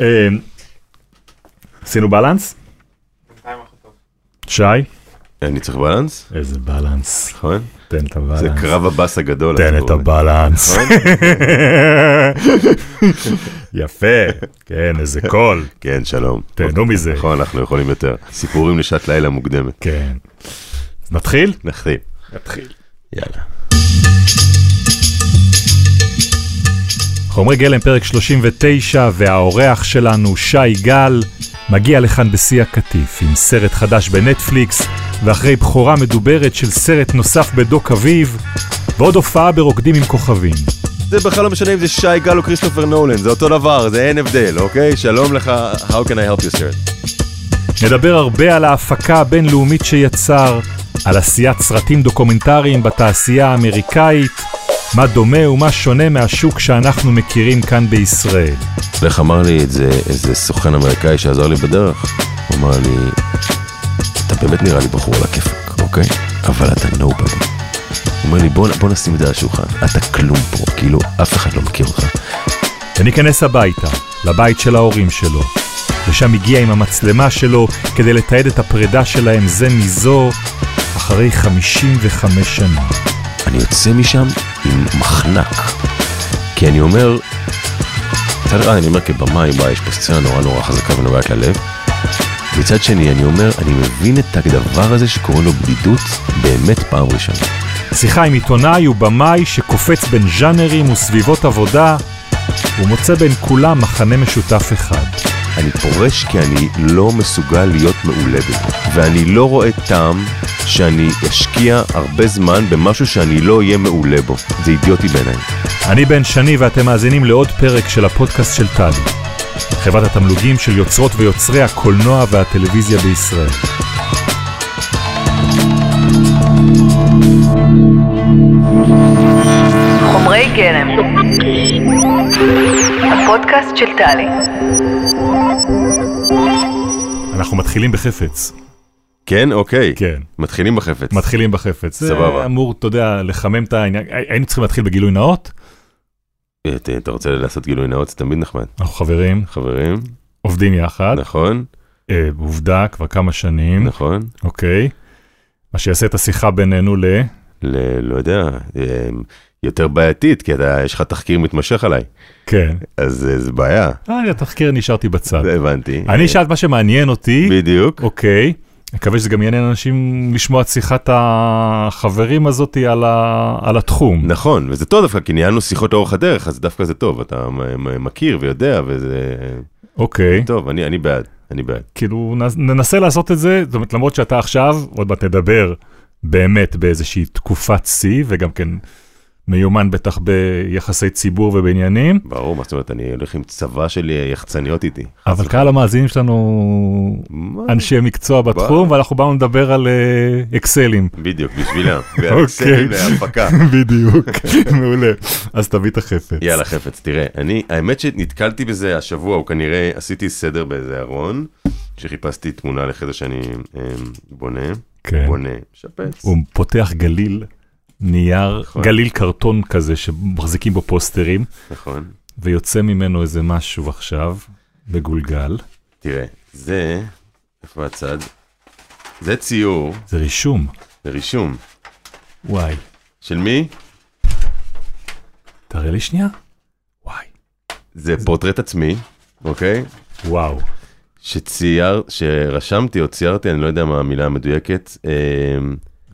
אה, עשינו בלנס? שי? אני צריך בלנס? איזה בלנס. נכון? תן את הבלנס. זה קרב הבאס הגדול. תן את. הבלנס. נכון? יפה, כן, איזה קול. כן, שלום. תהנו מזה. נכון, אנחנו יכולים יותר. סיפורים לשעת לילה מוקדמת. כן. נתחיל? נתחיל. נתחיל. יאללה. חומרי גלם פרק 39 והאורח שלנו שי גל מגיע לכאן בשיא הקטיף עם סרט חדש בנטפליקס ואחרי בכורה מדוברת של סרט נוסף בדוק אביב ועוד הופעה ברוקדים עם כוכבים. זה בכלל לא משנה אם זה שי גל או כריסטופר נולן, זה אותו דבר, זה אין הבדל, אוקיי? שלום לך, How can I help you sir? נדבר הרבה על ההפקה הבינלאומית שיצר, על עשיית סרטים דוקומנטריים בתעשייה האמריקאית, מה דומה ומה שונה מהשוק שאנחנו מכירים כאן בישראל. איך אמר לי את זה איזה סוכן אמריקאי שעזר לי בדרך? הוא אמר לי, אתה באמת נראה לי בחור על הכיפאק, אוקיי? אבל אתה נובדי. הוא אומר לי, בוא, בוא נשים את זה על השולחן, אתה כלום פה, כאילו אף אחד לא מכיר אותך. וניכנס הביתה, לבית של ההורים שלו. ושם הגיע עם המצלמה שלו כדי לתעד את הפרידה שלהם זה מזו אחרי 55 שנה. אני יוצא משם עם מחנק. כי אני אומר, מצד אחד אני אומר כבמאי, וואי, יש פה סצנה נורא נורא חזקה ונוגעת ללב. מצד שני, אני אומר, אני מבין את הדבר הזה שקוראים לו בדידות באמת פעם ראשונה. שיחה עם עיתונאי ובמאי שקופץ בין ז'אנרים וסביבות עבודה, ומוצא בין כולם מחנה משותף אחד. אני פורש כי אני לא מסוגל להיות מעולה בזה. ואני לא רואה טעם שאני אשקיע הרבה זמן במשהו שאני לא אהיה מעולה בו. זה אידיוטי בעיניי. אני בן שני ואתם מאזינים לעוד פרק של הפודקאסט של טלי, חברת התמלוגים של יוצרות ויוצרי הקולנוע והטלוויזיה בישראל. חומרי גלם הפודקאסט של טלי אנחנו מתחילים בחפץ. כן? אוקיי. כן. מתחילים בחפץ. מתחילים בחפץ. סבבה. זה אמור, אתה יודע, לחמם את העניין. היינו צריכים להתחיל בגילוי נאות, אה, אתה רוצה לעשות גילוי נאות? זה תמיד נחמד. אנחנו חברים, חברים, עובדים יחד, נכון, אה, עובדה, כבר כמה שנים, נכון. אוקיי. מה שיעשה את השיחה בינינו ל... ל- לא יודע, אה, יותר בעייתית, כי אתה, יש לך תחקיר מתמשך עליי. כן. אז זה בעיה, אה, התחקיר נשארתי בצד. זה הבנתי. אני אשאל את מה שמעניין אותי, בדיוק. אוקיי. מקווה שזה גם יעניין אנשים לשמוע את שיחת החברים הזאתי על, ה... על התחום. נכון, וזה טוב דווקא, כי ניהלנו שיחות לאורך הדרך, אז דווקא זה טוב, אתה מכיר ויודע, וזה אוקיי. טוב, אני אני בעד, אני בעד. כאילו ננסה לעשות את זה, זאת אומרת למרות שאתה עכשיו, עוד מעט נדבר באמת באיזושהי תקופת שיא, וגם כן מיומן בטח ביחסי ציבור ובעניינים, ברור, מה זאת אומרת, אני הולך עם צבא של יחצנים איתי. אבל קהל המאזינים שלנו מה? אנשי מקצוע בתחום, ואנחנו באנו לדבר על אה, אקסלים. בדיוק, בשבילם. אוקיי. והאקסלים להפקה. בדיוק, מעולה. אז תביא את החפץ. יאללה חפץ, תראה, אני, האמת שנתקלתי בזה השבוע, או כנראה עשיתי סדר באיזה ארון, כשחיפשתי תמונה לחדר שאני אה, בונה, כן. בונה, משפץ. הוא פותח גליל נייר, נכון. גליל קרטון כזה שמחזיקים בו פוסטרים, נכון. ויוצא ממנו איזה משהו עכשיו, מגולגל. תראה, זה, איפה הצד? זה ציור, זה רישום. זה רישום. וואי. של מי? תראה לי שנייה. וואי. זה פורטרט עצמי, אוקיי? וואו. שצייר, שרשמתי או ציירתי, אני לא יודע מה המילה המדויקת, אה,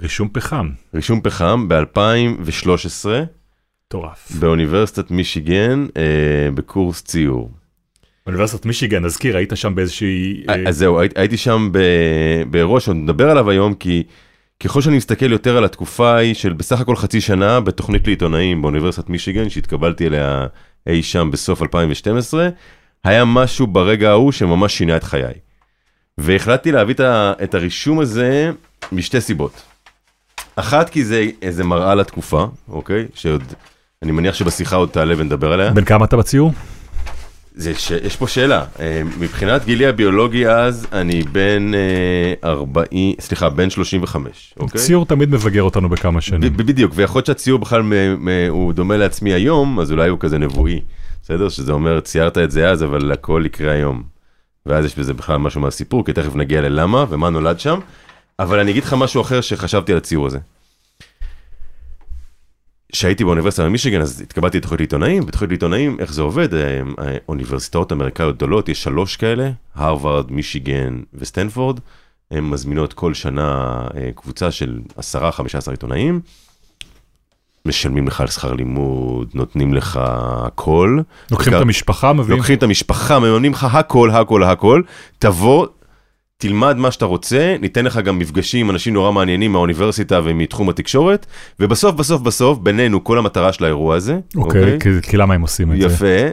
רישום פחם. רישום פחם ב-2013 מטורף. באוניברסיטת מישיגן אה, בקורס ציור. אוניברסיטת מישיגן, נזכיר, היית שם באיזושהי... אה, אז זהו, הייתי, הייתי שם ב- באירוע שעוד נדבר עליו היום, כי ככל שאני מסתכל יותר על התקופה ההיא של בסך הכל חצי שנה בתוכנית לעיתונאים באוניברסיטת מישיגן, שהתקבלתי אליה אי שם בסוף 2012, היה משהו ברגע ההוא שממש שינה את חיי. והחלטתי להביא את הרישום הזה משתי סיבות. אחת, כי זה איזה מראה לתקופה, אוקיי? שעוד, אני מניח שבשיחה עוד תעלה ונדבר עליה. בן כמה אתה בציור? זה ש... יש פה שאלה, אה, מבחינת גילי הביולוגי אז, אני בן אה, 40, סליחה, בן 35, אוקיי? ציור תמיד מבגר אותנו בכמה שנים. ב- בדיוק, ויכול להיות שהציור בכלל מ- מ- הוא דומה לעצמי היום, אז אולי הוא כזה נבואי. בסדר? שזה אומר, ציירת את זה אז, אבל הכל יקרה היום. ואז יש בזה בכלל משהו מהסיפור, כי תכף נגיע ללמה ומה נולד שם. אבל אני אגיד לך משהו אחר שחשבתי על הציור הזה. כשהייתי באוניברסיטה במישיגן אז התקבלתי לתוכנית לעיתונאים, בתוכנית לעיתונאים איך זה עובד, אה, אה, אוניברסיטאות אמריקאיות גדולות, יש שלוש כאלה, הרווארד, מישיגן וסטנפורד, הן מזמינות כל שנה אה, קבוצה של 10-15 עיתונאים, משלמים לך על שכר לימוד, נותנים לך הכל. לוקחים את המשפחה, מביאים... לוקחים את המשפחה, מממנים לך הכל, הכל, הכל, תבוא, תלמד מה שאתה רוצה, ניתן לך גם מפגשים עם אנשים נורא מעניינים מהאוניברסיטה ומתחום התקשורת, ובסוף, בסוף, בסוף, בינינו, כל המטרה של האירוע הזה, אוקיי, כי- כי למה הם עושים את זה? יפה,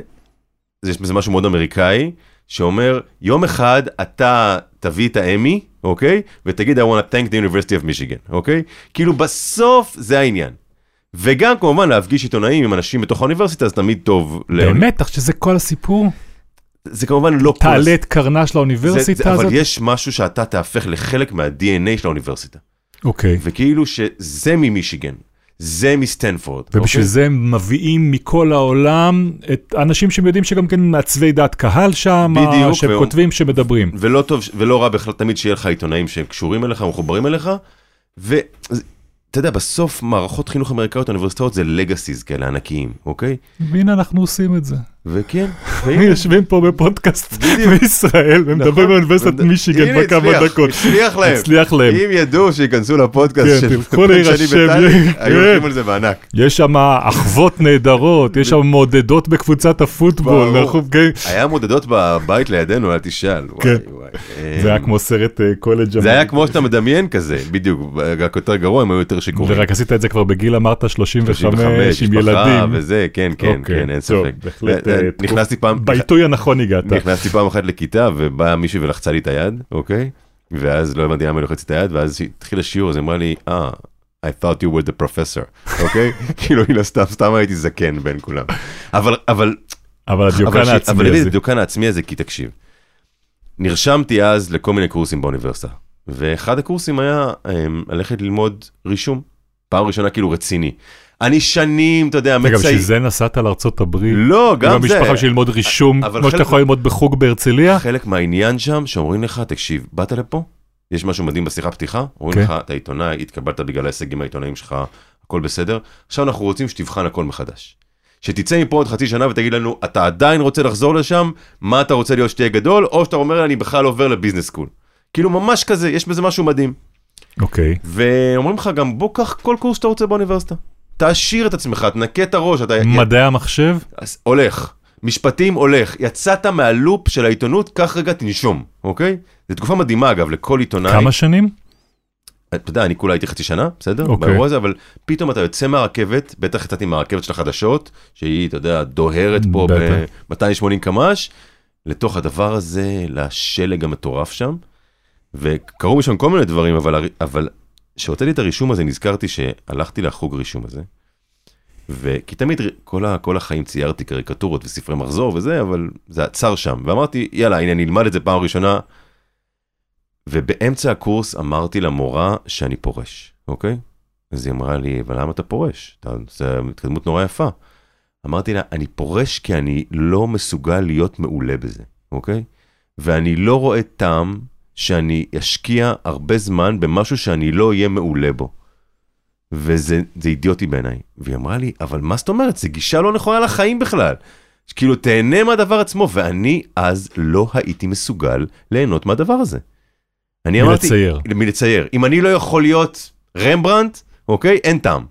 יש בזה משהו מאוד אמריקאי, שאומר, יום אחד אתה תביא את האמי, אוקיי? ותגיד, I want to thank the University of Michigan, אוקיי? כאילו בסוף זה העניין. וגם כמובן להפגיש עיתונאים עם אנשים בתוך האוניברסיטה, זה תמיד טוב. באמת, אתה חושב שזה כל הסיפור? זה כמובן לא... תעלה את קרנה של האוניברסיטה זה- הזאת? אבל יש משהו שאתה תהפך לחלק מה-DNA של האוניברסיטה. אוקיי. וכאילו שזה ממישיגן, זה מסטנפורד. ובשביל אוקיי? זה הם מביאים מכל העולם את האנשים שהם יודעים שגם כן מעצבי דעת קהל שם, בדיוק, שהם והוא- כותבים, שמדברים. ולא טוב, ולא רע בכלל תמיד שיהיה לך עיתונאים שהם קשורים אליך, מחוברים אליך, ואתה יודע, בסוף מערכות חינוך אמריקאיות, אוניברסיטאות זה לגאסיז כאלה ענקיים, אוקיי? והנה אנחנו עושים את זה. וכן, יושבים פה בפודקאסט בישראל ומדברים באוניברסיטת נכון. מישיגן בכמה דקות. הצליח להם. הצליח להם. אם ידעו שייכנסו לפודקאסט כן, של שני וטלי, כן. היו הולכים על זה בענק. יש שם אחוות נהדרות, יש שם מעודדות בקבוצת הפוטבול. אנחנו- כן. היה מודדות בבית לידינו, אל תשאל. זה היה כמו סרט אה, קולג' זה היה כמו שאתה מדמיין כזה, בדיוק, רק יותר גרוע, הם היו יותר שיכורים. ורק עשית את זה כבר בגיל אמרת 35 35, עם ילדים. וזה, כן, כן, אוקיי, כן, אין ספק. אה, אה, אה, נכנסתי פעם, בעיתוי הנכון הגעת. נכנסתי פעם אחת לכיתה ובאה מישהי ולחצה לי את היד, אוקיי? ואז לא הבנתי למה היא לוחצת את היד, ואז התחיל השיעור, אז היא אמרה לי, אה, I thought you were the professor, אוקיי? כאילו, היא לא סתם, סתם הייתי זקן בין כולם. אבל, אבל, אבל הדיוקן אבל, ש- אבל העצמי הבאתי את הזה. הדיוקן העצמי הזה, כי תקשיב. נרשמתי אז לכל מיני קורסים באוניברסיטה, ואחד הקורסים היה um, ללכת ללמוד רישום. פעם ראשונה כאילו רציני. אני שנים, אתה יודע, וגם מצי... בשביל זה נסעת לארצות הברית. לא, עם גם זה. המשפחה בשביל ללמוד רישום, כמו שאתה יכול ללמוד בחוג בהרצליה. חלק מהעניין שם, שאומרים לך, תקשיב, באת לפה? יש משהו מדהים בשיחה פתיחה? אומרים כן. לך, אתה עיתונאי, התקבלת בגלל ההישגים העיתונאיים שלך, הכל בסדר. עכשיו אנחנו רוצים שתבחן הכל מחדש. שתצא מפה עוד חצי שנה ותגיד לנו, אתה עדיין רוצה לחזור לשם? מה אתה רוצה להיות שתהיה גדול? או שאתה אומר, אני בכלל עובר לביזנס סקול. כאילו ממש כזה, יש בזה משהו מדהים. אוקיי. ואומרים לך גם, בוא קח כל קורס שאתה רוצה באוניברסיטה. תעשיר את עצמך, תנקה את הראש, אתה... מדעי המחשב? הולך. משפטים הולך. יצאת מהלופ של העיתונות, קח רגע תנשום, אוקיי? זו תקופה מדהימה אגב, לכל עיתונאי. כמה שנים? אתה יודע, אני כולה הייתי חצי שנה, בסדר? אוקיי. באירוע הזה, אבל פתאום אתה יוצא מהרכבת, בטח יצאתי מהרכבת של החדשות, שהיא, אתה יודע, דוהרת פה בטח. ב-280 קמ"ש, לתוך הדבר הזה, לשלג המטורף שם. וקרו משם כל מיני דברים, אבל, אבל כשהוצאתי את הרישום הזה, נזכרתי שהלכתי לחוג רישום הזה. וכי תמיד כל, ה, כל החיים ציירתי קריקטורות וספרי מחזור וזה, אבל זה עצר שם. ואמרתי, יאללה, הנה, אני אלמד את זה פעם ראשונה. ובאמצע הקורס אמרתי למורה שאני פורש, אוקיי? אז היא אמרה לי, אבל למה אתה פורש? אתה, זה התקדמות נורא יפה. אמרתי לה, אני פורש כי אני לא מסוגל להיות מעולה בזה, אוקיי? ואני לא רואה טעם שאני אשקיע הרבה זמן במשהו שאני לא אהיה מעולה בו. וזה זה אידיוטי בעיניי. והיא אמרה לי, אבל מה זאת אומרת? זו גישה לא נכונה לחיים בכלל. כאילו, תהנה מהדבר עצמו, ואני אז לא הייתי מסוגל ליהנות מהדבר הזה. אני אמרתי... מלצייר. מלצייר. אם אני לא יכול להיות רמברנט, אוקיי? אין טעם.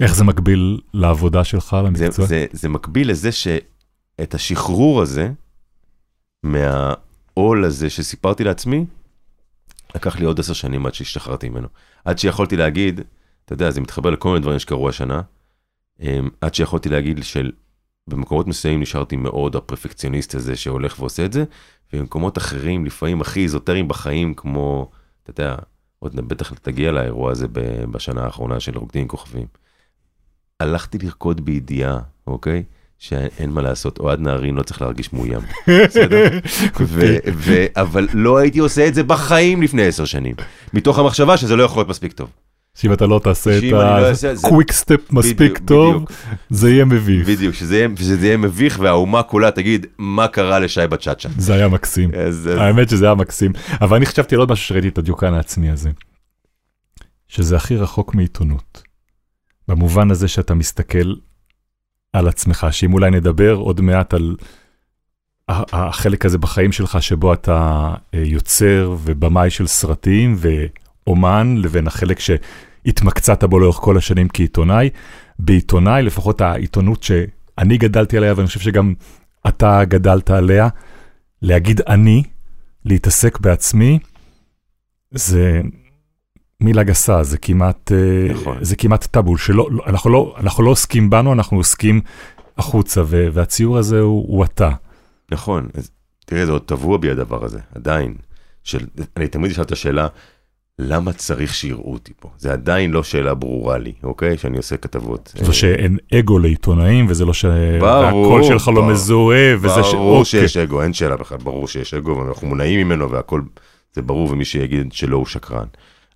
איך זה מקביל לעבודה שלך, זה, למקצוע? זה, זה מקביל לזה שאת השחרור הזה, מהעול הזה שסיפרתי לעצמי, לקח לי עוד עשר שנים עד שהשתחררתי ממנו. עד שיכולתי להגיד, אתה יודע, זה מתחבר לכל מיני דברים שקרו השנה, אמ, עד שיכולתי להגיד של, במקומות מסוימים נשארתי מאוד הפרפקציוניסט הזה שהולך ועושה את זה, ובמקומות אחרים, לפעמים הכי איזוטריים בחיים, כמו, אתה יודע, עוד בטח תגיע לאירוע הזה בשנה האחרונה של רוקדים כוכבים. הלכתי לרקוד בידיעה, אוקיי? שאין מה לעשות, אוהד נהרין לא צריך להרגיש מאוים. בסדר? ו- ו- אבל לא הייתי עושה את זה בחיים לפני עשר שנים, מתוך המחשבה שזה לא יכול להיות מספיק טוב. שאם אתה לא תעשה את לא זה- ה-quick step מספיק בדיוק, טוב, בדיוק. זה יהיה מביך. בדיוק, שזה יהיה- שזה יהיה מביך והאומה כולה תגיד, מה קרה לשי בצ'אצ'ה? זה היה מקסים. האמת שזה היה מקסים. אבל אני חשבתי על עוד משהו שראיתי את הדיוקן העצמי הזה. שזה הכי רחוק מעיתונות. במובן הזה שאתה מסתכל על עצמך, שאם אולי נדבר עוד מעט על החלק הזה בחיים שלך, שבו אתה אה, יוצר ובמאי של סרטים ואומן, לבין החלק שהתמקצעת בו לאורך כל השנים כעיתונאי. בעיתונאי, לפחות העיתונות שאני גדלתי עליה, ואני חושב שגם אתה גדלת עליה, להגיד אני, להתעסק בעצמי, זה מילה גסה, זה כמעט, אה, נכון. זה כמעט טאבול, שלא, לא- אנחנו, לא, אנחנו לא עוסקים בנו, אנחנו עוסקים החוצה, ו, והציור הזה הוא, הוא אתה. נכון, אז תראה, זה עוד טבוע בי הדבר הזה, עדיין. של, אני תמיד אשאל את השאלה, למה צריך שיראו אותי פה? זה עדיין לא שאלה ברורה לי, אוקיי? שאני עושה כתבות. זו שאין אגו לעיתונאים, וזה לא ש... ברור, והקול שלך לא. מזוהה, וזה ש... ברור אוקיי. שיש אגו, אין שאלה בכלל, ברור שיש אגו, ואנחנו מונעים ממנו והכל, זה ברור, ומי שיגיד שלא הוא שקרן.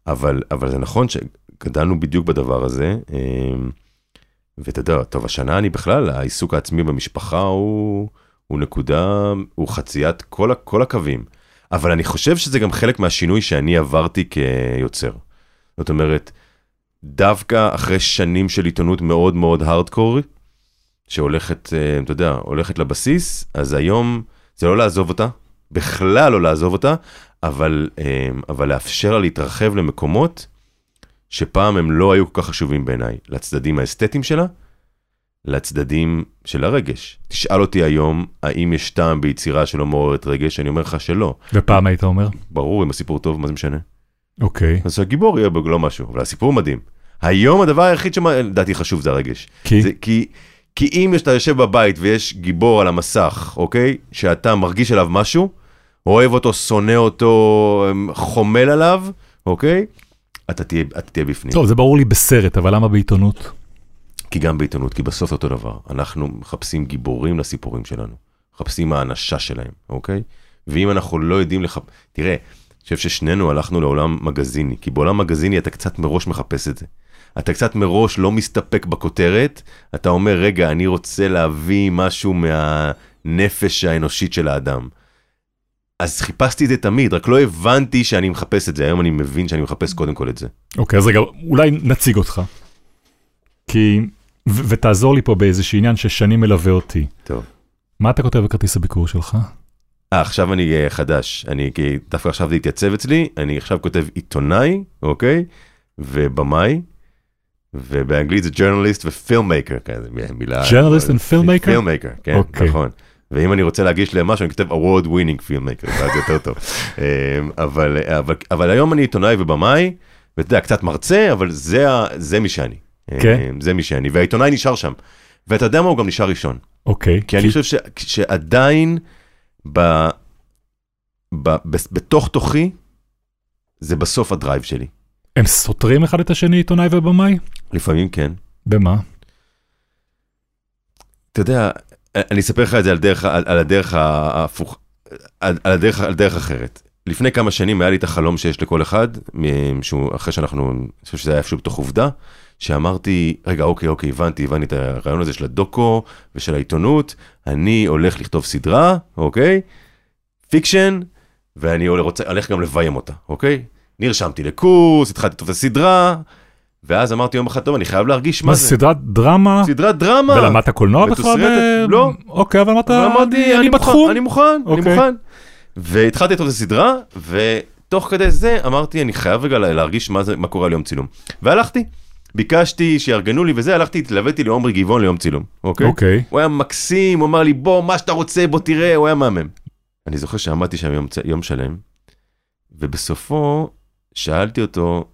אבל, אבל זה נכון שגדלנו בדיוק בדבר הזה, אמ, ואתה יודע, טוב, השנה אני בכלל, העיסוק העצמי במשפחה הוא, הוא נקודה, הוא חציית כל, כל הקווים. אבל אני חושב שזה גם חלק מהשינוי שאני עברתי כיוצר. זאת אומרת, דווקא אחרי שנים של עיתונות מאוד מאוד הארדקור, שהולכת, אה, אתה יודע, הולכת לבסיס, אז היום זה לא לעזוב אותה, בכלל לא לעזוב אותה, אבל, אה, אבל לאפשר לה להתרחב למקומות שפעם הם לא היו כל כך חשובים בעיניי, לצדדים האסתטיים שלה, לצדדים של הרגש. תשאל אותי היום, האם יש טעם ביצירה שלא מעוררת רגש? אני אומר לך שלא. ופעם היית אומר? ברור, אם הסיפור טוב, מה זה משנה? אוקיי. אז הגיבור יהיה לא משהו, אבל הסיפור מדהים. היום הדבר היחיד שלדעתי חשוב זה הרגש. כי? זה, כי, כי אם אתה יושב בבית ויש גיבור על המסך, אוקיי? שאתה מרגיש עליו משהו, אוהב אותו, שונא אותו, אמ, חומל עליו, אוקיי? אתה תהיה, אתה תהיה בפנים. טוב, זה ברור לי בסרט, אבל למה בעיתונות? כי גם בעיתונות, כי בסוף אותו דבר. אנחנו מחפשים גיבורים לסיפורים שלנו. מחפשים האנשה שלהם, אוקיי? ואם אנחנו לא יודעים לח... תראה, אני חושב ששנינו הלכנו לעולם מגזיני, כי בעולם מגזיני אתה קצת מראש מחפש את זה. אתה קצת מראש לא מסתפק בכותרת, אתה אומר, רגע, אני רוצה להביא משהו מהנפש האנושית של האדם. אז חיפשתי את זה תמיד, רק לא הבנתי שאני מחפש את זה, היום אני מבין שאני מחפש קודם כל את זה. אוקיי, אז רגע, אולי נציג אותך. כי... ו- ותעזור לי פה באיזשהו עניין ששנים מלווה אותי. טוב. מה אתה כותב בכרטיס הביקור שלך? אה, עכשיו אני אה, חדש, אני כי דווקא עכשיו זה התייצב אצלי, אני עכשיו כותב עיתונאי, אוקיי? ובמאי, ובאנגלית זה ג'ורנליסט ופילממייקר, כזה מילה... Journalist and filmmaker? פילממייקר, כן, אוקיי. נכון. ואם אני רוצה להגיש להם משהו, אני כותב award winning filmmaker, ואז זה יותר טוב. אמ, אבל, אבל, אבל היום אני עיתונאי ובמאי, ואתה יודע, קצת מרצה, אבל זה, זה מי שאני. כן. אמ, זה מי שאני, והעיתונאי נשאר שם. ואתה יודע מה, הוא גם נשאר ראשון. אוקיי. כי אני חושב ש, שעדיין ב, ב, ב, בתוך תוכי, זה בסוף הדרייב שלי. הם סותרים אחד את השני, עיתונאי ובמאי? לפעמים כן. במה? אתה יודע, אני אספר לך את זה על דרך, על, על הדרך ההפוך, על, על, הדרך, על דרך אחרת. לפני כמה שנים היה לי את החלום שיש לכל אחד, מ- שהוא, אחרי שאנחנו, אני חושב שזה היה איפשהו בתוך עובדה, שאמרתי, רגע, אוקיי, אוקיי, הבנתי, הבנתי את הרעיון הזה של הדוקו ושל העיתונות, אני הולך לכתוב סדרה, אוקיי? fiction, ואני רוצה, הולך גם לביים אותה, אוקיי? נרשמתי לקורס, התחלתי לכתוב את הסדרה, ואז אמרתי יום אחד, טוב, אני חייב להרגיש מה מה זה. זה סדרת דרמה? סדרת דרמה. ולמדת קולנוע בכלל? לא. אוקיי, אבל אמרת, אני בתחום. אני מוכן, אני אוקיי. מוכן. והתחלתי לכתוב את הסדרה, ותוך כדי זה אמרתי, אני חייב רגע להרגיש מה, זה, מה קורה על יום צילום. והלכתי, ביקשתי שיארגנו לי וזה, הלכתי, התלוויתי לעומרי גבעון ליום צילום, אוקיי? אוקיי. הוא היה מקסים, הוא אמר לי, בוא, מה שאתה רוצה, בוא תראה, הוא היה מהמם. אני זוכר שעמדתי שם יום, יום שלם, ובסופו שאלתי אותו,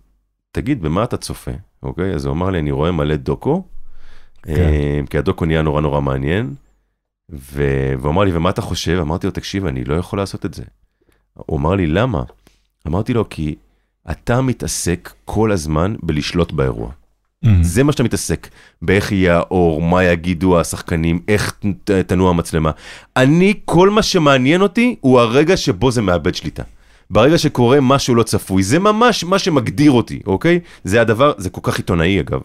תגיד, במה אתה צופה? אוקיי? אז הוא אמר לי, אני רואה מלא דוקו, כן. אה, כי הדוקו נהיה נורא נורא מעניין, ו- והוא אמר לי, ומה אתה חושב? אמרתי לו, תקשיב, אני לא יכול לעשות את זה. הוא אמר לי, למה? אמרתי לו, כי אתה מתעסק כל הזמן בלשלוט באירוע. אמ, זה מה שאתה מתעסק, באיך יהיה האור, מה יגידו השחקנים, איך תנוע המצלמה. אני, כל מה שמעניין אותי הוא הרגע שבו זה מאבד שליטה. ברגע שקורה משהו לא צפוי, זה ממש מה שמגדיר אותי, אוקיי? זה הדבר, זה כל כך עיתונאי אגב.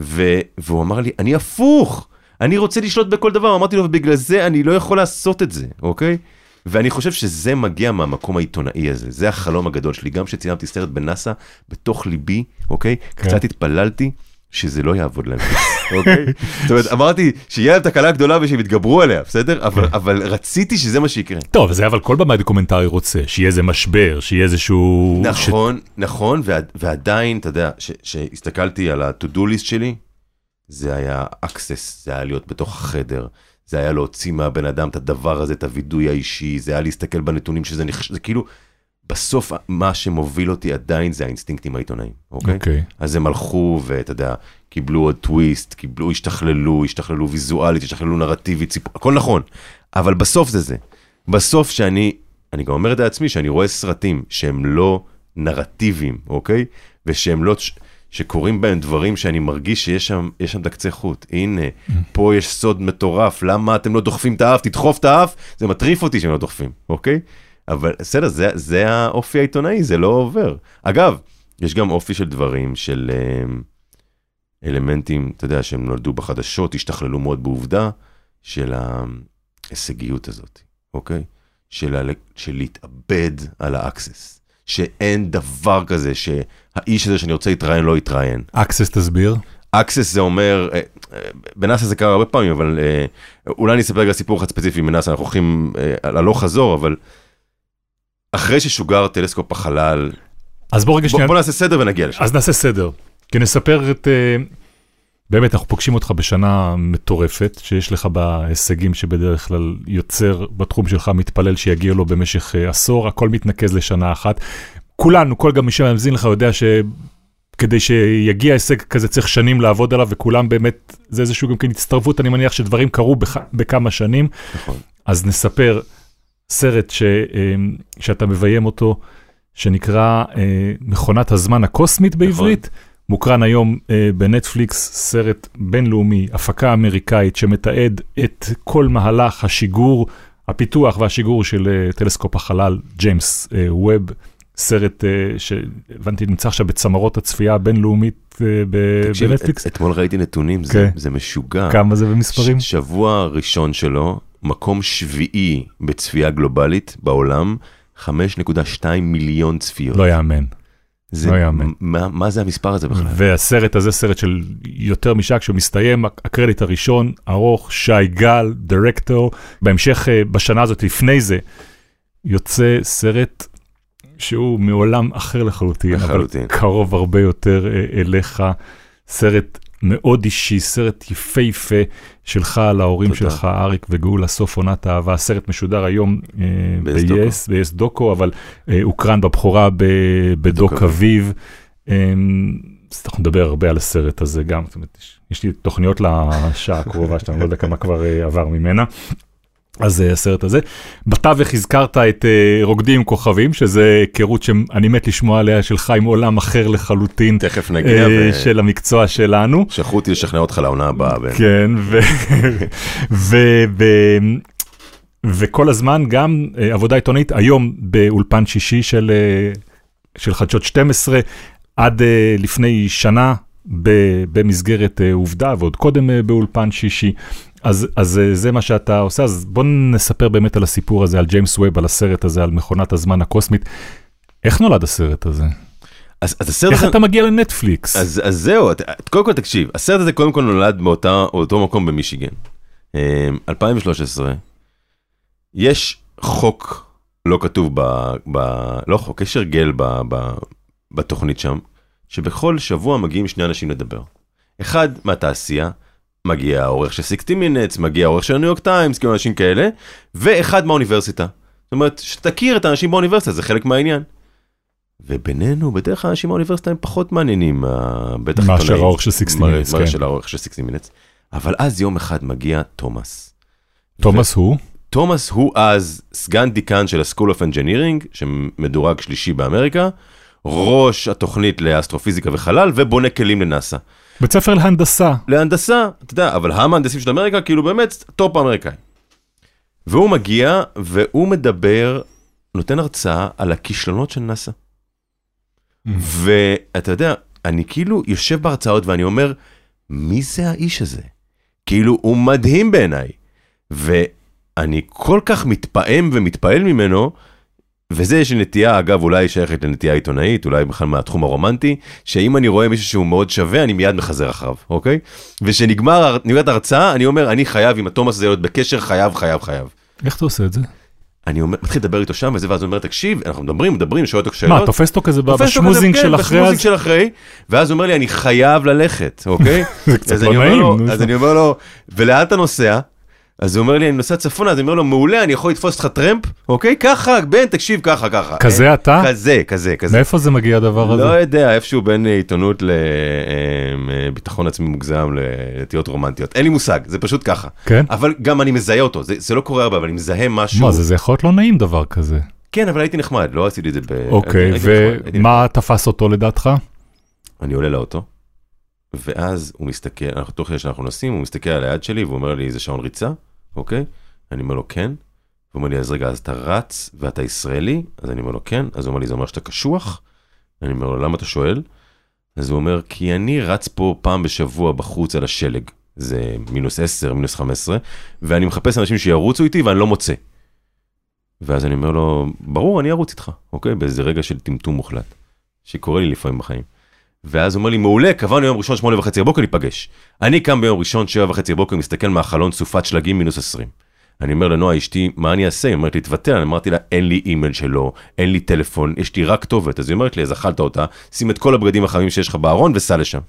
ו, והוא אמר לי, אני הפוך, אני רוצה לשלוט בכל דבר, אמרתי לו, ובגלל זה אני לא יכול לעשות את זה, אוקיי? ואני חושב שזה מגיע מהמקום העיתונאי הזה, זה החלום הגדול שלי, גם כשצילמתי סרט בנאסא, בתוך ליבי, אוקיי? כן. קצת התפללתי שזה לא יעבוד להם, אוקיי? זאת אומרת, אמרתי שיהיה להם תקלה גדולה ושהם יתגברו עליה, בסדר? אבל, כן. אבל רציתי שזה מה שיקרה. טוב, זה אבל כל במאי דוקומנטרי רוצה, שיהיה איזה משבר, שיהיה איזשהו... נכון, נכון, ועד, ועדיין, אתה יודע, שהסתכלתי על ה-to-do list שלי, זה היה access, זה היה להיות בתוך החדר, זה היה להוציא מהבן אדם את הדבר הזה, את הווידוי האישי, זה היה להסתכל בנתונים שזה נכ... זה כאילו, בסוף מה שמוביל אותי עדיין זה האינסטינקטים העיתונאיים, אוקיי? אוקיי. אז הם הלכו ואתה יודע, קיבלו עוד טוויסט, קיבלו, השתכללו, השתכללו ויזואלית, השתכללו נרטיבית, ציפ... הכל נכון, אבל בסוף זה זה. בסוף שאני, אני גם אומר את זה לעצמי, שאני רואה סרטים שהם לא נרטיביים, אוקיי? ושהם לא, ש- שקורים בהם דברים שאני מרגיש שיש שם, יש שם את הקצה חוט. הנה, פה יש סוד מטורף, למה אתם לא דוחפים את האף? תדחוף את האף, זה מטריף אותי שהם לא דוחפים, אוקיי? אבל בסדר, זה, זה האופי העיתונאי, זה לא עובר. אגב, יש גם אופי של דברים, של אה, אלמנטים, אתה יודע, שהם נולדו בחדשות, השתכללו מאוד בעובדה, של ההישגיות הזאת, אוקיי? של, ה, של להתאבד על ה access. שאין דבר כזה שהאיש הזה שאני רוצה להתראיין לא יתראיין. access תסביר. access זה אומר, אה, אה, בנאסא זה קרה הרבה פעמים, אבל אה, אולי אני אספר רגע סיפור אחד ספציפי מנאסא, אנחנו הולכים על הלוך חזור, אבל אחרי ששוגר טלסקופ החלל, אז בוא רגע שנייה, בוא נעשה סדר ונגיע לשם. אז נעשה סדר. כי נספר את... אה, באמת, אנחנו פוגשים אותך בשנה מטורפת, שיש לך בהישגים שבדרך כלל יוצר בתחום שלך, מתפלל שיגיע לו במשך אה, עשור, הכל מתנקז לשנה אחת. כולנו, כל גם מי שמאזין לך יודע שכדי שיגיע הישג כזה צריך שנים לעבוד עליו, וכולם באמת, זה איזשהו גם כן הצטרפות, אני מניח שדברים קרו בח, בכמה שנים. נכון. אז נספר סרט ש, אה, שאתה מביים אותו, שנקרא אה, מכונת הזמן הקוסמית בעברית. מוקרן היום אה, בנטפליקס, סרט בינלאומי, הפקה אמריקאית שמתעד את כל מהלך השיגור, הפיתוח והשיגור של אה, טלסקופ החלל, ג'יימס אה, ווב, סרט אה, שהבנתי נמצא עכשיו בצמרות הצפייה הבינלאומית אה, ב- תקשיב, בנטפליקס. את, אתמול ראיתי נתונים, זה, כן. זה משוגע. כמה זה במספרים? ש- שבוע ראשון שלו, מקום שביעי בצפייה גלובלית בעולם, 5.2 מיליון צפיות. לא יאמן. זה, לא יאמן. מה, מה זה המספר הזה בכלל? והסרט הזה סרט של יותר משעה, כשהוא מסתיים, הקרדיט הראשון, ארוך, שי גל, דירקטור. בהמשך, אה, בשנה הזאת, לפני זה, יוצא סרט שהוא מעולם אחר לחלוטין, לחלוטין. אבל קרוב הרבה יותר אה, אליך. סרט מאוד אישי, סרט יפהפה שלך על ההורים תודה. שלך, אריק וגאולה, סוף עונת אהבה. הסרט משודר היום אה, ב-yes. ב-yes, דוקו, אבל אה, הוקרן בבכורה ב- בדוק אביב. אה, אז אנחנו נדבר הרבה על הסרט הזה גם, זאת אומרת, יש- יש לי תוכניות לשעה הקרובה שאתה לא יודע כמה כבר אה, עבר ממנה. אז אה, הסרט הזה. בתווך הזכרת את אה, רוקדים עם כוכבים, שזה היכרות שאני מת לשמוע עליה שלך עם עולם אחר לחלוטין תכף נגיע, אה, ו... של המקצוע שלנו. שלחו אותי לשכנע אותך לעונה הבאה. ו... כן, ו... ו... ו... וכל הזמן גם אה, עבודה עיתונאית, היום באולפן שישי של, אה, של חדשות 12, עד אה, לפני שנה במסגרת אה, עובדה, ועוד קודם אה, באולפן שישי. אז, אז אה, זה מה שאתה עושה, אז בוא נספר באמת על הסיפור הזה, על ג'יימס ווב, על הסרט הזה, על מכונת הזמן הקוסמית. איך נולד הסרט הזה? אז, אז הסרט איך הזה... אתה מגיע לנטפליקס? אז, אז זהו, קודם כל תקשיב, הסרט הזה קודם כל נולד באותה, באותו מקום במישיגן. אה, 2013, יש חוק לא כתוב ב... ב לא חוק, יש הרגל ב, ב, בתוכנית שם, שבכל שבוע מגיעים שני אנשים לדבר. אחד מהתעשייה, מגיע העורך של 60 מינטס, מגיע העורך של הניו יורק טיימס, כאילו אנשים כאלה, ואחד מהאוניברסיטה. זאת אומרת, שתכיר את האנשים באוניברסיטה, זה חלק מהעניין. ובינינו, בדרך כלל אנשים מהאוניברסיטה הם פחות מעניינים, מה- בטח מאשר עיתונאים. העורך של 60 מה- Minutes, מה כן. של העורך של 60 Minutes. אבל אז יום אחד מגיע תומאס. תומאס הוא? תומאס הוא אז סגן דיקן של ה-School of Engineering, שמדורג שלישי באמריקה, ראש התוכנית לאסטרופיזיקה וחלל, ובונה כלים לנאסא. בית ספר להנדסה. להנדסה, אתה יודע, אבל המהנדסים של אמריקה, כאילו באמת טופ האמריקאי. והוא מגיע, והוא מדבר נותן הרצאה על הכישלונות של נאס"א. ואתה יודע, אני כאילו יושב בהרצאות ואני אומר, מי זה האיש הזה? כאילו, הוא מדהים בעיניי. ואני כל כך מתפעם ומתפעל ממנו, וזה יש לי נטייה, אגב, אולי שייכת לנטייה עיתונאית, אולי בכלל מהתחום הרומנטי, שאם אני רואה מישהו שהוא מאוד שווה, אני מיד מחזר אחריו, אוקיי? ושנגמרת ההרצאה, אני אומר, אני חייב עם התומאס הזה להיות בקשר, חייב, חייב, חייב. איך אתה עושה את זה? אני אומר, מתחיל לדבר איתו שם וזה, ואז הוא אומר, תקשיב, אנחנו מדברים, מדברים, שואל אותו שאלות. מה, תופס אותו כזה בשמוזינג של כן, אחרי בשמוזינג? של אחרי, ואז הוא אומר לי, אני חייב ללכת, אוקיי? זה קצת לא נעים. אז אני אומר לו, ולאן אתה נוסע? אז הוא אומר לי, אני נוסע צפונה, אז אני אומר לו, מעולה, אני יכול לתפוס לך טרמפ, אוקיי? ככה, בן, תקשיב, ככה, ככה. כזה אין- אתה? כזה, כזה, כזה. מאיפה זה מגיע הדבר לא הזה? יודע, איפשהו בין עיתונות לביטחון עצמי מוגזם לנטיות רומנטיות. אין לי מושג, זה פשוט ככה. כן? אבל גם אני מזהה אותו, זה זה לא קורה הרבה, אבל אני מזהה משהו. מה זה, זה יכול להיות לא נעים דבר כזה. כן, אבל הייתי נחמד, לא עשיתי את זה ב... אוקיי, ומה תפס אותו לדעתך? אני עולה לאוטו, ואז הוא מסתכל, אנחנו תוך כדי שאנחנו נוסעים, הוא מסתכל על היד שלי והוא אומר לי, זה שעון ריצה, אוקיי? אני אומר לו, כן. הוא אומר לי, אז רגע, אז אתה רץ ואתה ישראלי? אז אני אומר לו, כן. אז הוא אומר לי, זה אומר שאתה קשוח? אני אומר לו, למה אתה שואל? אז הוא אומר, כי אני רץ פה פעם בשבוע בחוץ על השלג. זה מינוס 10, מינוס 15, ואני מחפש אנשים שירוצו איתי ואני לא מוצא. ואז אני אומר לו, ברור, אני ארוץ איתך, אוקיי? באיזה רגע של טמטום מוחלט, שקורה לי לפעמים בחיים. ואז הוא אומר לי, מעולה, קבענו יום ראשון, שמונה וחצי בבוקר, ניפגש. אני קם ביום ראשון, שבע וחצי בבוקר, מסתכל מהחלון, סופת שלגים, מינוס עשרים. אני אומר לנועה אשתי, מה אני אעשה? היא אומרת לי, תוותר, אני אמרתי לה, אין לי אימייל שלו, אין לי טלפון, יש לי רק כתובת. אז היא אומרת לי, אז אכלת אותה, שים את כל הבגדים החמים שיש לך בארון וסע לשם.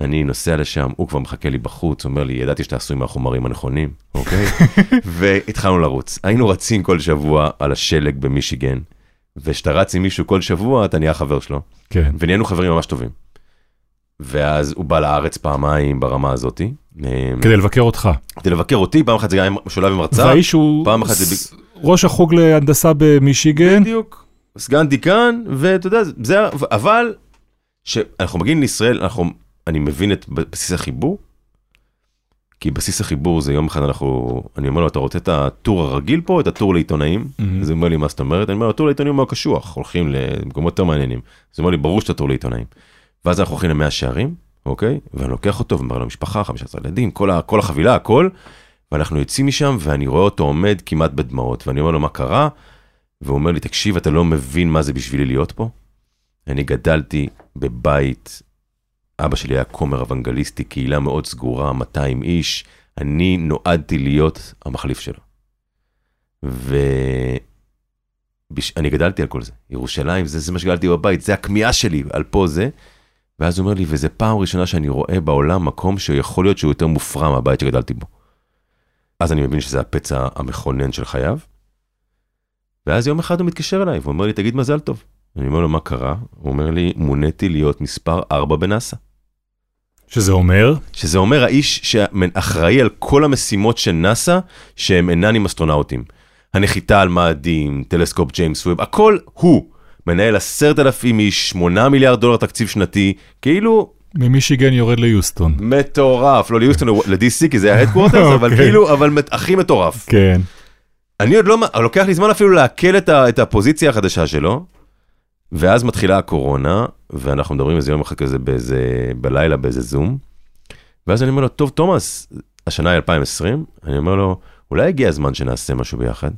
אני נוסע לשם, הוא כבר מחכה לי בחוץ, אומר לי, ידעתי שאתה עשוי מהחומרים הנכונים, אוקיי? והתחלנו לרוץ. היינו רצים כל שבוע על השלג במישיגן, וכשאתה רץ עם מישהו כל שבוע, אתה נהיה חבר שלו. כן. ונהיינו חברים ממש טובים. ואז הוא בא לארץ פעמיים ברמה הזאתי. אמ, כדי לבקר אותך. כדי לבקר אותי, פעם אחת זה היה משולב עם הרצאה. והאיש הוא פעם אחת זה ראש החוג להנדסה במישיגן. בדיוק. סגן דיקן, ואתה יודע, זה, אבל, כשאנחנו מגיעים לישראל, אנחנו, אני מבין את בסיס החיבור, כי בסיס החיבור זה יום אחד אנחנו, אני אומר לו, אתה רוצה את הטור הרגיל פה, את הטור לעיתונאים? מהמם. אז הוא אומר לי, מה זאת אומרת? אני אומר הטור לעיתונאים הוא קשוח, הולכים למקומות יותר מעניינים. אז הוא אומר לי, ברור שאתה טור לעיתונאים. ואז אנחנו הולכים למאה שערים, אוקיי? ואני לוקח אותו ואומר לו, משפחה, 15 ילדים, כל, ה, כל החבילה, הכל. ואנחנו יוצאים משם, ואני רואה אותו עומד כמעט בדמעות, ואני אומר לו, מה קרה? והוא אומר לי, תקשיב, אתה לא מבין מה זה בשבילי להיות פה? אני גדלתי בבית, אבא שלי היה כומר אוונגליסטי, קהילה מאוד סגורה, 200 איש, אני נועדתי להיות המחליף שלו. ואני גדלתי על כל זה, ירושלים, זה, זה מה שגדלתי בבית, זה הכמיהה שלי, על פה זה. ואז הוא אומר לי, וזה פעם ראשונה שאני רואה בעולם מקום שיכול להיות שהוא יותר מופרע מהבית שגדלתי בו. אז אני מבין שזה הפצע המכונן של חייו. ואז יום אחד הוא מתקשר אליי ואומר לי, תגיד מזל טוב. אני אומר לו, מה קרה? הוא אומר לי, מוניתי להיות מספר 4 בנאסא. שזה אומר, שזה אומר האיש שאחראי על כל המשימות של נאסא, שהם אינן עם אסטרונאוטים. הנחיתה על מאדים, טלסקופ ג'יימס ווב, הכל הוא. מנהל עשרת אלפים איש, 8 מיליארד דולר תקציב שנתי, כאילו ממישיגן יורד ליוסטון. מטורף, לא ליוסטון, ל-DC, כי זה ה headquarters, אבל אוקיי. כאילו, אבל הכי מטורף. כן. אני עוד לא, לוקח לי זמן אפילו לעכל את, ה, את הפוזיציה החדשה שלו, ואז מתחילה הקורונה, ואנחנו מדברים איזה יום אחד כזה באיזה, בלילה באיזה זום, ואז אני אומר לו, טוב, תומאס, השנה היא 2020, אני אומר לו, אולי הגיע הזמן שנעשה משהו ביחד.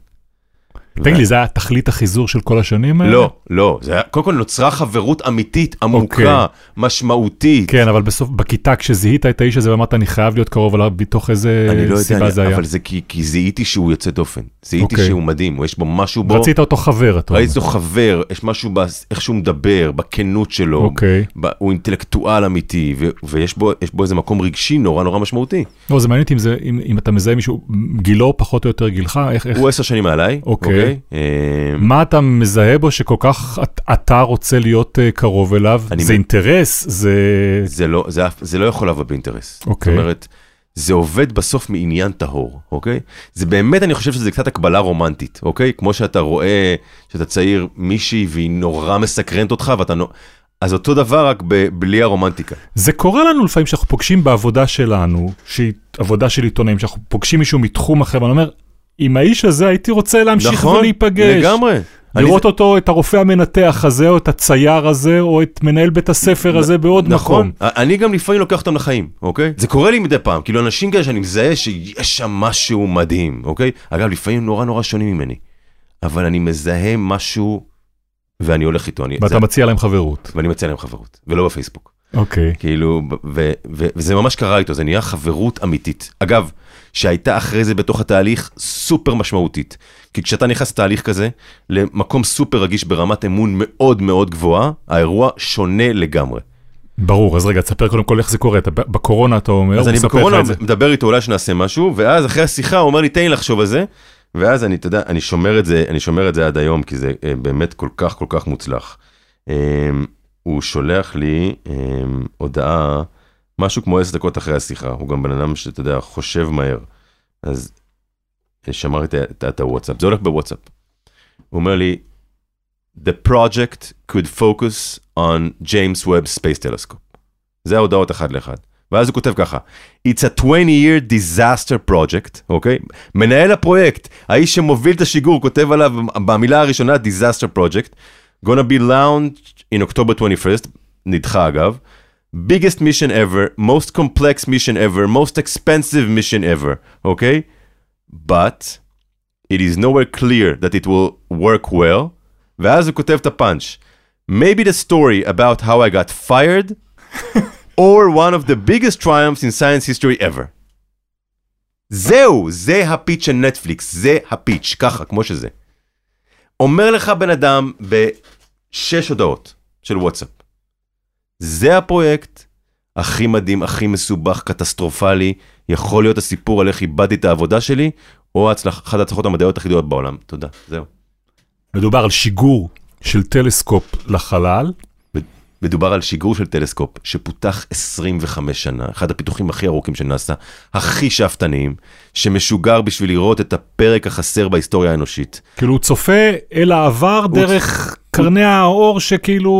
תגיד לי, זה היה תכלית החיזור של כל השנים האלה? לא, לא, זה היה, קודם כל נוצרה חברות אמיתית, עמוקה, אוקיי. משמעותית. כן, אבל בסוף, בכיתה כשזיהית את האיש הזה ואמרת, אני חייב להיות קרוב אליו, בתוך איזה אני לא יודע, סיבה אני, זה היה. אבל זה כי, כי זיהיתי שהוא יוצא דופן, זיהיתי אוקיי. שהוא מדהים, יש בו משהו בו, רצית אותו חבר, אתה אומר. ראיתי אותו חבר, יש משהו באיך שהוא מדבר, בכנות שלו, אוקיי. הוא אינטלקטואל אמיתי, ו- ויש בו, בו איזה מקום רגשי נורא נורא משמעותי. לא, זה מעניין אם זה- אם אם אתה מזהה מישהו, גילו פחות או יותר גילך, איך, איך, הוא עשר שנים מעליי, אוקיי. אוקיי? אה, מה אתה מזהה בו שכל כך את- אתה רוצה להיות אה, קרוב אליו? זה אינטרס? זה... זה לא, לא יכול לבוא באינטרס. אוקיי. זאת אומרת, זה עובד בסוף מעניין טהור, אוקיי? זה באמת, אני חושב שזה קצת הקבלה רומנטית, אוקיי? כמו שאתה רואה שאתה צעיר מישהי והיא נורא מסקרנת אותך ואתה נו... אז אותו דבר רק ב- בלי הרומנטיקה. זה קורה לנו לפעמים שאנחנו פוגשים בעבודה שלנו, שהיא עבודה של עיתונאים, שאנחנו פוגשים מישהו מתחום אחר, ואני אומר, עם האיש הזה הייתי רוצה להמשיך נכון, ולהיפגש. לגמרי. לראות אני- אותו, את הרופא המנתח הזה, או את הצייר הזה, או את מנהל בית הספר הזה בעוד נכון, מקום. אני גם לפעמים לוקח אותם לחיים, אוקיי? זה קורה לי מדי פעם, כאילו אנשים כאלה שאני מזהה שיש שם משהו מדהים, אוקיי? אגב, לפעמים נורא נורא שונים ממני, אבל אני מזהה משהו ואני הולך איתו, אני, ואתה זה, מציע להם חברות. ואני מציע להם חברות, ולא בפייסבוק. אוקיי. כאילו, ו- ו- ו- וזה ממש קרה איתו, זה נהיה חברות אמיתית. אגב, שהייתה אחרי זה בתוך התהליך סופר משמעותית. כי כשאתה נכנס לתהליך כזה, למקום סופר רגיש ברמת אמון מאוד מאוד גבוהה, האירוע שונה לגמרי. ברור, אז רגע, תספר קודם כל איך זה קורה. אתה בקורונה אתה אומר, אז אני בקורונה. מדבר איתו אולי שנעשה משהו, ואז אחרי השיחה הוא אומר לי תן לי לחשוב על זה, ואז אני, אתה יודע, אני שומר את זה, אני שומר את זה עד היום, כי זה אה, באמת כל כך כל כך מוצלח. אה, הוא שולח לי אה, הודעה, משהו כמו עשר דקות אחרי השיחה, הוא גם בן אדם שאתה יודע, חושב מהר. אז אה, שמרתי את, הוואטסאפ, זה הולך בוואטסאפ. הוא אומר לי, The project could focus on James Webb Space Telescope. זה ההודעות אחד לאחד. ואז הוא כותב ככה, It's a 20-year disaster project, אוקיי? מנהל הפרויקט, האיש שמוביל את השיגור, כותב עליו במילה הראשונה disaster project, gonna be launched in October 21st, נדחה אגב, biggest mission ever, most complex mission ever, most expensive mission ever, אוקיי? But it is nowhere clear that it will work well, ואז הוא כותב את הפאנץ', maybe the story about how I got fired or one of the biggest triumphs in science history ever. זהו, זה הפיץ' של נטפליקס, זה הפיץ', ככה, כמו שזה. אומר לך בן אדם בשש הודעות של וואטסאפ, זה הפרויקט הכי מדהים, הכי מסובך, קטסטרופלי, יכול להיות הסיפור על איך איבדתי את העבודה שלי, או ההצלח- אחת ההצלחות המדעיות הכי גדולות בעולם. תודה, זהו. מדובר על שיגור של טלסקופ לחלל, מדובר על שיגור של טלסקופ שפותח 25 שנה, אחד הפיתוחים הכי ארוכים של נאס"א, הכי שאפתניים, שמשוגר בשביל לראות את הפרק החסר בהיסטוריה האנושית. כאילו הוא צופה אל העבר דרך קרני האור שכאילו...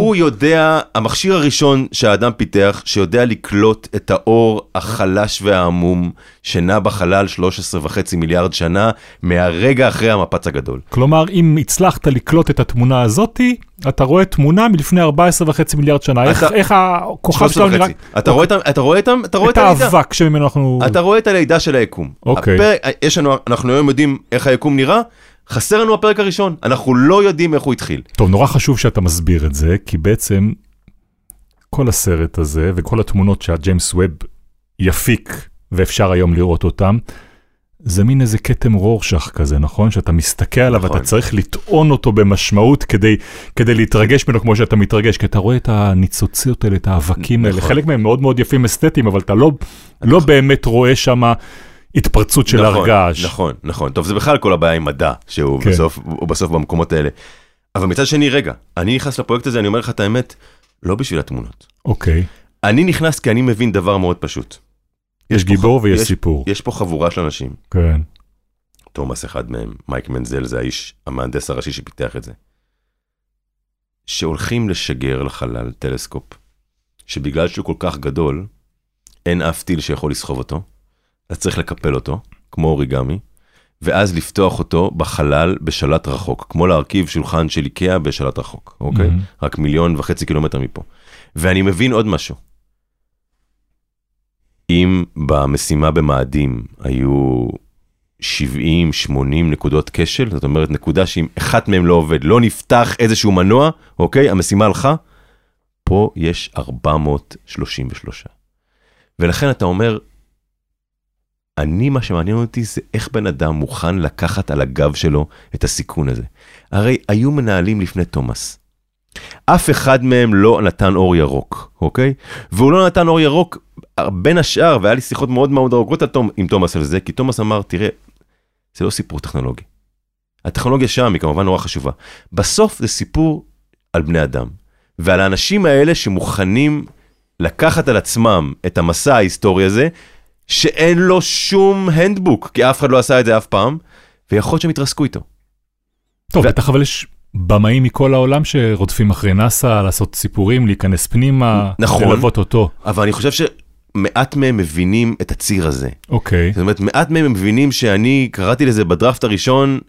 הוא יודע, המכשיר הראשון שהאדם פיתח, שיודע לקלוט את האור החלש והעמום, שנע בחלל 13 וחצי מיליארד שנה, מהרגע אחרי המפץ הגדול. כלומר, אם הצלחת לקלוט את התמונה הזאתי, אתה רואה תמונה מלפני 14 וחצי מיליארד שנה. איך, אתה- איך הכוכב 13 שלנו נראה? אתה רואה את ה- אתה רואה את אתה רואה את את. האבק שממנו אנחנו... אתה רואה את הלידה של היקום. אוקיי. הפרק, יש לנו, אנחנו היום יודעים איך היקום נראה, חסר לנו הפרק הראשון. אנחנו לא יודעים איך הוא התחיל. טוב, נורא חשוב שאתה מסביר את זה, כי בעצם כל הסרט הזה וכל התמונות שהג'יימס ווב יפיק, ואפשר היום לראות אותם, זה מין איזה כתם רורשך כזה, נכון? שאתה מסתכל עליו, נכון. אתה צריך לטעון אותו במשמעות כדי, כדי להתרגש ממנו כמו שאתה מתרגש, כי אתה רואה את הניצוציות האלה, את האבקים האלה, נכון. חלק מהם מאוד מאוד יפים אסתטיים, אבל אתה לא, לא באמת רואה שם התפרצות של נכון, הרגש. נכון, נכון. טוב, זה בכלל כל הבעיה עם מדע, שהוא כן. בסוף, בסוף במקומות האלה. אבל מצד שני, רגע, אני נכנס לפרויקט הזה, אני אומר לך את האמת, לא בשביל התמונות. אוקיי, אני נכנס כי אני מבין דבר מאוד פשוט. יש פה גיבור ח- ויש יש- סיפור. יש פה חבורה של אנשים, כן. תומאס אחד מהם, מייק מנזל זה האיש, המהנדס הראשי שפיתח את זה, שהולכים לשגר לחלל טלסקופ, שבגלל שהוא כל כך גדול, אין אף טיל שיכול לסחוב אותו, אז צריך לקפל אותו, כמו אוריגמי, ואז לפתוח אותו בחלל בשלט רחוק, כמו להרכיב שולחן של איקאה בשלט רחוק, אוקיי? מהמם. רק מיליון וחצי קילומטר מפה. ואני מבין עוד משהו. אם במשימה במאדים היו 70, 80 נקודות כשל, זאת אומרת נקודה שאם אחת מהן לא עובד, לא נפתח איזשהו מנוע, אוקיי? המשימה הלכה, פה יש 433. ולכן אתה אומר, אני, מה שמעניין אותי זה איך בן אדם מוכן לקחת על הגב שלו את הסיכון הזה. הרי היו מנהלים לפני תומאס. אף אחד מהם לא נתן אור ירוק, אוקיי? והוא לא נתן אור ירוק בין השאר, והיה לי שיחות מאוד מאוד ארוכות עם תומאס על זה, כי תומאס אמר, תראה, זה לא סיפור טכנולוגי. הטכנולוגיה שם היא כמובן נורא חשובה. בסוף זה סיפור על בני אדם, ועל האנשים האלה שמוכנים לקחת על עצמם את המסע ההיסטורי הזה, שאין לו שום הנדבוק, כי אף אחד לא עשה את זה אף פעם, ויכול להיות שהם יתרסקו איתו. טוב, ו- בטח אבל יש במאים מכל העולם שרודפים אחרי נאסא, לעשות סיפורים, להיכנס פנימה, נכון. ללוות אותו. אבל אני חושב מעט מהם מבינים את הציר הזה. אוקיי. זאת אומרת, מעט מהם מבינים שאני קראתי לזה בדראפט הראשון,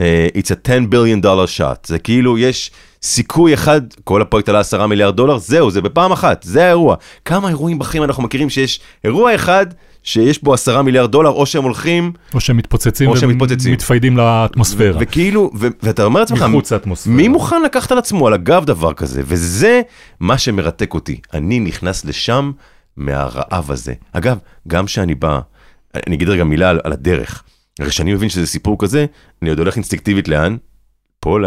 אה, it's a 10 billion dollar shot. זה כאילו, יש סיכוי אחד, כל הפרויקט עלה 10 מיליארד דולר, זהו, זה בפעם אחת, זה האירוע. כמה אירועים בחיים אנחנו מכירים שיש אירוע אחד שיש בו 10 מיליארד דולר, או שהם הולכים, או שהם מתפוצצים או שהם מתפוצצים. ומתפיידים לאטמוספירה. וכאילו, ו- ואתה אומר לעצמך, מחוץ לאטמוספירה. מי מוכן לקחת על עצמו על הגב דבר כזה? וזה מה שמרתק אותי. אני נכנס לשם מהרעב הזה. אגב, גם כשאני בא, אני אגיד רגע מילה על, על הדרך. הרי כשאני מבין שזה סיפור כזה, אני עוד הולך אינסטינקטיבית לאן? פה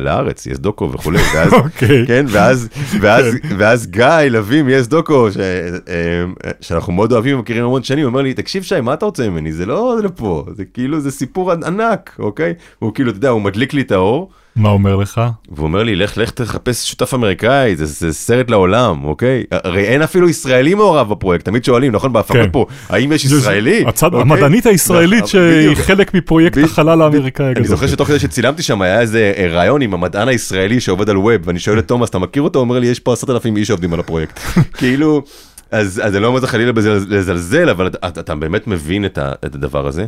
לארץ, יש דוקו וכולי, ואז, אוקיי. כן, ואז, ואז, ואז גיא לביא מיס דוקו, ש, אה, שאנחנו מאוד אוהבים ומכירים המון שנים, הוא אומר לי, תקשיב שי, מה אתה רוצה ממני? זה לא לפה, זה כאילו, זה סיפור ענק, אוקיי? הוא כאילו, אתה יודע, הוא מדליק לי את האור, מה אומר לך? והוא אומר לי, לך, לך תחפש שותף אמריקאי, זה, זה סרט לעולם, אוקיי? הרי אין אפילו ישראלי מעורב בפרויקט, תמיד שואלים, נכון, בהפקות כן. פה, האם יש ישראלי? הצד, אוקיי? המדענית הישראלית נכון, שהיא בדיוק. חלק מפרויקט ב- החלל האמריקאי אני. זוכר שתוך כדי שצילמתי שם היה איזה אה, רעיון עם המדען הישראלי שעובד על ווב, ואני שואל את תומאס, אתה מכיר אותו? הוא אומר לי, יש פה עשרת אלפים איש שעובדים על הפרויקט. כאילו, אז אז אני לא אומר זה חלילה לזלזל, אבל אתה- אתה אתה באמת מבין את ה- את הדבר הזה.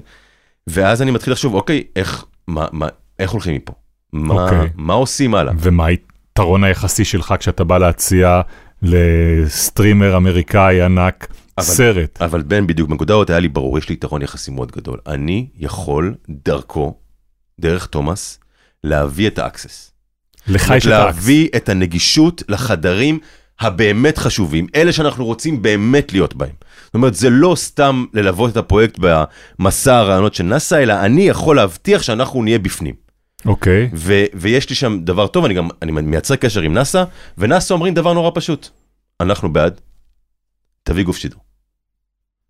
ואז אני מתחיל לחשוב, אוקיי, איך מה- מה- איך הולכים מפה? מה אוקיי. מה עושים הלאה? ומה היתרון היחסי שלך כשאתה בא להציע לסטרימר אמריקאי ענק אבל- סרט? אבל בן, בדיוק, בנקודה הזאת היה לי ברור, יש לי יתרון יחסי מאוד גדול. אני יכול דרכו, דרך תומאס, להביא את ה access. לך יש את ה access. להביא את הנגישות לחדרים הבאמת חשובים, אלה שאנחנו רוצים באמת להיות בהם. זאת אומרת, זה לא סתם ללוות את הפרויקט במסע הרעיונות של נאסא, אלא אני יכול להבטיח שאנחנו נהיה בפנים. אוקיי. ו- ויש לי שם דבר טוב, אני גם אני מייצר קשר עם נאסא, ונאסא אומרים דבר נורא פשוט. אנחנו בעד, תביא גוף שידור.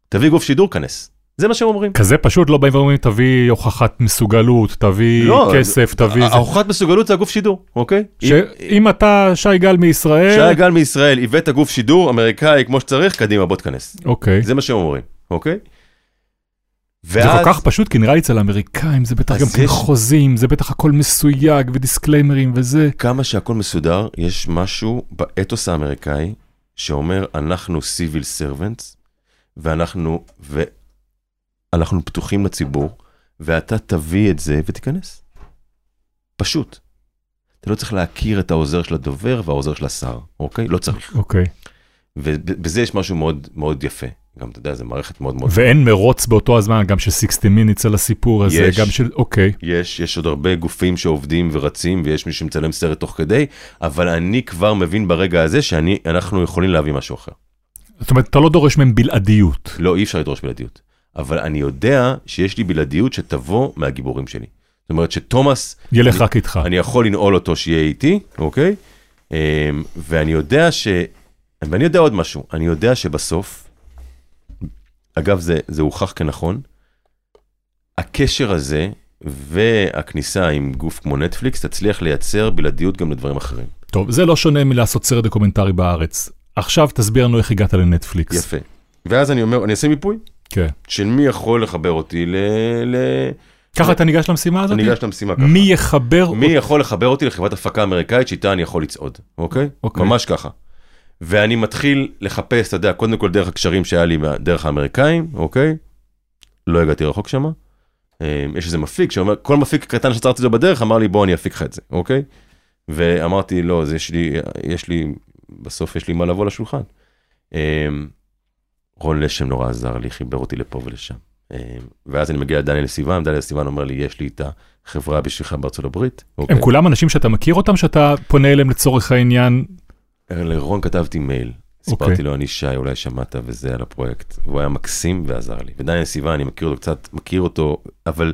תביא גוף שידור, כנס. זה מה שהם אומרים. כזה פשוט לא באים ואומרים תביא הוכחת מסוגלות, תביא לא, כסף, תביא זה. ההוכחת מסוגלות זה הגוף שידור, אוקיי? אם- שאם אתה שי גל מישראל, שי גל מישראל הבאת גוף שידור אמריקאי כמו שצריך, קדימה בוא תכנס. אוקיי. זה מה שהם אומרים, אוקיי? זה כל כך פשוט, כי נראה לי אצל האמריקאים זה בטח גם כן יש- חוזים, זה בטח הכל מסויג ודיסקליימרים וזה. כמה שהכל מסודר, יש משהו באתוס האמריקאי שאומר אנחנו civil servants, ואנחנו, ואנחנו פתוחים לציבור, ואתה תביא את זה ותיכנס. פשוט. אתה לא צריך להכיר את העוזר של הדובר והעוזר של השר, אוקיי? לא צריך. אוקיי. ובזה יש משהו מאוד מאוד יפה. גם, אתה יודע, זו מערכת מאוד מאוד... ואין מרוץ באותו הזמן גם של 60 מיניץ על הסיפור הזה, יש. גם של, אוקיי. יש, יש עוד הרבה גופים שעובדים ורצים, ויש מי שמצלם סרט תוך כדי, אבל אני כבר מבין ברגע הזה שאנחנו יכולים להביא משהו אחר. זאת אומרת, אתה לא דורש מהם בלעדיות. לא, אי אפשר לדרוש בלעדיות. אבל אני יודע שיש לי בלעדיות שתבוא מהגיבורים שלי. זאת אומרת שתומאס, ילך רק איתך. אני יכול לנעול אותו שיהיה איתי, אוקיי? אמ, ואני יודע ש... ואני יודע עוד משהו, אני יודע שבסוף, אגב, זה, זה הוכח כנכון, הקשר הזה והכניסה עם גוף כמו נטפליקס תצליח לייצר בלעדיות גם לדברים אחרים. טוב, זה לא שונה מלעשות סרט דוקומנטרי בארץ. עכשיו תסביר לנו איך הגעת לנטפליקס. יפה. ואז אני אומר, אני אעשה מיפוי כן. של מי יכול לחבר אותי ל... ל... ככה אתה ניגש למשימה הזאת? אני ניגש למשימה ככה. מי יחבר? מי יכול לחבר אותי לחברת הפקה אמריקאית שאיתה אני יכול לצעוד, אוקיי? אוקיי. ממש ככה. ואני מתחיל לחפש, אתה יודע, קודם כל דרך הקשרים שהיה לי דרך האמריקאים, אוקיי? לא הגעתי רחוק שמה. אה, יש איזה מפיק שאומר, כל מפיק קטן שעצרתי לו בדרך אמר לי בוא אני אפיק לך את זה, אוקיי? ואמרתי לא, אז יש לי, יש לי, בסוף יש לי מה לבוא לשולחן. אה, רון לשם נורא עזר לי, חיבר אותי לפה ולשם. אה, ואז אני מגיע לדניאל סיוון, דניאל סיוון אומר לי, יש לי את החברה בשבילך בארצות הברית. אוקיי? הם כולם אנשים שאתה מכיר אותם, שאתה פונה אליהם לצורך העניין? לרון כתבתי מייל, אוקיי. סיפרתי לו, אני שי, אולי שמעת וזה על הפרויקט, והוא היה מקסים ועזר לי. ודניאל סיוון, אני מכיר אותו קצת, מכיר אותו, אבל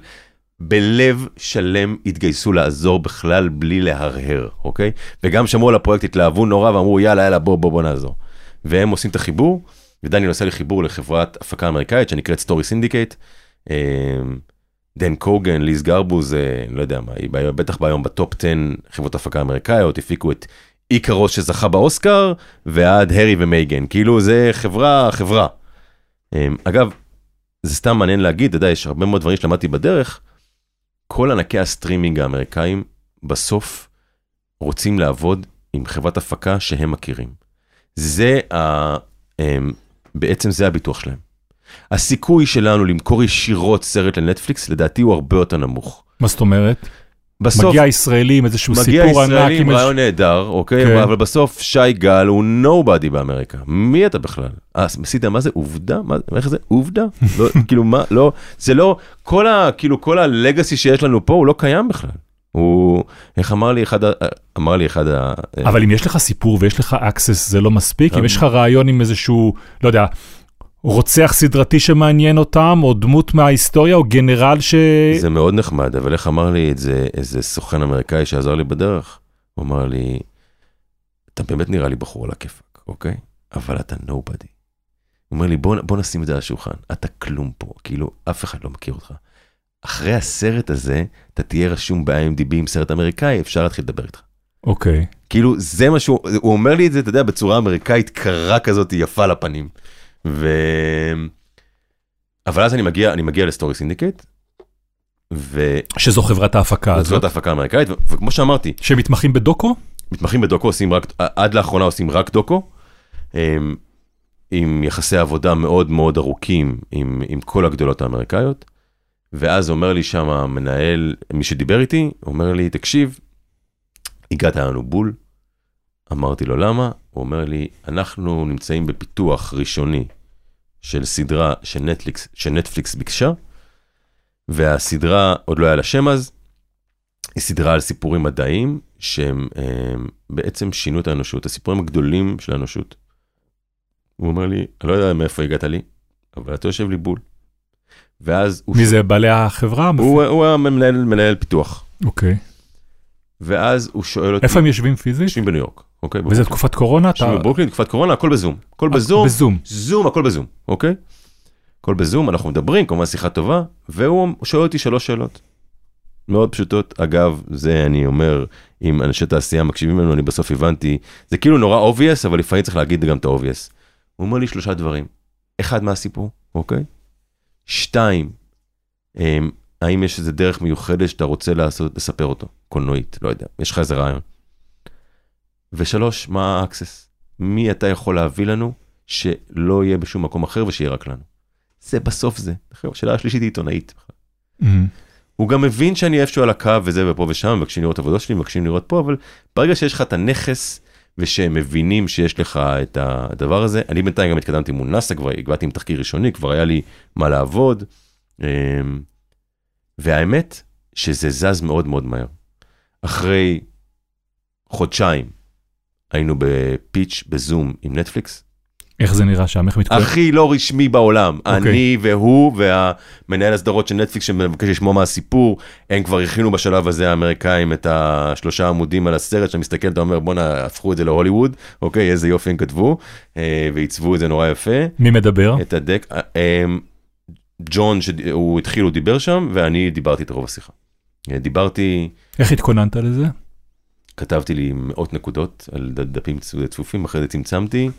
בלב שלם התגייסו לעזור בכלל בלי להרהר, אוקיי? וגם שמעו על הפרויקט, התלהבו נורא ואמרו, יאללה, יאללה, בוא, בוא, בוא נעזור. והם עושים את החיבור, ודניאל עושה לי חיבור לחברת הפקה אמריקאית שנקראת Story Syndicate. דן קוגן, ליז גרבוז, אה, לא יודע מה, היא בטח היום ב top 10 חברות הפקה אמריקאיות, הפיקו את איקרוס שזכה באוסקר, ועד הרי ומייגן, כאילו זה חברה, חברה. אמ, אגב, זה סתם מעניין להגיד, אתה יודע, יש הרבה מאוד דברים שלמדתי בדרך, כל ענקי הסטרימינג האמריקאים בסוף רוצים לעבוד עם חברת הפקה שהם מכירים. זה ה... אמ, בעצם זה הביטוח שלהם. הסיכוי שלנו למכור ישירות סרט לנטפליקס, לדעתי הוא הרבה יותר נמוך. מה זאת אומרת? בסוף, מגיע ישראלי עם איזשהו מגיע סיפור ענק. ישראלי עם רעיון נהדר, אוקיי? כן. אבל בסוף שי גל הוא nobody באמריקה. מי אתה בכלל? אה, עשית, מה זה עובדה? מה, איך זה עובדה? לא, כאילו מה, לא, זה לא, כל ה, כאילו כל הלגאסי שיש לנו פה הוא לא קיים בכלל. הוא, איך אמר לי אחד, אמר לי אחד ה... אבל אם יש לך סיפור ויש לך access זה לא מספיק? אם גם- יש לך רעיון עם איזשהו, לא יודע, רוצח סדרתי שמעניין אותם, או דמות מההיסטוריה, או גנרל ש... זה מאוד נחמד, אבל איך אמר לי את זה איזה סוכן אמריקאי שעזר לי בדרך? הוא אמר לי, אתה באמת נראה לי בחור על הכיפאק, אוקיי? אבל אתה נובדי. הוא אומר לי, בוא, בוא נשים את זה על השולחן, אתה כלום פה, כאילו, אף אחד לא מכיר אותך. אחרי הסרט הזה, אתה תהיה רשום ב-IMDb עם סרט אמריקאי, אפשר להתחיל לדבר איתך. אוקיי. כאילו, זה מה שהוא, הוא אומר לי את זה, אתה יודע, בצורה אמריקאית קרה כזאת, יפה לפנים. ו... אבל אז אני מגיע, אני מגיע לסטורי סינדיקט, ו... שזו חברת ההפקה זאת הזאת. ההפקה האמריקאית, ו- וכמו שאמרתי, שמתמחים בדוקו? מתמחים בדוקו, עושים רק, עד לאחרונה עושים רק דוקו, עם, עם יחסי עבודה מאוד מאוד ארוכים עם, עם כל הגדולות האמריקאיות, ואז אומר לי שם המנהל, מי שדיבר איתי, אומר לי, תקשיב, הגעת לנו בול, אמרתי לו למה, הוא אומר לי, אנחנו נמצאים בפיתוח ראשוני של סדרה שנטפליקס, שנטפליקס ביקשה, והסדרה עוד לא היה לה שם אז, היא סדרה על סיפורים מדעיים שהם הם, בעצם שינו את האנושות, הסיפורים הגדולים של האנושות. הוא אומר לי, אני לא יודע מאיפה הגעת לי, אבל אתה יושב לי בול. ואז הוא, מי זה בעלי החברה? הוא, הוא היה מנהל, מנהל פיתוח, אוקיי. ואז הוא שואל אותי, איפה הם יושבים פיזית? יושבים בניו יורק, אוקיי? וזה בברוקלין. תקופת קורונה? אתה- יושבים בברוקלין, תקופת קורונה, הכל בזום, הכל בזום, בזום. זום, הכל בזום, אוקיי? הכל בזום, אנחנו מדברים, כמובן שיחה טובה, והוא שואל אותי שלוש שאלות. מאוד פשוטות, אגב, זה אני אומר, אם אנשי תעשייה מקשיבים לנו, אני בסוף הבנתי, זה כאילו נורא obvious, אבל לפעמים צריך להגיד גם את ה-obvious. הוא אומר לי שלושה דברים, אחד מהסיפור, אוקיי? שתיים, אמ, האם יש איזה דרך מיוחדת שאתה רוצה לעשות, לספר אותו, קולנועית, לא יודע, יש לך איזה רעיון. ושלוש, מה האקסס? מי אתה יכול להביא לנו שלא יהיה בשום מקום אחר ושיהיה רק לנו? זה בסוף זה. השאלה השלישית היא עיתונאית. מהמם. הוא גם מבין שאני איפשהו על הקו וזה ופה ושם, מבקשים לראות עבודות שלי, מבקשים לראות פה, אבל ברגע שיש לך את הנכס ושהם מבינים שיש לך את הדבר הזה, אני בינתיים גם התקדמתי מול נאסא, כבר הגעתי עם תחקיר ראשוני, כבר היה לי מה לעבוד. אמ, והאמת שזה זז מאוד מאוד מהר. אחרי חודשיים היינו בפיץ' בזום עם נטפליקס, איך זה נראה שם? איך מתקדם? הכי לא רשמי בעולם. אוקיי. אני והוא והמנהל הסדרות של נטפליקס שמבקש לשמוע מהסיפור, הם כבר הכינו בשלב הזה האמריקאים את השלושה עמודים על הסרט, שאתה מסתכל, אתה אומר בואנה, הפכו את זה להוליווד, אוקיי, איזה יופי הם כתבו, אה, ועיצבו את זה נורא יפה. מי מדבר? את הדק, אה, אה, ג'ון, שהוא התחיל, הוא דיבר שם, ואני דיברתי את רוב השיחה. אה, דיברתי, איך התכוננת לזה? כתבתי לי מאות נקודות על דפים צפופים, אחרי זה צמצמתי.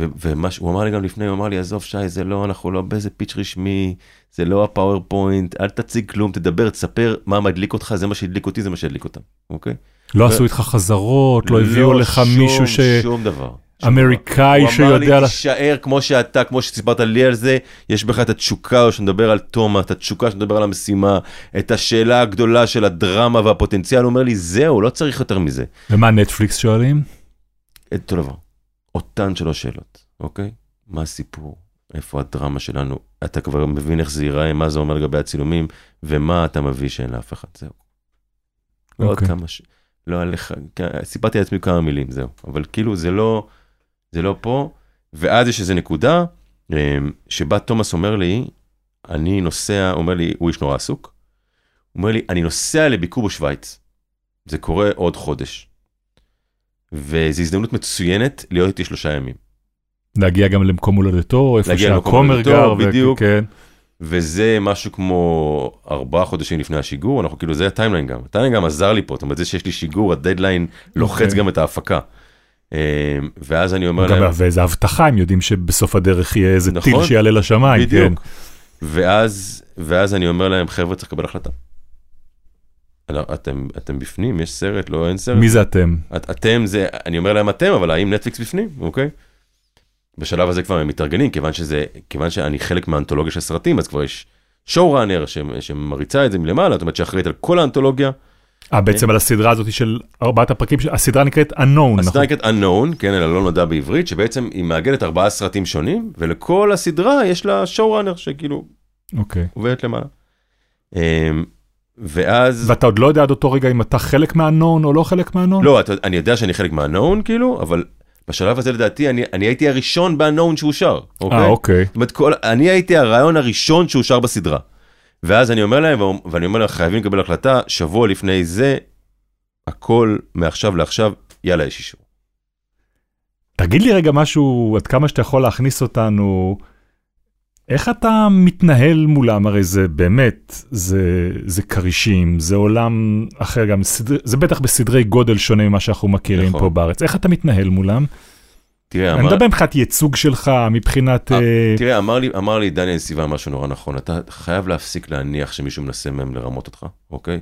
ו- ומה שהוא אמר לי גם לפני, הוא אמר לי, עזוב שי, זה לא, אנחנו לא באיזה פיץ' רשמי, זה לא הפאורפוינט, אל תציג כלום, תדבר, תספר מה מדליק אותך, זה מה שהדליק אותי, זה מה שהדליק אותם, אוקיי? לא עשו איתך חזרות, לא הביאו לך שום- מישהו ש... שום דבר. אמריקאי הוא אמר לי, שיודע... תישאר כמו שאתה, כמו שסיפרת לי על זה, יש בך את התשוקה, שנדבר על תומא, את התשוקה שנדבר על המשימה, את השאלה הגדולה של הדרמה והפוטנציאל, הוא אומר לי, זהו, לא צריך יותר מזה. ומה נטפליקס שואלים? את אותו דבר. אותן שלוש שאלות, אוקיי? מה הסיפור? איפה הדרמה שלנו? אתה כבר מבין איך זה ייראה, מה זה אומר לגבי הצילומים, ומה אתה מביא שאין לאף אחד, זהו. אוקיי. כמה ש... לא עליך, כן, סיפרתי לעצמי כמה מילים, זהו. אבל כאילו זה לא, זה לא פה, ואז יש איזו נקודה אמ, שבה תומאס אומר לי, אני נוסע, אומר לי, הוא איש נורא עסוק, הוא אומר לי, אני נוסע לביקור בשוויץ. זה קורה עוד חודש. וזו הזדמנות מצוינת להיות איתי שלושה ימים. להגיע גם למקום הולדתו, איפה שהכומר גר. בדיוק. כן. וזה משהו כמו ארבעה חודשים לפני השיגור, אנחנו כאילו, זה ה timeline גם. ה timeline גם עזר לי פה, זאת אומרת, זה שיש לי שיגור, הדדליין לוחץ אוקיי. גם את ההפקה. אמ, ואז אני אומר להם, ואיזה הבטחה, הם יודעים שבסוף הדרך יהיה איזה נכון, טיל שיעלה לשמיים. כן. בדיוק. ואז, ואז אני אומר להם, חבר'ה, צריך לקבל החלטה. לא, אתם, אתם בפנים, יש סרט, לא, אין סרט. מי זה אתם? את, אתם זה, אני אומר להם אתם, אבל האם נטפליקס בפנים, אוקיי? בשלב הזה כבר הם מתארגנים, כיוון שזה, כיוון שאני חלק מהאנתולוגיה של סרטים, אז כבר יש שואו ראנר שמריצה את זה מלמעלה, זאת אומרת שאחראית על כל האנתולוגיה. אה, בעצם על הסדרה הזאת של ארבעת הפרקים, הסדרה נקראת unknown, נכון? הסדרה נקראת unknown, כן, אלא לא נודע בעברית, שבעצם היא מאגדת ארבעה סרטים שונים, ולכל הסדרה יש לה ראנר שכאילו אוקיי. עובדת למעלה. אמ, ואז, ואתה עוד לא יודע עד אותו רגע אם אתה חלק מהunknown או לא חלק מהunknown? לא, אתה- אני יודע שאני חלק מה-unknown כאילו, אבל בשלב הזה לדעתי אני, אני הייתי הראשון ב-unknown שאושר, אוקיי? אה, אוקיי. זאת אומרת, כל, אני הייתי הרעיון הראשון שאושר בסדרה. ואז אני אומר להם, ואני אומר להם, חייבים לקבל החלטה, שבוע לפני זה, הכל מעכשיו לעכשיו, יאללה, יש אישור. תגיד לי רגע משהו, עד כמה שאתה יכול להכניס אותנו, איך אתה מתנהל מולם? הרי זה באמת, זה, זה כרישים, זה עולם אחר גם, סדר, זה בטח בסדרי גודל שונה ממה שאנחנו מכירים נכון. פה בארץ. איך אתה מתנהל מולם? תראה, אני מדבר מבחינת ייצוג שלך, מבחינת... אה, אה, תראה, אמר לי, אמר לי דניאל סיוון משהו נורא נכון, אתה חייב להפסיק להניח שמישהו מנסה מהם לרמות אותך, אוקיי?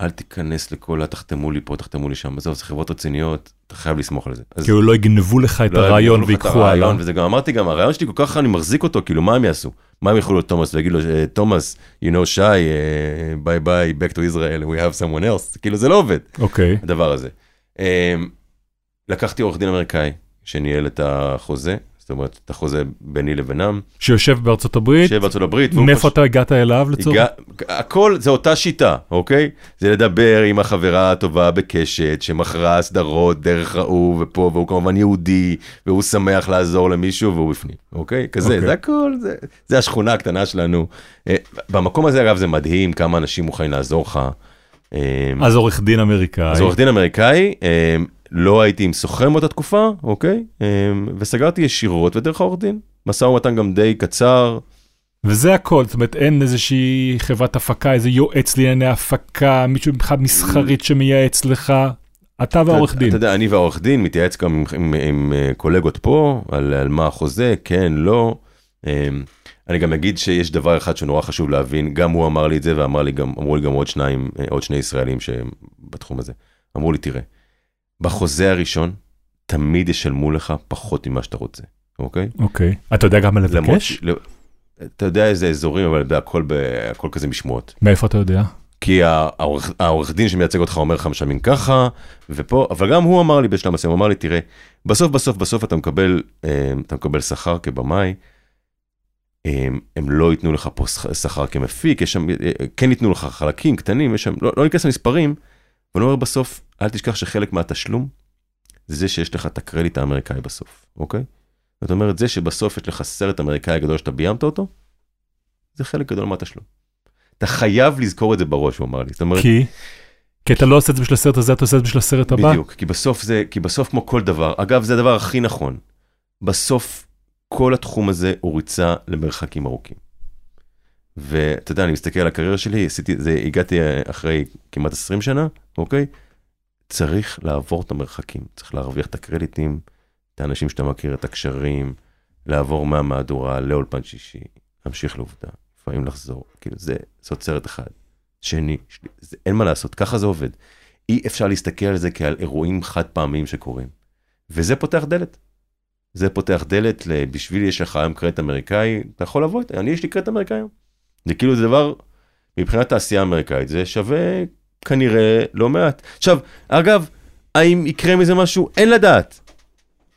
אל תיכנס לכל התחתמו לי פה, תחתמו לי שם, עזוב, זה חברות רציניות, אתה חייב לסמוך על זה. אז כאילו לא יגנבו לך את לא, הרעיון ויקחו. הרעיון, וזה גם אמרתי גם, הרעיון שלי כל כך אני מחזיק אותו, כאילו מה הם יעשו? מה הם יכולו לתומאס ויגיד לו, "אה, תומאס, you know שי, ביי ביי, back to Israel, we have someone else, כאילו זה לא עובד, אוקיי. הדבר הזה. אה, לקחתי עורך דין אמריקאי שניהל את החוזה, זאת אומרת, את החוזה ביני לבינם, שיושב בארצות הברית, יושב בארצות הברית, מאיפה פשוט- אתה הגעת אליו לצורך? הגע- הכל זה אותה שיטה, אוקיי? זה לדבר עם החברה הטובה בקשת, שמכרה סדרות דרך ההוא ופה, והוא כמובן יהודי, והוא שמח לעזור למישהו והוא בפנים, אוקיי? כזה, אוקיי. זה הכל, זה, זה השכונה הקטנה שלנו. אה, במקום הזה, אגב, זה מדהים כמה אנשים מוכנים לעזור לך. אה, אז עורך דין אמריקאי. אז עורך דין אמריקאי, אה, לא הייתי עם סוכן באותה תקופה, אוקיי? אה, וסגרתי ישירות ודרך העורך דין. משא ומתן גם די קצר, וזה הכל, זאת אומרת אין איזושהי חברת הפקה, איזה יועץ לענייני הפקה, מישהו מבחינת מסחרית שמייעץ לך, אתה והעורך דין. אתה יודע, אני והעורך דין מתייעץ גם עם, עם, עם אה, קולגות פה, על, על מה החוזה, כן, לא. אה, אני גם אגיד שיש דבר אחד שנורא חשוב להבין, גם הוא אמר לי את זה, ואמר לי גם, לי גם עוד שניים, אה, עוד שני ישראלים שהם בתחום הזה. אמרו לי, תראה, בחוזה הראשון, תמיד ישלמו לך פחות ממה שאתה רוצה, אוקיי? אוקיי. אתה יודע גם לבקש? ש- לא- אתה יודע איזה אזורים, אבל הכל, ב, הכל כזה משמועות. מאיפה אתה יודע? כי העורך, העורך דין שמייצג אותך אומר לך משלמים ככה, ופה, אבל גם הוא אמר לי בשלב מסוים, הוא אמר לי, תראה, בסוף בסוף בסוף אתה מקבל, אה, אתה מקבל שכר כבמאי, אה, הם לא ייתנו לך פה שכ- שכר כמפיק, יש שם, אה, כן ייתנו לך חלקים קטנים, יש שם, לא, לא ניכנס למספרים, הוא אומר בסוף, אל תשכח שחלק מהתשלום, זה זה שיש לך את הקרדיט האמריקאי בסוף, אוקיי? זאת אומרת, זה שבסוף יש לך סרט אמריקאי גדול שאתה ביימת אותו, זה חלק גדול מהתשלום. אתה חייב לזכור את זה בראש, הוא אמר לי. זאת אומרת, כי? כי אתה לא עושה את זה בשביל הסרט הזה, אתה עושה את זה בשביל הסרט הבא? בדיוק, כי בסוף זה, כי בסוף כמו כל דבר, אגב, זה הדבר הכי נכון. בסוף כל התחום הזה הוא ריצה למרחקים ארוכים. ואתה יודע, אני מסתכל על הקריירה שלי, עשיתי, זה, הגעתי אחרי כמעט 20 שנה, אוקיי? צריך לעבור את המרחקים, צריך להרוויח את הקרדיטים, את האנשים שאתה מכיר, את הקשרים, לעבור מהמהדורה לאולפן שישי, להמשיך לעובדה, לפעמים לחזור, כאילו זה, זאת סרט אחד. שני, שלי, זה, אין מה לעשות, ככה זה עובד. אי אפשר להסתכל על זה כעל אירועים חד פעמיים שקורים. וזה פותח דלת. זה פותח דלת, בשביל יש לך היום קרדיט אמריקאי, אתה יכול לבוא איתה, אני יש לי קרדיט אמריקאי היום. זה כאילו זה דבר, מבחינת תעשייה האמריקאית, זה שווה כנראה לא מעט. עכשיו, אגב, האם יקרה מזה משהו? אין לדעת.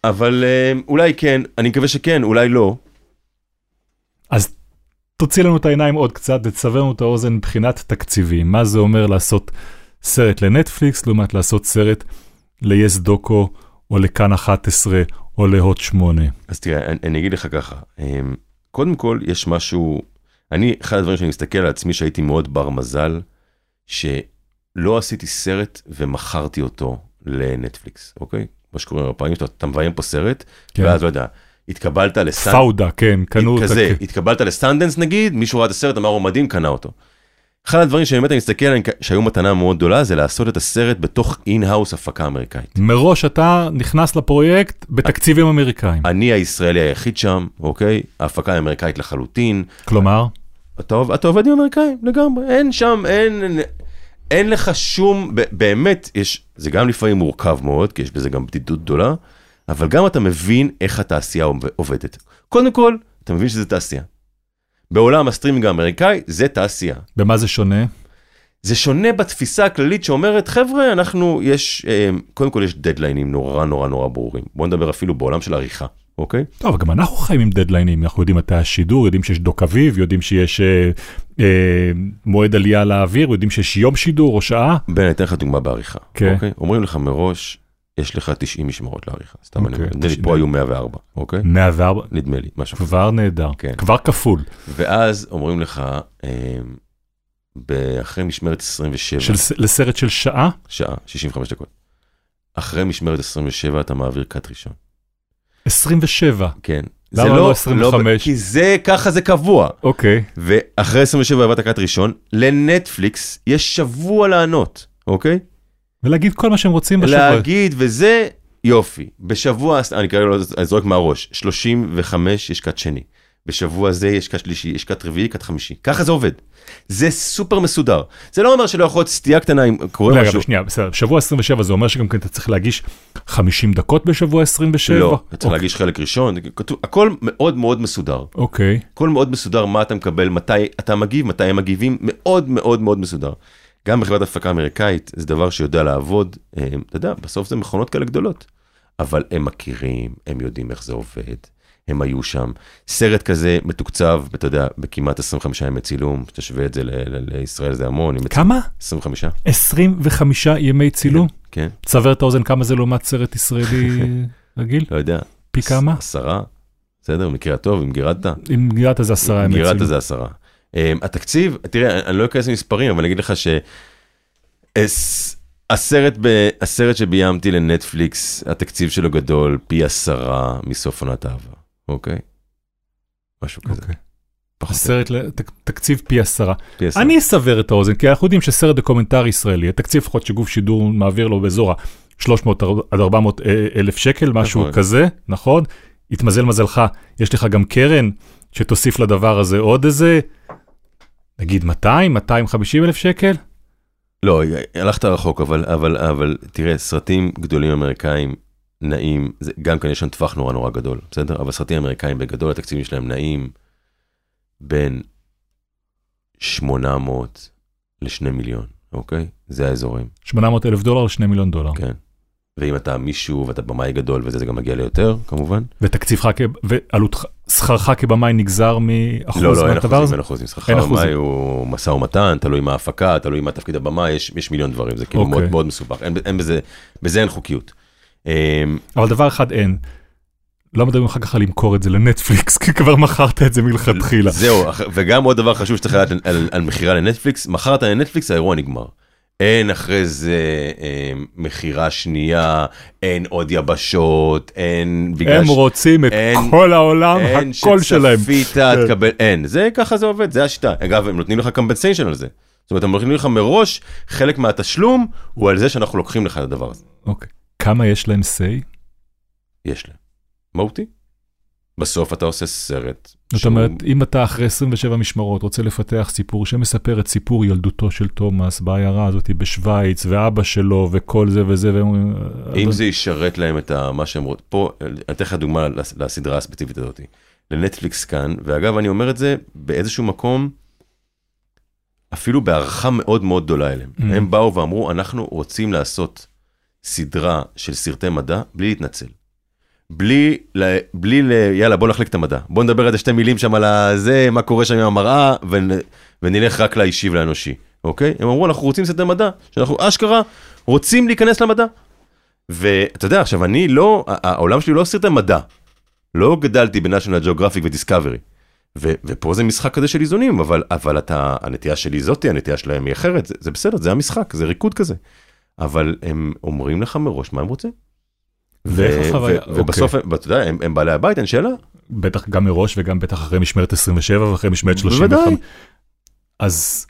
אבל אה, אולי כן, אני מקווה שכן, אולי לא. אז תוציא לנו את העיניים עוד קצת, תסבר לנו את האוזן מבחינת תקציבים. מה זה אומר לעשות סרט לנטפליקס, לעומת לעשות סרט ל-yes דוקו, או לכאן 11, או להוט 8. אז תראה, אני, אני אגיד לך ככה, אמ, קודם כל יש משהו, אני, אחד הדברים שאני מסתכל על עצמי שהייתי מאוד בר מזל, שלא עשיתי סרט ומכרתי אותו לנטפליקס, אוקיי? מה שקורה בפעמים שאתה אתה מביים פה סרט, כן. ואז לא יודע, התקבלת לסטנדנס, פאודה, כן, קנו אותה. כזה, כ- התקבלת לסטנדנס נגיד, מישהו ראה את הסרט, אמר הוא מדהים, קנה אותו. אחד הדברים שבאמת אני מסתכל עליהם שהיו מתנה מאוד גדולה, זה לעשות את הסרט בתוך in-house הפקה אמריקאית. מראש אתה נכנס לפרויקט בתקציבים אמריקאים. אני הישראלי היחיד שם, אוקיי? ההפקה היא אמריקאית לחלוטין. כלומר, אתה, אתה עובד עם אמריקאים לגמרי, אין שם, אין, אין לך שום, באמת, יש, זה גם לפעמים מורכב מאוד, כי יש בזה גם בדידות גדולה, אבל גם אתה מבין איך התעשייה עוב- עובדת. קודם כל, אתה מבין שזה תעשייה. בעולם הסטרימינג האמריקאי זה תעשייה. במה זה שונה? זה שונה בתפיסה הכללית שאומרת, חבר'ה, אנחנו, יש, אה, קודם כל יש דדליינים נורא נורא נורא ברורים. בואו נדבר אפילו בעולם של עריכה, אוקיי? טוב, אבל גם אנחנו חיים עם דדליינים, אנחנו יודעים מתי השידור, יודעים שיש דוק אביב, יודעים שיש אה, אה, מועד עלייה לאוויר, יודעים שיש יום שידור או שעה. בן, אני אתן לך דוגמה בעריכה, כן. אוקיי? אומרים לך מראש, יש לך 90 משמרות לעריכה. סתם אני אוקיי, אומר, נדמה לי 90. פה היו 104, אוקיי? 104, נדמה לי, משהו. כבר נהדר, כן. כבר כפול, ואז אומרים לך, אה, אחרי משמרת 27, של, לסרט של שעה, שעה, 65 דקות. אחרי משמרת 27 אתה מעביר קאט ראשון. 27, כן. למה זה לא 25? כי זה, ככה זה קבוע. אוקיי. ואחרי 27 העברת קאט ראשון, לנטפליקס יש שבוע לענות, אוקיי? ולהגיד כל מה שהם רוצים בשבוע. להגיד, וזה יופי. בשבוע, אני כרגע לא זורק מהראש, 35 יש קאט שני. בשבוע זה יש קאט שלישי, יש קאט רביעי, קאט חמישי. ככה זה עובד. זה סופר מסודר. זה לא אומר שלא יכול להיות סטייה קטנה אם קורה רגע, משהו. שנייה, בסדר, שבוע 27 זה אומר שגם כן אתה צריך להגיש 50 דקות בשבוע 27? לא, אתה צריך אוקיי. להגיש חלק ראשון, כתוב, הכל מאוד מאוד מסודר. אוקיי, הכל מאוד מסודר, מה אתה מקבל, מתי אתה מגיב, מתי הם מגיבים, מאוד מאוד מאוד מסודר. גם בחברת הפקה אמריקאית זה דבר שיודע לעבוד, אה, אתה יודע, בסוף זה מכונות כאלה גדולות. אבל הם מכירים, הם יודעים איך זה עובד, הם היו שם. סרט כזה מתוקצב, אתה יודע, בכמעט 25 ימי צילום, תשווה את זה ל- ל- לישראל זה המון, כמה? 25, 25 ימי צילום? כן, תסבר את האוזן כמה זה לעומת סרט ישראלי רגיל? לא יודע. פי כמה? עשרה, בסדר, במקרה הטוב, אם גירדת. אם גירת זה עשרה ימי גירדת צילום. זה עשרה. Um, התקציב, תראה, אני לא אכנס למספרים, אבל אני אגיד לך ש... הס- הסרט, ב... הסרט שביימתי לנטפליקס, התקציב שלו גדול פי עשרה מסוף עונת אהבה, אוקיי? משהו כזה. אוקיי. הסרט, תקציב פי עשרה. פי עשרה. אני אסבר את האוזן, כי אנחנו יודעים שסרט דוקומנטרי ישראלי, התקציב לפחות שגוף שידור מעביר לו באזור ה-300 עד 400 אלף שקל, משהו נכון. כזה, נכון? התמזל מזלך, יש לך גם קרן שתוסיף לדבר הזה עוד איזה, נגיד 200, 250 אלף שקל? לא, הלכת רחוק, אבל, אבל, אבל תראה, סרטים גדולים אמריקאים נעים, זה, גם כאן יש שם טווח נורא נורא גדול, בסדר? אבל סרטים אמריקאים בגדול, התקציבים שלהם נעים בין 800 ל-2 מיליון, אוקיי? זה האזורים, 800 אלף דולר ל-2 מיליון דולר. כן. ואם אתה מישהו ואתה במאי גדול וזה, זה גם מגיע ליותר, כמובן. ותקציבך, כ- ועלות שכרך כבמאי נגזר מאחוז לא, לא, אין אחוזים? אין אחוזים. שכר אין הבמאי אחוזים. הוא משא ומתן, תלוי מה ההפקה, תלוי מה תפקיד הבמאי, יש, יש מיליון דברים, זה כאילו אוקיי. מאוד, מאוד מסובך, אין, אין בזה, בזה אין חוקיות. אמ, אבל דבר אחד אין. לא מדברים אחר כך על למכור את זה לנטפליקס, כי כבר מכרת את זה מלכתחילה. זהו, וגם עוד דבר חשוב שצריך לדעת על, על, על מכירה לנטפליקס, מכרת לנטפליקס, האירוע נגמר. אין אחרי זה אה, מכירה שנייה, אין עוד יבשות, אין בגלל הם ש- רוצים את אין- כל העולם, אין הכל שלהם. שצפית, כן. תקבל, אין, זה ככה זה עובד, זה השיטה. אגב, הם נותנים לך קמפנסיישן על זה. זאת אומרת, הם נותנים לך מראש, חלק מהתשלום הוא על זה שאנחנו לוקחים לך את הדבר הזה. אוקיי. כמה יש להם say? יש להם. מהותי. בסוף אתה עושה סרט. זאת שהוא- אומרת, אם אתה אחרי 27 משמרות רוצה לפתח סיפור שמספר את סיפור ילדותו של תומאס בעיירה הזאת בשוויץ, ואבא שלו וכל זה וזה, והם. אם זה ישרת להם את ה- מה שהם רוצים, פה, אני אתן לך דוגמה לס- לסדרה הספציפית הזאת. לנטפליקס כאן, ואגב, אני אומר את זה באיזשהו מקום, אפילו בהערכה מאוד מאוד גדולה אליהם. Mm. הם באו ואמרו, אנחנו רוצים לעשות סדרה של סרטי מדע בלי להתנצל. בלי, בלי, ל- יאללה, בוא נחליק את המדע. בוא נדבר על שתי מילים שם על הזה, מה קורה שם עם המראה, ונ, ונלך רק לאישי ולאנושי, אוקיי? הם אמרו, אנחנו רוצים סרטי מדע, שאנחנו אשכרה רוצים להיכנס למדע. ואתה יודע, עכשיו, אני לא, העולם שלי לא סרטי מדע. לא גדלתי בנשיונל ג'אוגרפיק ודיסקאברי. ו- ופה זה משחק כזה של איזונים, אבל, אבל אתה, הנטייה שלי זאתי, הנטייה שלהם היא אחרת, זה, זה בסדר, זה המשחק, זה ריקוד כזה. אבל הם אומרים לך מראש מה הם רוצים. ואיך החוויה? ו- ובסוף, ואתה יודע, הם, בעלי הבית, אין שאלה. בטח גם מראש וגם בטח אחרי משמרת 27 ואחרי משמרת 35. בוודאי. אז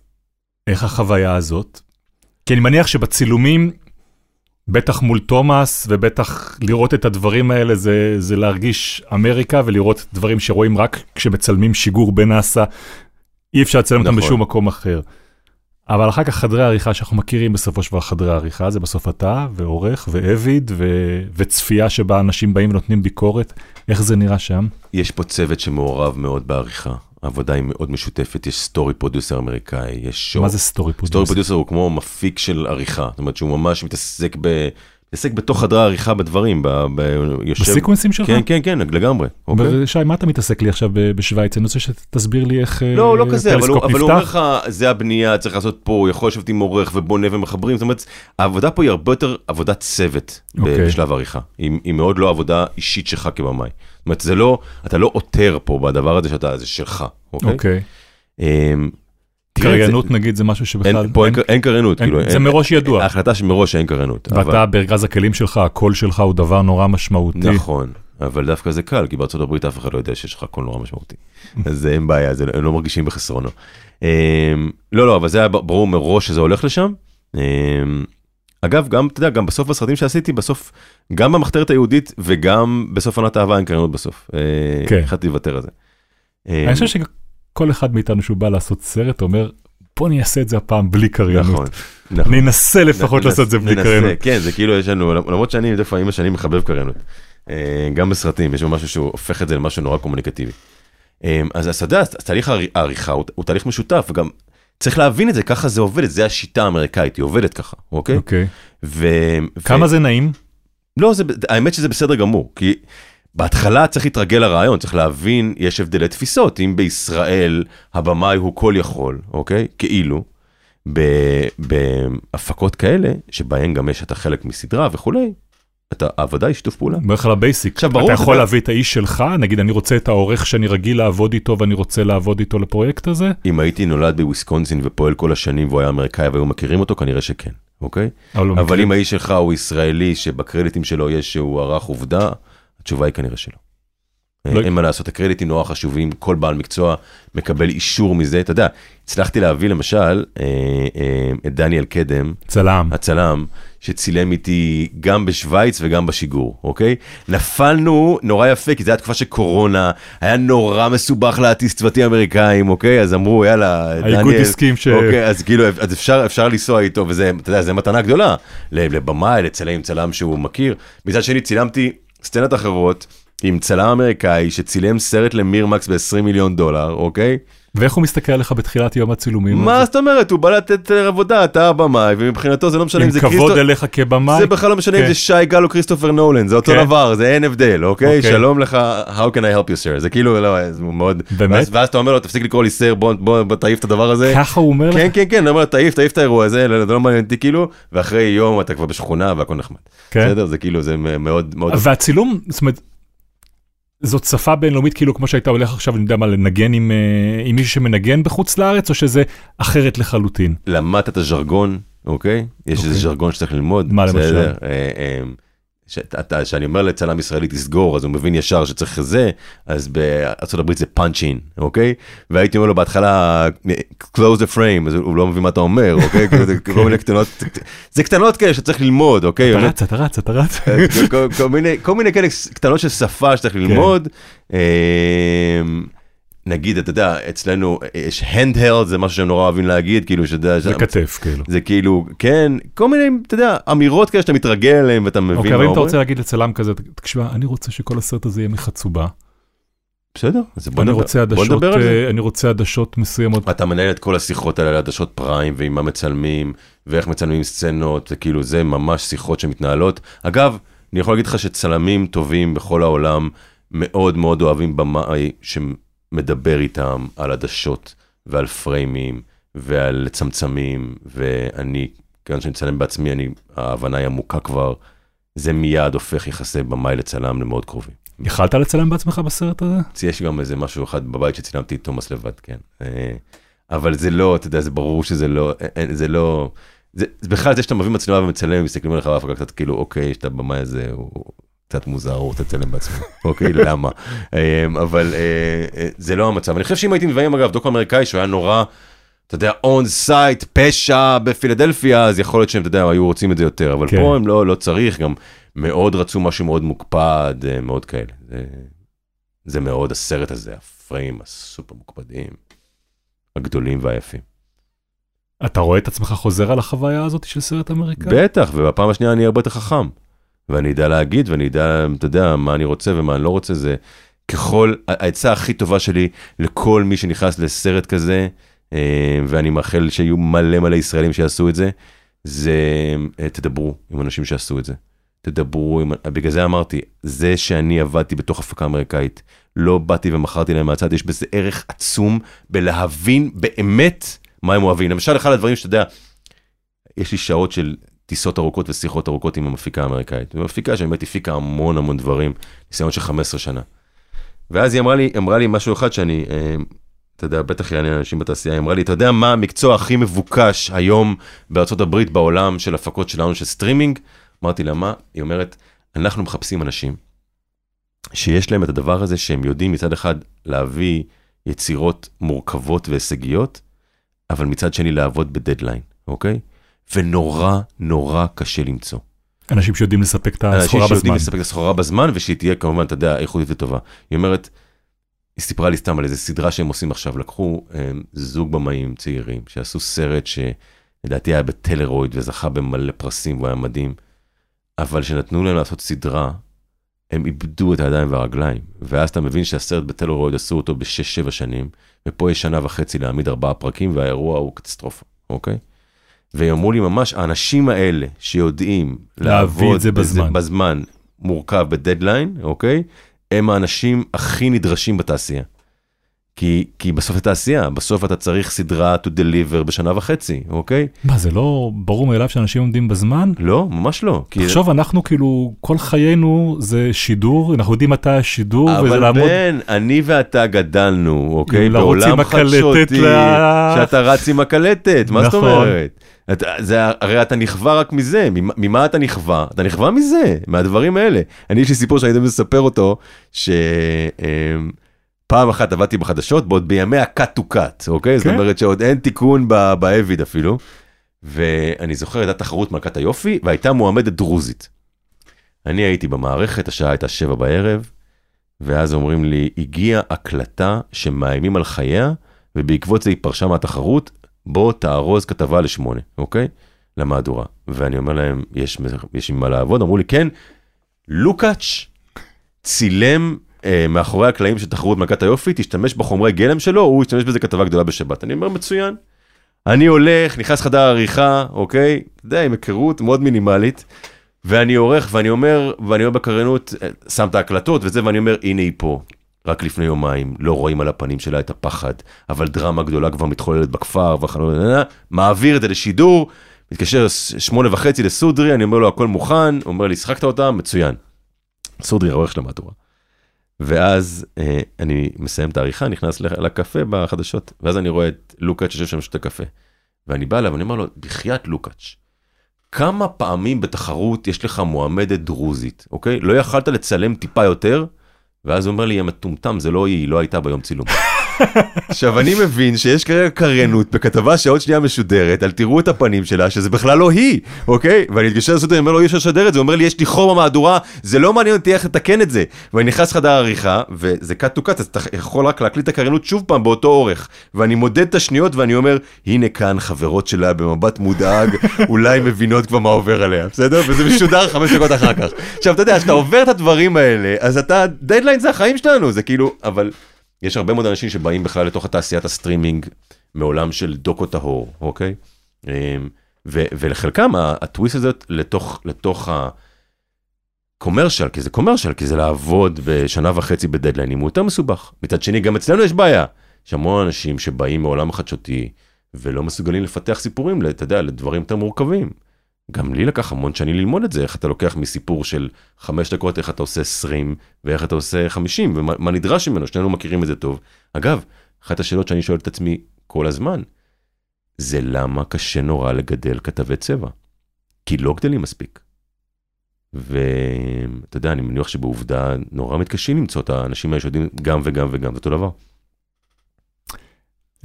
איך החוויה הזאת? כי אני מניח שבצילומים, בטח מול תומאס ובטח לראות את הדברים האלה זה, זה להרגיש אמריקה ולראות דברים שרואים רק כשמצלמים שיגור בנאסא. אי אפשר לצלם אותם נכון. בשום מקום אחר. אבל אחר כך חדרי העריכה שאנחנו מכירים בסופו של דבר חדרי העריכה, זה בסוף אתה ועורך ואביד ו- וצפייה שבה אנשים באים ונותנים ביקורת, איך זה נראה שם? יש פה צוות שמעורב מאוד בעריכה. העבודה היא מאוד משותפת, יש story producer אמריקאי, יש show. מה זה story producer? Story producer הוא כמו מפיק של עריכה, זאת אומרת שהוא ממש מתעסק ב... מתעסק בתוך חדרי העריכה בדברים, ב... ב... יושב... ב sequences שלך? כן, כן, כן, לגמרי. אוקיי? שי, מה אתה מתעסק לי עכשיו בשוויץ? אני רוצה שתסביר לי איך אה, לא, לא כזה, אבל הוא, אבל הוא אומר. לך, זה הבנייה, צריך לעשות פה, הוא יכול לשבת עם עורך ובונה ומחברים, זאת אומרת, העבודה פה היא הרבה יותר עבודת צוות אוקיי. בשלב העריכה. היא, היא מאוד לא עבודה אישית שלך כבמאי. זאת אומרת, זה לא, אתה לא עותר פה בדבר הזה שאתה, זה שלך, אוקיי? אוקיי. אמ, קריינות נגיד זה משהו שבכלל... אין, פה אין, אין קריינות, אין- כאילו, זה מראש ידוע. ההחלטה שמראש שאין קריינות. ואתה בארגז הכלים שלך, הקול שלך הוא דבר נורא משמעותי. נכון, אבל דווקא זה קל, כי בארצות הברית אף אחד לא יודע שיש לך קול נורא משמעותי. אז אין בעיה, הם לא מרגישים בחסרונו. אמ, לא, לא, אבל זה היה ברור מראש שזה הולך לשם. אמ, אגב, גם, אתה יודע, גם בסוף בסרטים שעשיתי, בסוף, גם במחתרת היהודית וגם בסוף עונת אהבה אין קריינות בסוף. אה, כן. החלטתי לוותר על זה. אני חושב שכל אחד מאיתנו שהוא בא לעשות סרט אומר, בוא אני אעשה את זה הפעם בלי קריינות. נכון, נכון. אני אנסה לפחות ננס- לעשות את זה בלי ננסה, קריינות. כן, זה כאילו יש לנו, למרות שאני לפעמים השנים מחבב קריינות. אה, גם בסרטים, יש משהו שהוא הופך את זה למשהו נורא קומוניקטיבי. אה, אז אתה יודע, תהליך הערי- העריכה הוא הוא תהליך משותף, וגם צריך להבין את זה, ככה זה עובד, זה השיטה האמריקאית, היא עובדת ככה, אוקיי? אוקיי. ו... כמה זה נעים? לא, זה, האמת שזה בסדר גמור, כי בהתחלה צריך להתרגל לרעיון, צריך להבין, יש הבדלי תפיסות, אם בישראל הבמאי הוא כל יכול, אוקיי? כאילו, בהפקות כאלה, שבהן גם יש את החלק מסדרה וכולי, אתה, העבודה היא שיתוף פעולה. בערך על ה basic. עכשיו, ברור, אתה יכול יודע- להביא את האיש שלך, נגיד אני רוצה את העורך שאני רגיל לעבוד איתו ואני רוצה לעבוד איתו לפרויקט הזה, אם הייתי נולד בוויסקונסין ופועל כל השנים והוא היה אמריקאי והיו מכירים אותו, כנראה שכן, אוקיי? אבל, אבל אם האיש שלך הוא ישראלי, שבקרדיטים שלו יש שהוא ערך עובדה, התשובה היא כנראה שלא. לא- אין מה לעשות, הקרדיטים נורא חשובים, כל בעל מקצוע מקבל אישור מזה. אתה יודע, הצלחתי להביא למשל אה, אה, את דניאל קדם, צלם. הצלם, שצילם איתי גם בשוויץ וגם בשיגור, אוקיי? נפלנו נורא יפה, כי זו הייתה תקופה של קורונה, היה נורא מסובך להטיס צוותים אמריקאים, אוקיי? אז אמרו, יאללה, דניאל... האיגוד הסכים ש... אוקיי, אז כאילו, אז אפשר, אפשר לנסוע איתו, וזה, אתה יודע, זה מתנה גדולה. לבמאי, לצלם עם צלם שהוא מכיר. מצד שני, צילמתי סצנות אחרות עם צלם אמריקאי שצילם סרט למירמקס ב-20 מיליון דולר, אוקיי? ואיך הוא מסתכל עליך בתחילת יום הצילומים? מה זאת אומרת? הוא בא לתת עבודה, אתה הבמאי, ומבחינתו זה לא משנה אם עם זה כבוד כריסטו... אליך כבמאי? זה בכלל לא משנה אם כן. זה שי גל או כריסטופר נולן, זה אותו כן. דבר, זה אין הבדל, אוקיי? אוקיי. שלום לך, how can I help you sir? זה כאילו, לא, זה מאוד... באמת? ואז- אתה אומר לו, תפסיק לקרוא לי סר, בוא תעיף את הדבר הזה. ככה הוא אומר לך? כן, כן, כן, אני אומר לו, תעיף, תעיף את האירוע הזה, לא, זה לא מעניין אותי כאילו, ואחרי יום אתה כבר בשכונה והכל נחמד. כן. בסדר? זה כאילו, זה מאוד מאוד... והצילום, זאת אומרת, זאת שפה בינלאומית כאילו כמו שהיית הולך עכשיו, אני יודע מה, לנגן עם, אה, עם מישהו שמנגן בחוץ לארץ, או שזה אחרת לחלוטין? למדת את הז'רגון, אוקיי? יש איזה אוקיי. ז'רגון שצריך ללמוד. מה למשל? בסדר? אה, אה, שאתה- שאני אומר לצלם ישראלי תסגור, אז הוא מבין ישר שצריך זה, אז בארה"ב זה in, אוקיי? והייתי אומר לו בהתחלה, close the frame, אז הוא לא מבין מה אתה אומר, אוקיי? כאילו, כל מיני קטנות, זה קטנות כאלה שצריך ללמוד, אוקיי? אתה רץ, אתה רץ, אתה רץ. כל- כל מיני- כל מיני כאלה קטנות של שפה שצריך ללמוד. אה, נגיד, אתה יודע, אצלנו יש handheld, זה משהו שהם נורא אוהבים להגיד, כאילו, שאתה יודע, זה כתף כאילו. זה כאילו, כן, כל מיני, אתה יודע, אמירות כאלה שאתה מתרגל אליהן ואתה מבין אוקיי, מה אבל אם אתה אומרים. רוצה להגיד לצלם כזה, תקשיב, אני רוצה שכל הסרט הזה יהיה מחצובה. בסדר, אז בוא אני נדבר- רוצה בוא עדשות, נדבר על זה. אה, אני רוצה עדשות מסוימות. אתה מנהל את כל השיחות האלה על עדשות פריים ועם מה מצלמים ואיך מצלמים סצנות וכאילו זה ממש שיחות שמתנהלות. אגב, אני יכול להגיד לך שצלמים טובים בכל העולם מאוד מאוד אוהבים במאי שמדבר איתם על עדשות ועל פריימים ועל צמצמים ואני, כיוון שאני מצלם בעצמי, אני, ההבנה היא עמוקה כבר, זה מיד הופך יחסי במאי לצלם למאוד קרובים. יכלת לצלם בעצמך בסרט הזה? יש גם איזה משהו אחד בבית שצילמתי את תומאס לבד, כן. אה, אבל זה לא, אתה יודע, זה ברור שזה לא, אה, זה לא, זה בכלל זה שאתה מביא מצלמה ומצלם, מסתכלים עליך בהפקה קצת כאילו, אוקיי, יש את הבמאי הזה, הוא קצת מוזר, הוא רוצה לצלם בעצמו, אוקיי, למה? אה, אבל אה, אה, זה לא המצב. אני חושב שאם הייתי מביים, אגב, דוקו אמריקאי שהוא היה נורא, אתה יודע, on site, פשע בפילדלפיה, אז יכול להיות שהם, אתה יודע, היו רוצים את זה יותר, אבל כן. פה הם לא, לא צריך, גם מאוד רצו משהו מאוד מוקפד, אה, מאוד כאלה. זה, זה מאוד הסרט הזה, הפריים הסופר מוקפדים, הגדולים והיפים. אתה רואה את עצמך חוזר על החוויה הזאת של סרט אמריקאי? בטח, ובפעם השנייה אני הרבה יותר חכם. ואני אדע להגיד, ואני אדע, אתה יודע, מה אני רוצה ומה אני לא רוצה, זה ככל, העצה הכי טובה שלי לכל מי שנכנס לסרט כזה, אה, ואני מאחל שיהיו מלא מלא ישראלים שיעשו את זה, זה אה, תדברו עם אנשים שעשו את זה. תדברו, עם, בגלל זה אמרתי, זה שאני עבדתי בתוך הפקה אמריקאית, לא באתי ומכרתי להם מהצד, יש בזה ערך עצום בלהבין באמת מה הם אוהבים. למשל, אחד הדברים שאתה יודע, יש לי שעות של טיסות ארוכות ושיחות ארוכות עם המפיקה האמריקאית. זו מפיקה שבאמת הפיקה המון המון דברים, ניסיון של 15 שנה. ואז היא אמרה לי, אמרה לי משהו אחד שאני, אה, אתה יודע, בטח יעניין אנשים בתעשייה, היא אמרה לי, אתה יודע מה המקצוע הכי מבוקש היום בארה"ב בעולם של הפקות שלנו של סטרימינג? אמרתי לה, מה? היא אומרת, אנחנו מחפשים אנשים שיש להם את הדבר הזה שהם יודעים מצד אחד להביא יצירות מורכבות והישגיות, אבל מצד שני לעבוד בדדליין, אוקיי? ונורא נורא קשה למצוא. אנשים שיודעים לספק את הסחורה אנשים בזמן. שיודעים לספק את הסחורה בזמן, ושהיא תהיה כמובן, אתה יודע, איכותית וטובה. היא אומרת, היא סיפרה לי סתם על איזה סדרה שהם עושים עכשיו, לקחו הם, זוג במאים צעירים, שעשו סרט שלדעתי היה בטלוריד וזכה במלא פרסים והוא היה מדהים, אבל שנתנו להם לעשות סדרה, הם איבדו את הידיים והרגליים, ואז אתה מבין שהסרט בטלרויד עשו אותו בשש-שבע שנים, ופה יש שנה וחצי להעמיד ארבעה פרקים, והאירוע הוא קטסטרופה, אוקיי? והם אמרו לי ממש, האנשים האלה שיודעים לעבוד את זה בזמן. בזמן מורכב בדדליין, אוקיי? הם האנשים הכי נדרשים בתעשייה. כי, כי בסוף אתה תעשייה, בסוף אתה צריך סדרה to deliver בשנה וחצי, אוקיי? מה, זה לא ברור מאליו שאנשים עומדים בזמן? לא, ממש לא. כי... תחשוב, אנחנו כאילו, כל חיינו זה שידור, אנחנו יודעים מתי השידור, וזה אבל לעמוד... בן, אני ואתה גדלנו, אוקיי? בעולם חדשותי, ל- שאתה רץ עם הקלטת, מה זאת נכון. אומרת? אתה, זה, הרי אתה נכווה רק מזה, ממה, אתה נכווה? אתה נכווה מזה, מהדברים האלה. אני יש לי סיפור שאני יודע לספר אותו, שפעם אחת עבדתי בחדשות, בעוד בימי ה-cut to cut, אוקיי? זאת כן. אומרת שעוד אין תיקון ב- באביד אפילו. ואני זוכר, הייתה תחרות מלכת היופי, והייתה מועמדת דרוזית. אני הייתי במערכת, השעה הייתה שבע בערב, ואז אומרים לי, הגיעה הקלטה שמאיימים על חייה, ובעקבות זה היא פרשה מהתחרות, בוא תארוז כתבה לשמונה, אוקיי? למהדורה. ואני אומר להם, יש, יש עם מה לעבוד? אמרו לי, כן, לוקאץ' צילם אה, מאחורי הקלעים של תחרות מלכת היופי, תשתמש בחומרי גלם שלו, הוא ישתמש בזה כתבה גדולה בשבת. אני אומר, מצוין. אני הולך, נכנס חדר עריכה, אוקיי? אתה יודע, עם היכרות מאוד מינימלית. ואני עורך, ואני אומר, ואני אומר בקריינות, אה, שם את ההקלטות וזה, ואני אומר, הנה היא פה. רק לפני יומיים, לא רואים על הפנים שלה את הפחד, אבל דרמה גדולה כבר מתחוללת בכפר, והחלום, מעביר את זה לשידור, מתקשר שמונה וחצי לסודרי, אני אומר לו, הכל מוכן, הוא אומר לי, שחקת אותה? מצוין. סודרי, העורך של המהדורה. ואז אה, אני מסיים את העריכה, נכנס לקפה בחדשות, ואז אני רואה את לוקאץ' יושב שם שותה קפה. ואני בא אליו, ואני אומר לו, בחייאת לוקאץ', כמה פעמים בתחרות יש לך מועמדת דרוזית, אוקיי? לא יכלת לצלם טיפה יותר? ואז הוא אומר לי, יא מטומטם, זה לא היא, היא לא הייתה ביום צילום. עכשיו, אני מבין שיש כרגע קריינות בכתבה שעוד שנייה משודרת, על תראו את הפנים שלה, שזה בכלל לא היא, אוקיי? ואני מתקשר לסוטר, אני אומר לו, אי אפשר לשדר את זה, הוא אומר לי, יש לי חור במהדורה, זה לא מעניין אותי איך לתקן את זה. ואני נכנס לחדר העריכה, וזה cut to cut, אז אתה יכול רק להקליט את הקריינות שוב פעם באותו אורך. ואני מודד את השניות ואני אומר, הנה כאן חברות שלה במבט מודאג, אולי מבינות כבר מה עובר עליה, בסדר? וזה משודר חמש דקות אחר כך. עכשיו, אתה יודע, כשאתה עובר את הדברים האלה, אז אתה, דדליין זה החיים שלנו, זה כאילו, אבל יש הרבה מאוד אנשים שבאים בכלל לתוך התעשיית הסטרימינג מעולם של דוקו טהור, אוקיי? אמ, ו- ולחלקם ה- הטוויסט הזה לתוך, לתוך ה commercial, כי זה commercial, כי זה לעבוד בשנה וחצי בדדליינים, הוא יותר מסובך. מצד שני, גם אצלנו יש בעיה. יש המון אנשים שבאים מעולם החדשותי ולא מסוגלים לפתח סיפורים, אתה יודע, לדברים יותר מורכבים. גם לי לקח המון שנים ללמוד את זה, איך אתה לוקח מסיפור של חמש דקות, איך אתה עושה 20, ואיך אתה עושה 50, ומה מה נדרש ממנו, שנינו מכירים את זה טוב. אגב, אחת השאלות שאני שואל את עצמי כל הזמן, זה למה קשה נורא לגדל כתבי צבע? כי לא גדלים מספיק. ואתה יודע, אני מניח שבעובדה נורא מתקשים למצוא את האנשים האלה שיודעים גם וגם וגם, זה אותו דבר.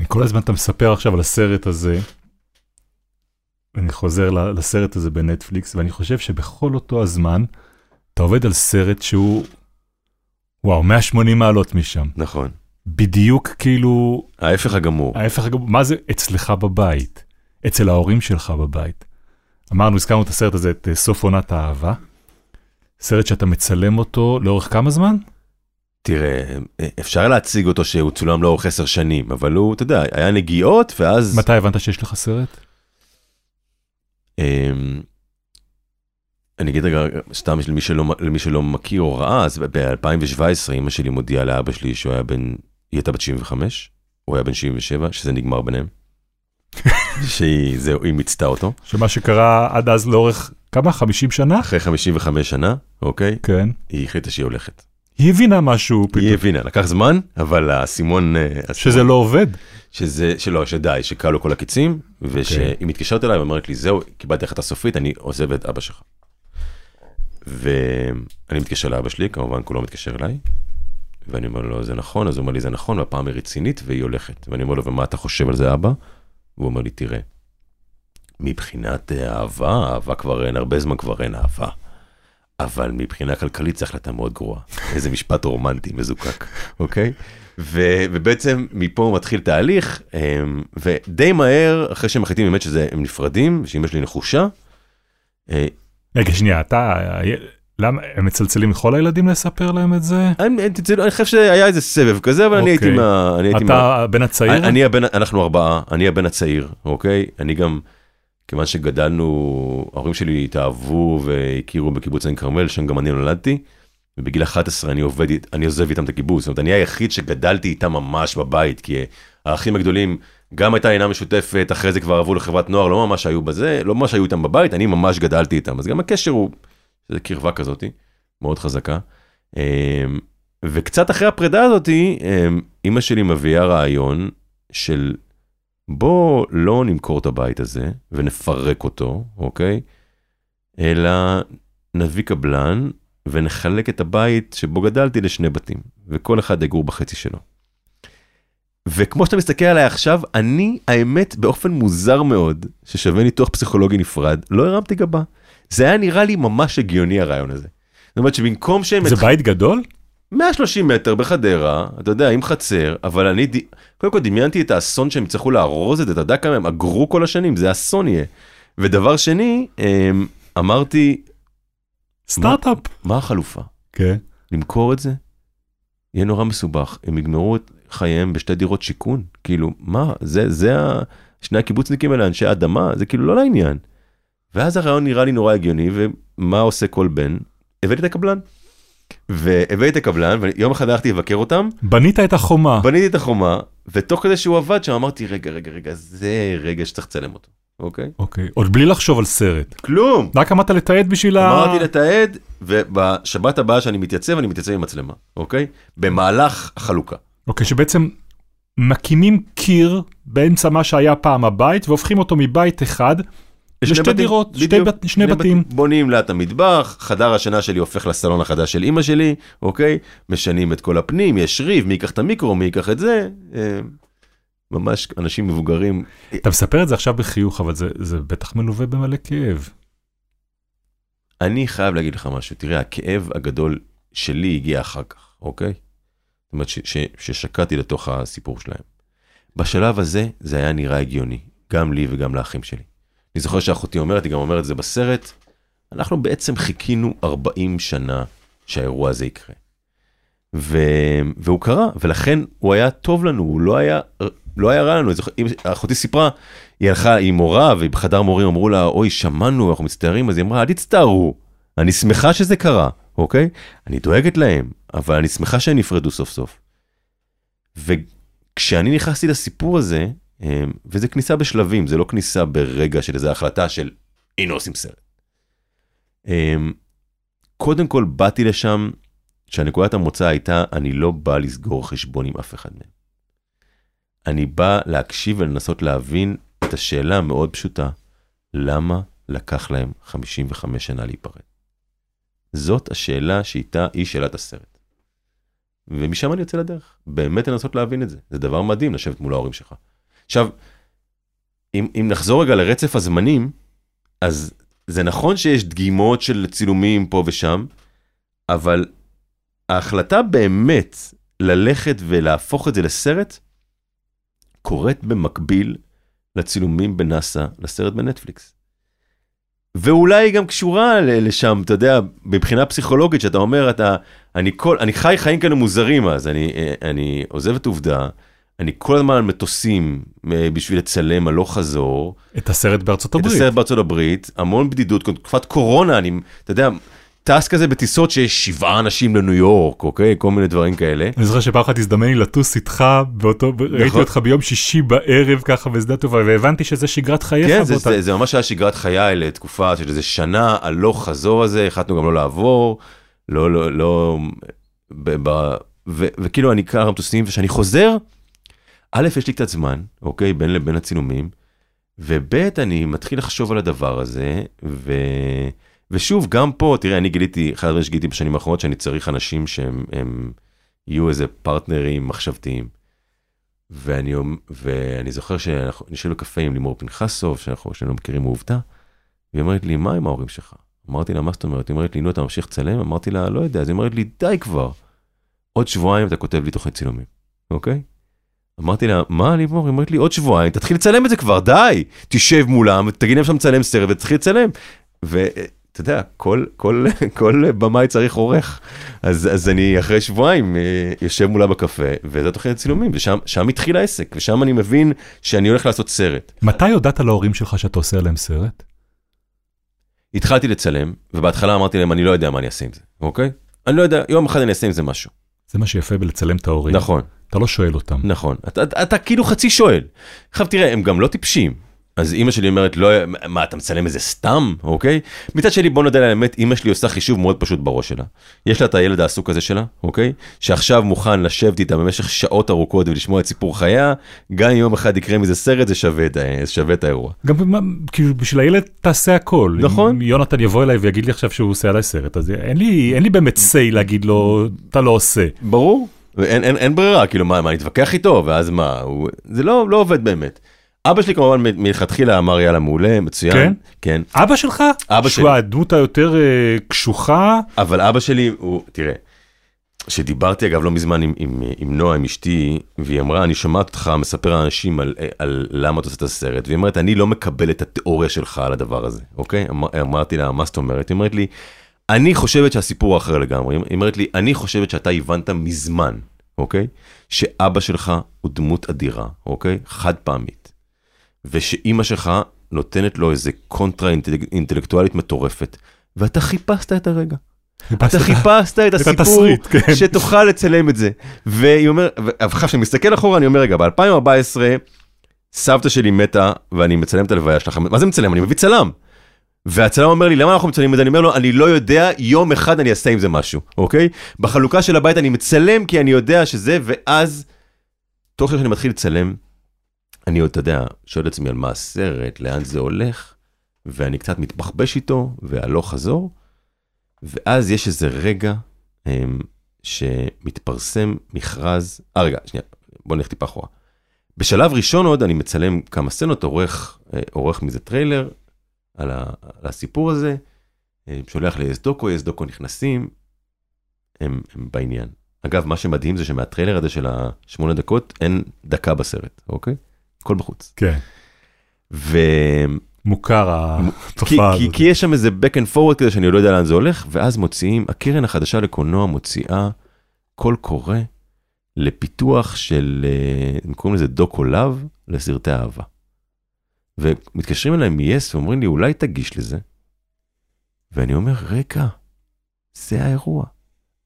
כל הזמן אתה מספר עכשיו על הסרט הזה, אני חוזר לסרט הזה בנטפליקס, ואני חושב שבכל אותו הזמן, אתה עובד על סרט שהוא, וואו, 180 מעלות משם. נכון. בדיוק כאילו, ההפך הגמור. ההפך, הגמור, מה זה אצלך בבית? אצל ההורים שלך בבית. אמרנו, הזכרנו את הסרט הזה, את אה, סוף עונת האהבה. סרט שאתה מצלם אותו לאורך כמה זמן? תראה, אפשר להציג אותו שהוא צולם לאורך עשר שנים, אבל הוא, אתה יודע, היה נגיעות, ואז... מתי הבנת שיש לך סרט? אמ, אני אגיד רגע, סתם למי שלא, למי שלא מכיר או ראה, אז ב-2017 אמא שלי מודיעה לאבא שלי שהוא היה בן, היא הייתה בת 75, הוא היה בן 77, שזה נגמר ביניהם. שהיא, זהו, היא מיצתה אותו. שמה שקרה עד אז לאורך כמה? 50 שנה? אחרי 55 שנה, אוקיי? כן. היא החליטה שהיא הולכת. היא הבינה משהו פתאום. היא הבינה, לקח זמן, אבל האסימון... אה, שזה לא עובד. שזה, שלא, שדי, שכלו כל הקיצים, ושהיא מתקשרת אליי ואומרת לי, זהו, קיבלתי החלטה סופית, אני עוזב את אבא שלך. ואני מתקשר לאבא שלי, כמובן כולו מתקשר אליי, ואני אומר לו, זה נכון, אז הוא אומר לי, זה נכון, והפעם היא רצינית והיא הולכת. ואני אומר לו, ומה אתה חושב על זה, אבא? והוא אומר לי, תראה, מבחינת אה, אהבה, אהבה כבר אין, הרבה זמן כבר אין אהבה. אבל מבחינה כלכלית זו החלטה מאוד גרועה. איזה משפט רומנטי מזוקק, אוקיי? ו, ובעצם מפה מתחיל תהליך, אמ, ודי מהר, אחרי שהם מחליטים באמת שהם נפרדים, שאמא שלי נחושה. אה, רגע, שנייה, אתה, למה, הם מצלצלים לכל הילדים לספר להם את זה? אני, אני חושב שהיה איזה סבב כזה, אבל אני הייתי אוקיי. מה... אני הייתי אתה מה... הבן הצעיר? אני, אני הבן, אנחנו ארבעה, אני הבן הצעיר, אוקיי? אני גם, כיוון שגדלנו, ההורים שלי התאהבו והכירו בקיבוץ עין כרמל, שם גם אני נולדתי. ובגיל 11 אני עובד, אני עוזב איתם את הקיבוץ, זאת אומרת, אני היחיד שגדלתי איתם ממש בבית, כי האחים הגדולים, גם הייתה עינה משותפת, אחרי זה כבר עברו לחברת נוער, לא ממש היו בזה, לא ממש היו איתם בבית, אני ממש גדלתי איתם, אז גם הקשר הוא, זה קרבה כזאתי, מאוד חזקה. אמ, וקצת אחרי הפרידה הזאתי, אמ, אימא שלי מביאה רעיון של בוא לא נמכור את הבית הזה ונפרק אותו, אוקיי? אלא נביא קבלן ונחלק את הבית שבו גדלתי לשני בתים, וכל אחד יגור בחצי שלו. וכמו שאתה מסתכל עליי עכשיו, אני, האמת, באופן מוזר מאוד, ששווה ניתוח פסיכולוגי נפרד, לא הרמתי גבה. זה היה נראה לי ממש הגיוני הרעיון הזה. זאת אומרת שבמקום שהם... זה בית גדול? 130 מטר בחדרה, אתה יודע, עם חצר, אבל אני, ד... קודם כל דמיינתי את האסון שהם יצטרכו לארוז את זה, אתה יודע כמה הם אגרו כל השנים, זה אסון יהיה. ודבר שני, אמ, אמרתי, סטארט-אפ. מה החלופה? כן. למכור את זה? יהיה נורא מסובך, הם יגמרו את חייהם בשתי דירות שיכון, כאילו, מה, זה, זה ה... שני הקיבוצניקים האלה, אנשי אדמה, זה כאילו לא לעניין. ואז הרעיון נראה לי נורא הגיוני, ומה עושה כל בן? הבאתי את הקבלן. והבאתי את הקבלן, ויום אחד הלכתי לבקר אותם. בנית את החומה. בניתי את החומה, ותוך כדי שהוא עבד שם אמרתי, רגע, רגע, רגע, זה רגע שצריך לצלם אותו, אוקיי? אוקיי, עוד בלי לחשוב על סרט. כלום. רק אמרת לתעד בשביל ה... אמרתי לתעד, ובשבת הבאה שאני מתייצב, אני מתייצב עם מצלמה, אוקיי? במהלך החלוקה. אוקיי, שבעצם מקימים קיר באמצע מה שהיה פעם הבית, והופכים אותו מבית אחד לשתי בתים, דירות, שתי בדיוק, בת, שני בתים. בונים לאט המטבח, חדר השינה שלי הופך לסלון החדש של אימא שלי, אוקיי? משנים את כל הפנים, יש ריב, מי ייקח את המיקרו, מי ייקח את זה. אה, ממש אנשים מבוגרים. אתה מספר את זה עכשיו בחיוך, אבל זה, זה בטח מלווה במלא כאב. אני חייב להגיד לך משהו, תראה, הכאב הגדול שלי הגיע אחר כך, אוקיי? זאת אומרת, ששקעתי לתוך הסיפור שלהם. בשלב הזה, זה היה נראה הגיוני, גם לי וגם לאחים שלי. אני זוכר שאחותי אומרת, היא גם אומרת את זה בסרט, אנחנו בעצם חיכינו 40 שנה שהאירוע הזה יקרה. ו... והוא קרה, ולכן הוא היה טוב לנו, הוא לא היה, לא היה רע לנו. אחותי סיפרה, היא הלכה עם מורה, ובחדר מורים אמרו לה, אוי, שמענו, אנחנו מצטערים, אז היא אמרה, אל תצטערו, אני שמחה שזה קרה, אוקיי? אני דואגת להם, אבל אני שמחה שהם נפרדו סוף סוף. וכשאני נכנסתי לסיפור הזה, וזה כניסה בשלבים, זה לא כניסה ברגע של איזו החלטה של הנה עושים סרט. אמ, קודם כל באתי לשם, שהנקודת המוצא הייתה, אני לא בא לסגור חשבון עם אף אחד מהם. אני בא להקשיב ולנסות להבין את השאלה המאוד פשוטה, למה לקח להם 55 שנה להיפרד? זאת השאלה שאיתה היא שאלת הסרט. ומשם אני יוצא לדרך, באמת לנסות להבין את זה. זה דבר מדהים לשבת מול ההורים שלך. עכשיו, אם, אם נחזור רגע לרצף הזמנים, אז זה נכון שיש דגימות של צילומים פה ושם, אבל ההחלטה באמת ללכת ולהפוך את זה לסרט, קורית במקביל לצילומים בנאסא לסרט בנטפליקס. ואולי היא גם קשורה לשם, אתה יודע, מבחינה פסיכולוגית, שאתה אומר, אתה, אני, כל, אני חי חיים כאלה מוזרים אז, אני, אני עוזב את עובדה, אני כל הזמן על מטוסים אה, בשביל לצלם הלוך חזור, את הסרט בארצות את הברית. הסרט בארצות הברית, המון בדידות, תקופת קורונה, אני, אתה יודע, טס כזה בטיסות שיש שבעה אנשים לניו יורק, אוקיי? כל מיני דברים כאלה. אני זוכר שפעם אחת הזדמן לי לטוס איתך באותו, ראיתי נכון. אותך ביום שישי בערב ככה בשדה התעופה והבנתי שזה שגרת חייך. כן, זה, זה, זה ממש היה שגרת חיי לתקופה של איזה שנה הלוך חזור הזה, החלטנו גם לא לעבור, לא, לא, לא, ב, ב, ו, וכאילו אני קר המטוסים, וכשאני חוזר, א', יש לי קצת זמן, אוקיי, בין לבין הצילומים, וב', אני מתחיל לחשוב על הדבר הזה, ו... ושוב, גם פה, תראה, אני גיליתי, אחד הדברים שגיליתי בשנים האחרונות, שאני צריך אנשים שהם הם יהיו איזה פרטנרים מחשבתיים. ואני, ואני זוכר שאנחנו נשב בקפה עם לימור פנחסוב, שאנחנו שנינו מכירים מעובדה, והיא אומרת לי, מה עם ההורים שלך? אמרתי לה, מה זאת אומרת? היא אומרת לי, נו, אתה ממשיך לצלם? אמרתי לה, לא יודע. אז היא אומרת לי, די כבר. עוד שבועיים אתה כותב לי תוכנית צילומים, אוקיי? אמרתי לה, מה לימור? היא אומרת לי, עוד שבועיים, תתחיל לצלם את זה כבר, די. תשב מולם, ותגיד להם שאתה מצלם סרט ותתחיל לצלם. ואתה יודע, כל, כל, כל במאי צריך עורך. אז, אז אני אחרי שבועיים אה, יושב מולה בקפה, וזה תוכנית צילומים, ושם שם התחיל העסק, ושם אני מבין שאני הולך לעשות סרט. מתי הודעת להורים שלך שאתה עושה עליהם סרט? התחלתי לצלם, ובהתחלה אמרתי להם, אני לא יודע מה אני אעשה עם זה, אוקיי? אני לא יודע, יום אחד אני אעשה עם זה משהו. זה מה שיפה בלצלם את ההורים. נכון, אתה לא שואל אותם. נכון. אתה, אתה, אתה כאילו חצי שואל. עכשיו תראה, הם גם לא טיפשים. אז אימא שלי אומרת, לא, מה, אתה מצלם את זה סתם, אוקיי? מצד שני, בוא נודה על האמת, אימא שלי עושה חישוב מאוד פשוט בראש שלה. יש לה את הילד העסוק הזה שלה, אוקיי? שעכשיו מוכן לשבת איתה במשך שעות ארוכות ולשמוע את סיפור חייה, גם אם יום אחד יקרה מזה סרט, זה שווה את, שווה את האירוע. גם כאילו בשביל הילד תעשה הכל. נכון. אם יונתן יבוא אליי ויגיד לי עכשיו שהוא עושה עליי סרט, אז אין לי, אין לי באמת say להגיד לו, אתה לא עושה. ברור. ואין אין, אין ברירה, כאילו, מה, מה, נתווכח איתו, ואז מה, הוא... זה לא, לא עובד באמת. אבא שלי כמובן מלכתחילה אמר, יאללה, מעולה, מצוין. כן? כן. אבא שלך? אבא שהוא שלי. הדמות היותר אה, קשוחה. אבל אבא שלי הוא, תראה, שדיברתי אגב לא מזמן עם, עם, עם נועה, עם אשתי, והיא אמרה, אני שומעת אותך מספר לאנשים על, על למה אתה עושה את הסרט, והיא אומרת, אני לא מקבל את התיאוריה שלך על הדבר הזה, אוקיי? אמר, אמרתי לה, מה זאת אומרת? היא אומרת לי, אני חושבת שהסיפור אחר לגמרי. היא אומרת לי, אני חושבת שאתה הבנת מזמן, אוקיי? שאבא שלך הוא דמות אדירה, אוקיי? חד פעמית. ושאימא שלך נותנת לו איזה קונטרה אינטלק- אינטלקטואלית מטורפת, ואתה חיפשת את הרגע. אתה חיפשת את הסיפור כן. שתוכל לצלם את זה. והיא אומרת, עכשיו כשאני מסתכל אחורה אני אומר רגע, ב-2014 סבתא שלי מתה ואני מצלם את הלוויה שלך, מה זה מצלם? אני מביא צלם. והצלם אומר לי למה אנחנו מצלמים את זה? אני אומר לו אני לא יודע, יום אחד אני אעשה עם זה משהו, אוקיי? בחלוקה של הבית אני מצלם כי אני יודע שזה, ואז תוך שאני מתחיל לצלם, אני עוד, אתה יודע, שואל את עצמי על מה הסרט, לאן זה הולך, ואני קצת מתבחבש איתו, והלוך חזור, ואז יש איזה רגע הם, שמתפרסם מכרז, אה רגע, שנייה, בוא נלך טיפה אחורה. בשלב ראשון עוד אני מצלם כמה סצנות, עורך, אה, עורך מזה טריילר על, ה, על הסיפור הזה, אה, שולח ליס דוקו, יס דוקו נכנסים, הם, הם בעניין. אגב, מה שמדהים זה שמהטריילר הזה של השמונה דקות אין דקה בסרט, אוקיי? הכל בחוץ. כן. ו... מוכר כי, התופעה כי, הזאת. כי יש שם איזה back and forward כזה שאני לא יודע לאן זה הולך, ואז מוציאים, הקרן החדשה לקולנוע מוציאה קול קורא לפיתוח של, אה, הם קוראים לזה דוקו לאב, לסרטי אהבה. ומתקשרים אליי מ-yes ואומרים לי, אולי תגיש לזה. ואני אומר, רגע, זה האירוע.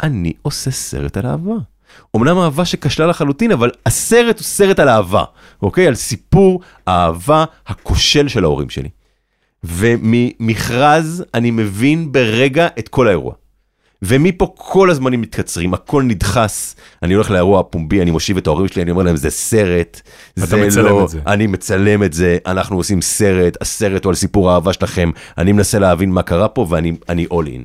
אני עושה סרט על אהבה. אמנם אהבה שכשלה לחלוטין, אבל הסרט הוא סרט על אהבה, אוקיי? על סיפור האהבה הכושל של ההורים שלי. וממכרז אני מבין ברגע את כל האירוע. ומפה כל הזמנים מתקצרים, הכל נדחס, אני הולך לאירוע הפומבי, אני מושיב את ההורים שלי, אני אומר להם, זה סרט, זה מצלם לא, את זה. אני מצלם את זה, אנחנו עושים סרט, הסרט הוא על סיפור האהבה שלכם, אני מנסה להבין מה קרה פה ואני אני all in.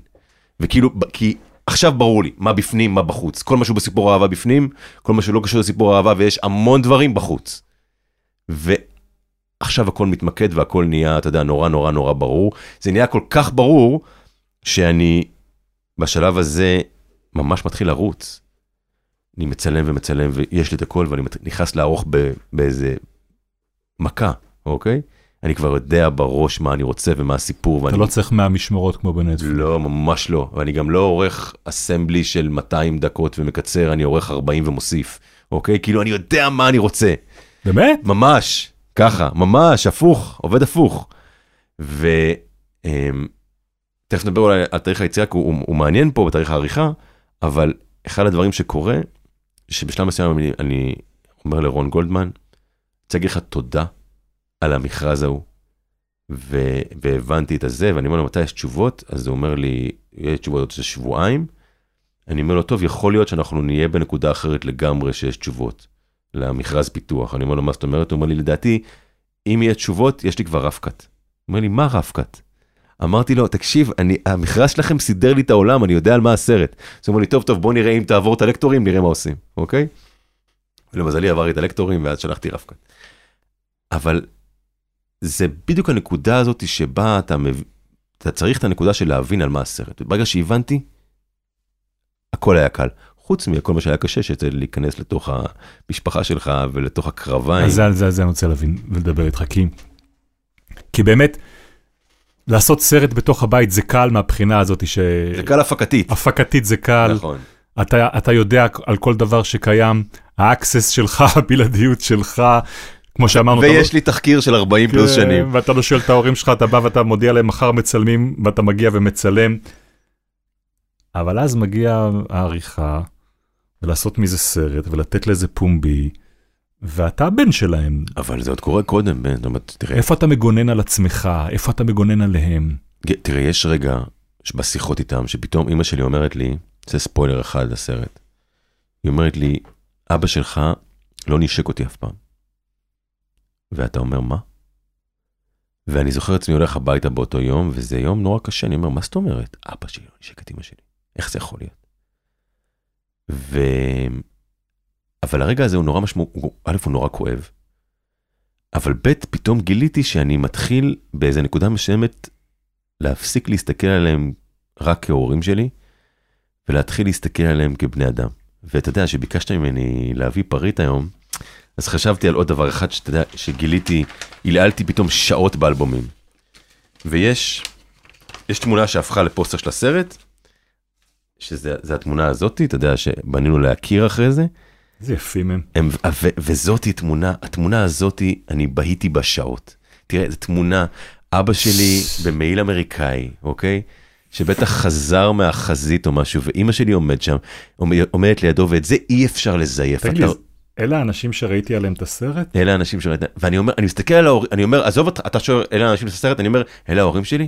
וכאילו, כי עכשיו ברור לי, מה בפנים, מה בחוץ. כל משהו בסיפור האהבה בפנים, כל משהו לא קשור לסיפור האהבה, ויש המון דברים בחוץ. ועכשיו הכל מתמקד והכל נהיה, אתה יודע, נורא נורא נורא ברור. זה נהיה כל כך ברור, שאני בשלב הזה ממש מתחיל לרוץ. אני מצלם ומצלם, ויש לי את הכל, ואני נכנס לערוך ב- באיזה מכה, אוקיי? אני כבר יודע בראש מה אני רוצה ומה הסיפור. אתה ואני... לא צריך 100 משמרות כמו בנטפליקס. לא, ממש לא. ואני גם לא עורך אסמבלי של 200 דקות ומקצר, אני עורך 40 ומוסיף, אוקיי? כאילו, אני יודע מה אני רוצה. באמת? ממש, ככה, ממש, הפוך, עובד הפוך. ותכף נדבר אולי על תאריך היציאה, כי הוא, הוא מעניין פה בתאריך העריכה, אבל אחד הדברים שקורה, שבשלב מסוים אני, אני אומר לרון גולדמן, אני רוצה להגיד לך תודה על המכרז ההוא. ו- והבנתי את הזה, ואני אומר לו, מתי יש תשובות? אז הוא אומר לי, יש תשובות עוד שבועיים. אני אומר לו, טוב, יכול להיות שאנחנו נהיה בנקודה אחרת לגמרי שיש תשובות למכרז פיתוח. אני אומר לו, מה זאת אומרת? הוא אומר לי, לדעתי, אם יהיה תשובות, יש לי כבר רפקת. הוא אומר לי, מה רפקת? אמרתי לו, תקשיב, אני, המכרז שלכם סידר לי את העולם, אני יודע על מה הסרט. אז הוא אומר לי, טוב, טוב, בוא נראה אם תעבור את הלקטורים, נראה מה עושים, אוקיי? ולמזלי עברתי את הלקטורים, ואז שלחתי רפקת. אבל זה בדיוק הנקודה הזאת שבה אתה, מב... אתה צריך את הנקודה של להבין על מה הסרט. ברגע שהבנתי, הכל היה קל. חוץ מכל מה שהיה קשה, שזה להיכנס לתוך המשפחה שלך ולתוך הקרביים. אז על זה, על זה אני רוצה להבין ולדבר איתך, כי, כי באמת, לעשות סרט בתוך הבית זה קל מהבחינה הזאת ש... זה קל הפקתית. הפקתית זה קל, נכון. אתה, אתה יודע על כל דבר שקיים, ה access שלך, הבלעדיות שלך, כמו שאמרנו. ויש אתה לי תחקיר של 40 פלוס כן, שנים. ואתה לא שואל את ההורים שלך, אתה בא ואתה מודיע להם, מחר מצלמים, ואתה מגיע ומצלם. אבל אז מגיעה העריכה, ולעשות מזה סרט, ולתת לזה פומבי, ואתה הבן שלהם. אבל זה עוד קורה קודם, בן, זאת אומרת, תראה, איפה אתה מגונן על עצמך? איפה אתה מגונן עליהם? תראה, יש רגע בשיחות איתם, שפתאום אימא שלי אומרת לי, זה ספוילר אחד לסרט, היא אומרת לי, אבא שלך לא נשק אותי אף פעם. ואתה אומר, מה? ואני זוכר עצמי הולך הביתה באותו יום, וזה יום נורא קשה, אני אומר, מה זאת אומרת? אבא שלי לא נשק את אמא שלי, איך זה יכול להיות? ו... אבל הרגע הזה הוא נורא משמעות, א', הוא נורא כואב, אבל ב', פתאום גיליתי שאני מתחיל באיזה נקודה מסוימת להפסיק להסתכל עליהם רק כהורים שלי, ולהתחיל להסתכל עליהם כבני אדם. ואתה יודע, שביקשת ממני להביא פריט היום, אז חשבתי על עוד דבר אחד שאתה יודע, שגיליתי, הלעלתי פתאום שעות באלבומים. ויש, יש תמונה שהפכה לפוסטר של הסרט, שזה התמונה הזאתי, אתה יודע, שבנינו להכיר אחרי זה. איזה יפים הם. הם, ו, וזאתי תמונה, התמונה הזאתי, אני בהיתי בה שעות. תראה, זו תמונה, אבא שלי במעיל אמריקאי, אוקיי? שבטח חזר מהחזית או משהו, ואימא שלי עומד שם, עומדת לידו, ואת זה אי אפשר לזייף. תגיד אתה... אלה האנשים שראיתי עליהם את הסרט? אלה האנשים שראיתי, ואני אומר, אני מסתכל על ההורים, אני אומר, עזוב אותך, אתה שואל, אלה האנשים של הסרט, אני אומר, אלה ההורים שלי,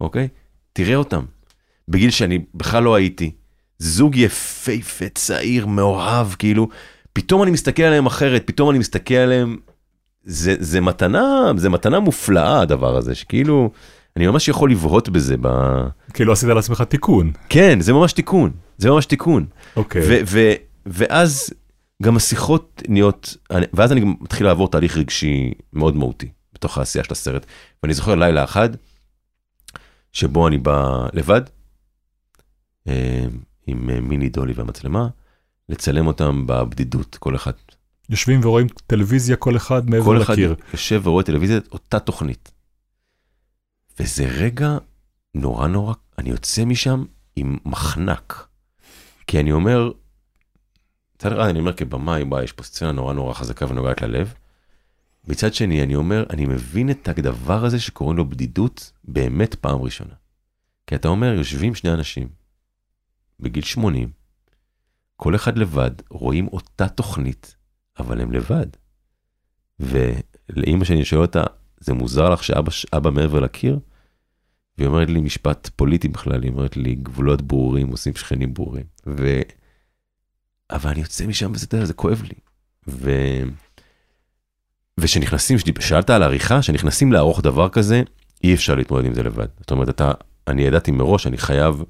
אוקיי? תראה אותם. בגיל שאני בכלל לא הייתי. זוג יפהפה, צעיר, מאוהב, כאילו, פתאום אני מסתכל עליהם אחרת, פתאום אני מסתכל עליהם, זה, זה מתנה, זה מתנה מופלאה הדבר הזה, שכאילו, אני ממש יכול לבהות בזה ב... כאילו עשית לעצמך תיקון. כן, זה ממש תיקון, זה ממש תיקון. אוקיי. ו- ו- ואז גם השיחות נהיות, ואז אני גם מתחיל לעבור תהליך רגשי מאוד מהותי בתוך העשייה של הסרט. ואני זוכר לילה אחד, שבו אני בא לבד, עם אה, מיני דולי והמצלמה, לצלם אותם בבדידות, כל אחד. יושבים ורואים טלוויזיה כל אחד מעבר כל אחד לקיר. יושב ורואה טלוויזיה, אותה תוכנית. וזה רגע נורא נורא, אני יוצא משם עם מחנק. כי אני אומר, מצד אחד אני אומר כבמאי, וואי, יש פה סצנה נורא נורא חזקה ונוגעת ללב. מצד שני, אני אומר, אני מבין את הדבר הזה שקוראים לו בדידות באמת פעם ראשונה. כי אתה אומר, יושבים שני אנשים, בגיל 80, כל אחד לבד, רואים אותה תוכנית, אבל הם לבד. ולאימא שלי שואל אותה, זה מוזר לך שאבא מעבר לקיר? והיא אומרת לי משפט פוליטי בכלל, היא אומרת לי, גבולות ברורים עושים שכנים ברורים. ו... אבל אני יוצא משם וזה, זה כואב לי. ו... ושנכנסים, שאלת על עריכה, שנכנסים לערוך דבר כזה, אי אפשר להתמודד עם זה לבד. זאת אומרת, אתה, אני ידעתי מראש, אני חייב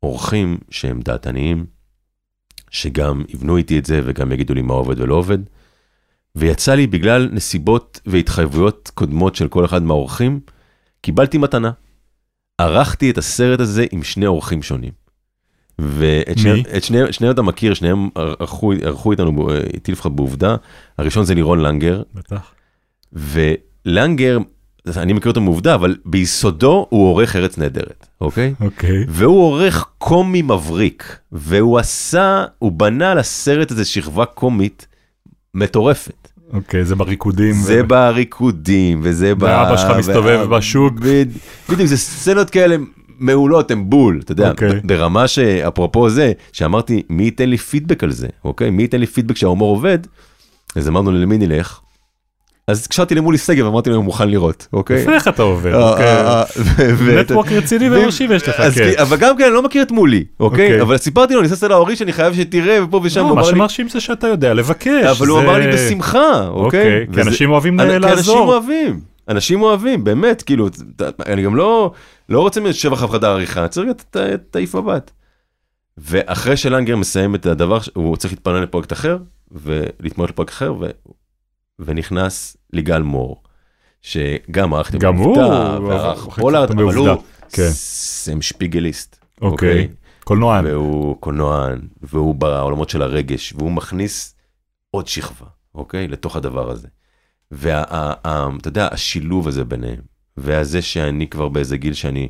עורכים שהם דעתניים, שגם יבנו איתי את זה וגם יגידו לי מה עובד ולא עובד. ויצא לי בגלל נסיבות והתחייבויות קודמות של כל אחד מהאורחים, קיבלתי מתנה. ערכתי את הסרט הזה עם שני אורחים שונים. ואת שני, את שני, שניהם אתה מכיר, שניהם ערכו, ערכו איתנו, איתי לפחות בעובדה. הראשון זה לירון לנגר. בטח. ו... אני מכיר אותו מעובדה, אבל ביסודו הוא עורך ארץ נהדרת, אוקיי? אוקיי. והוא עורך קומי מבריק, והוא עשה, הוא בנה לסרט הזה שכבה קומית מטורפת. אוקיי, זה בריקודים. זה ו- בריקודים, וזה ב... ואבא שלך מסתובב וה- בשוק. בד- בדיוק, זה סצנות כאלה מעולות, הם בול, אתה יודע, אוקיי. ב- ברמה שאפרופו זה, שאמרתי, מי ייתן לי פידבק על זה, אוקיי? מי ייתן לי פידבק שההומור עובד? אז אמרנו למי נלך? אז התקשרתי למולי שגב, אמרתי לו, הוא מוכן לראות, אוקיי? יפה איך אתה עובד, אה, אוקיי. אה, אה, נטוורק רציני ו- ומרשים יש לך, כן. אבל גם כן, אני לא מכיר את מולי, אוקיי? אוקיי. אבל סיפרתי לו, אני עושה להורי שאני חייב שתראה, ופה ושם, לא, הוא מה אמר לי- שמרשים זה שאתה יודע לבקש. אבל הוא אמר לי בשמחה, אוקיי? אוקיי, כי אנשים אוהבים אני- כי אנשים לעזור. אוהבים, אנשים אוהבים, באמת, כאילו, אני גם לא, לא רוצה להיות שבח אף חדר עריכה, אני צריך את תעיף מבט. ואחרי שלנגר מסיים את הדבר, הוא צריך להתפנן לפרויקט אחר, ולהתמודד לפרויקט אחר. ונכנס ליגל מור, שגם ערך את המבטא, וערך ערך פולארד, אבל הוא כן. סם שפיגליסט. אוקיי. קולנוען. והוא קולנוען, והוא בעולמות של הרגש, והוא מכניס עוד שכבה, אוקיי? לתוך הדבר הזה. ואתה יודע, השילוב הזה ביניהם, והזה שאני כבר באיזה גיל שאני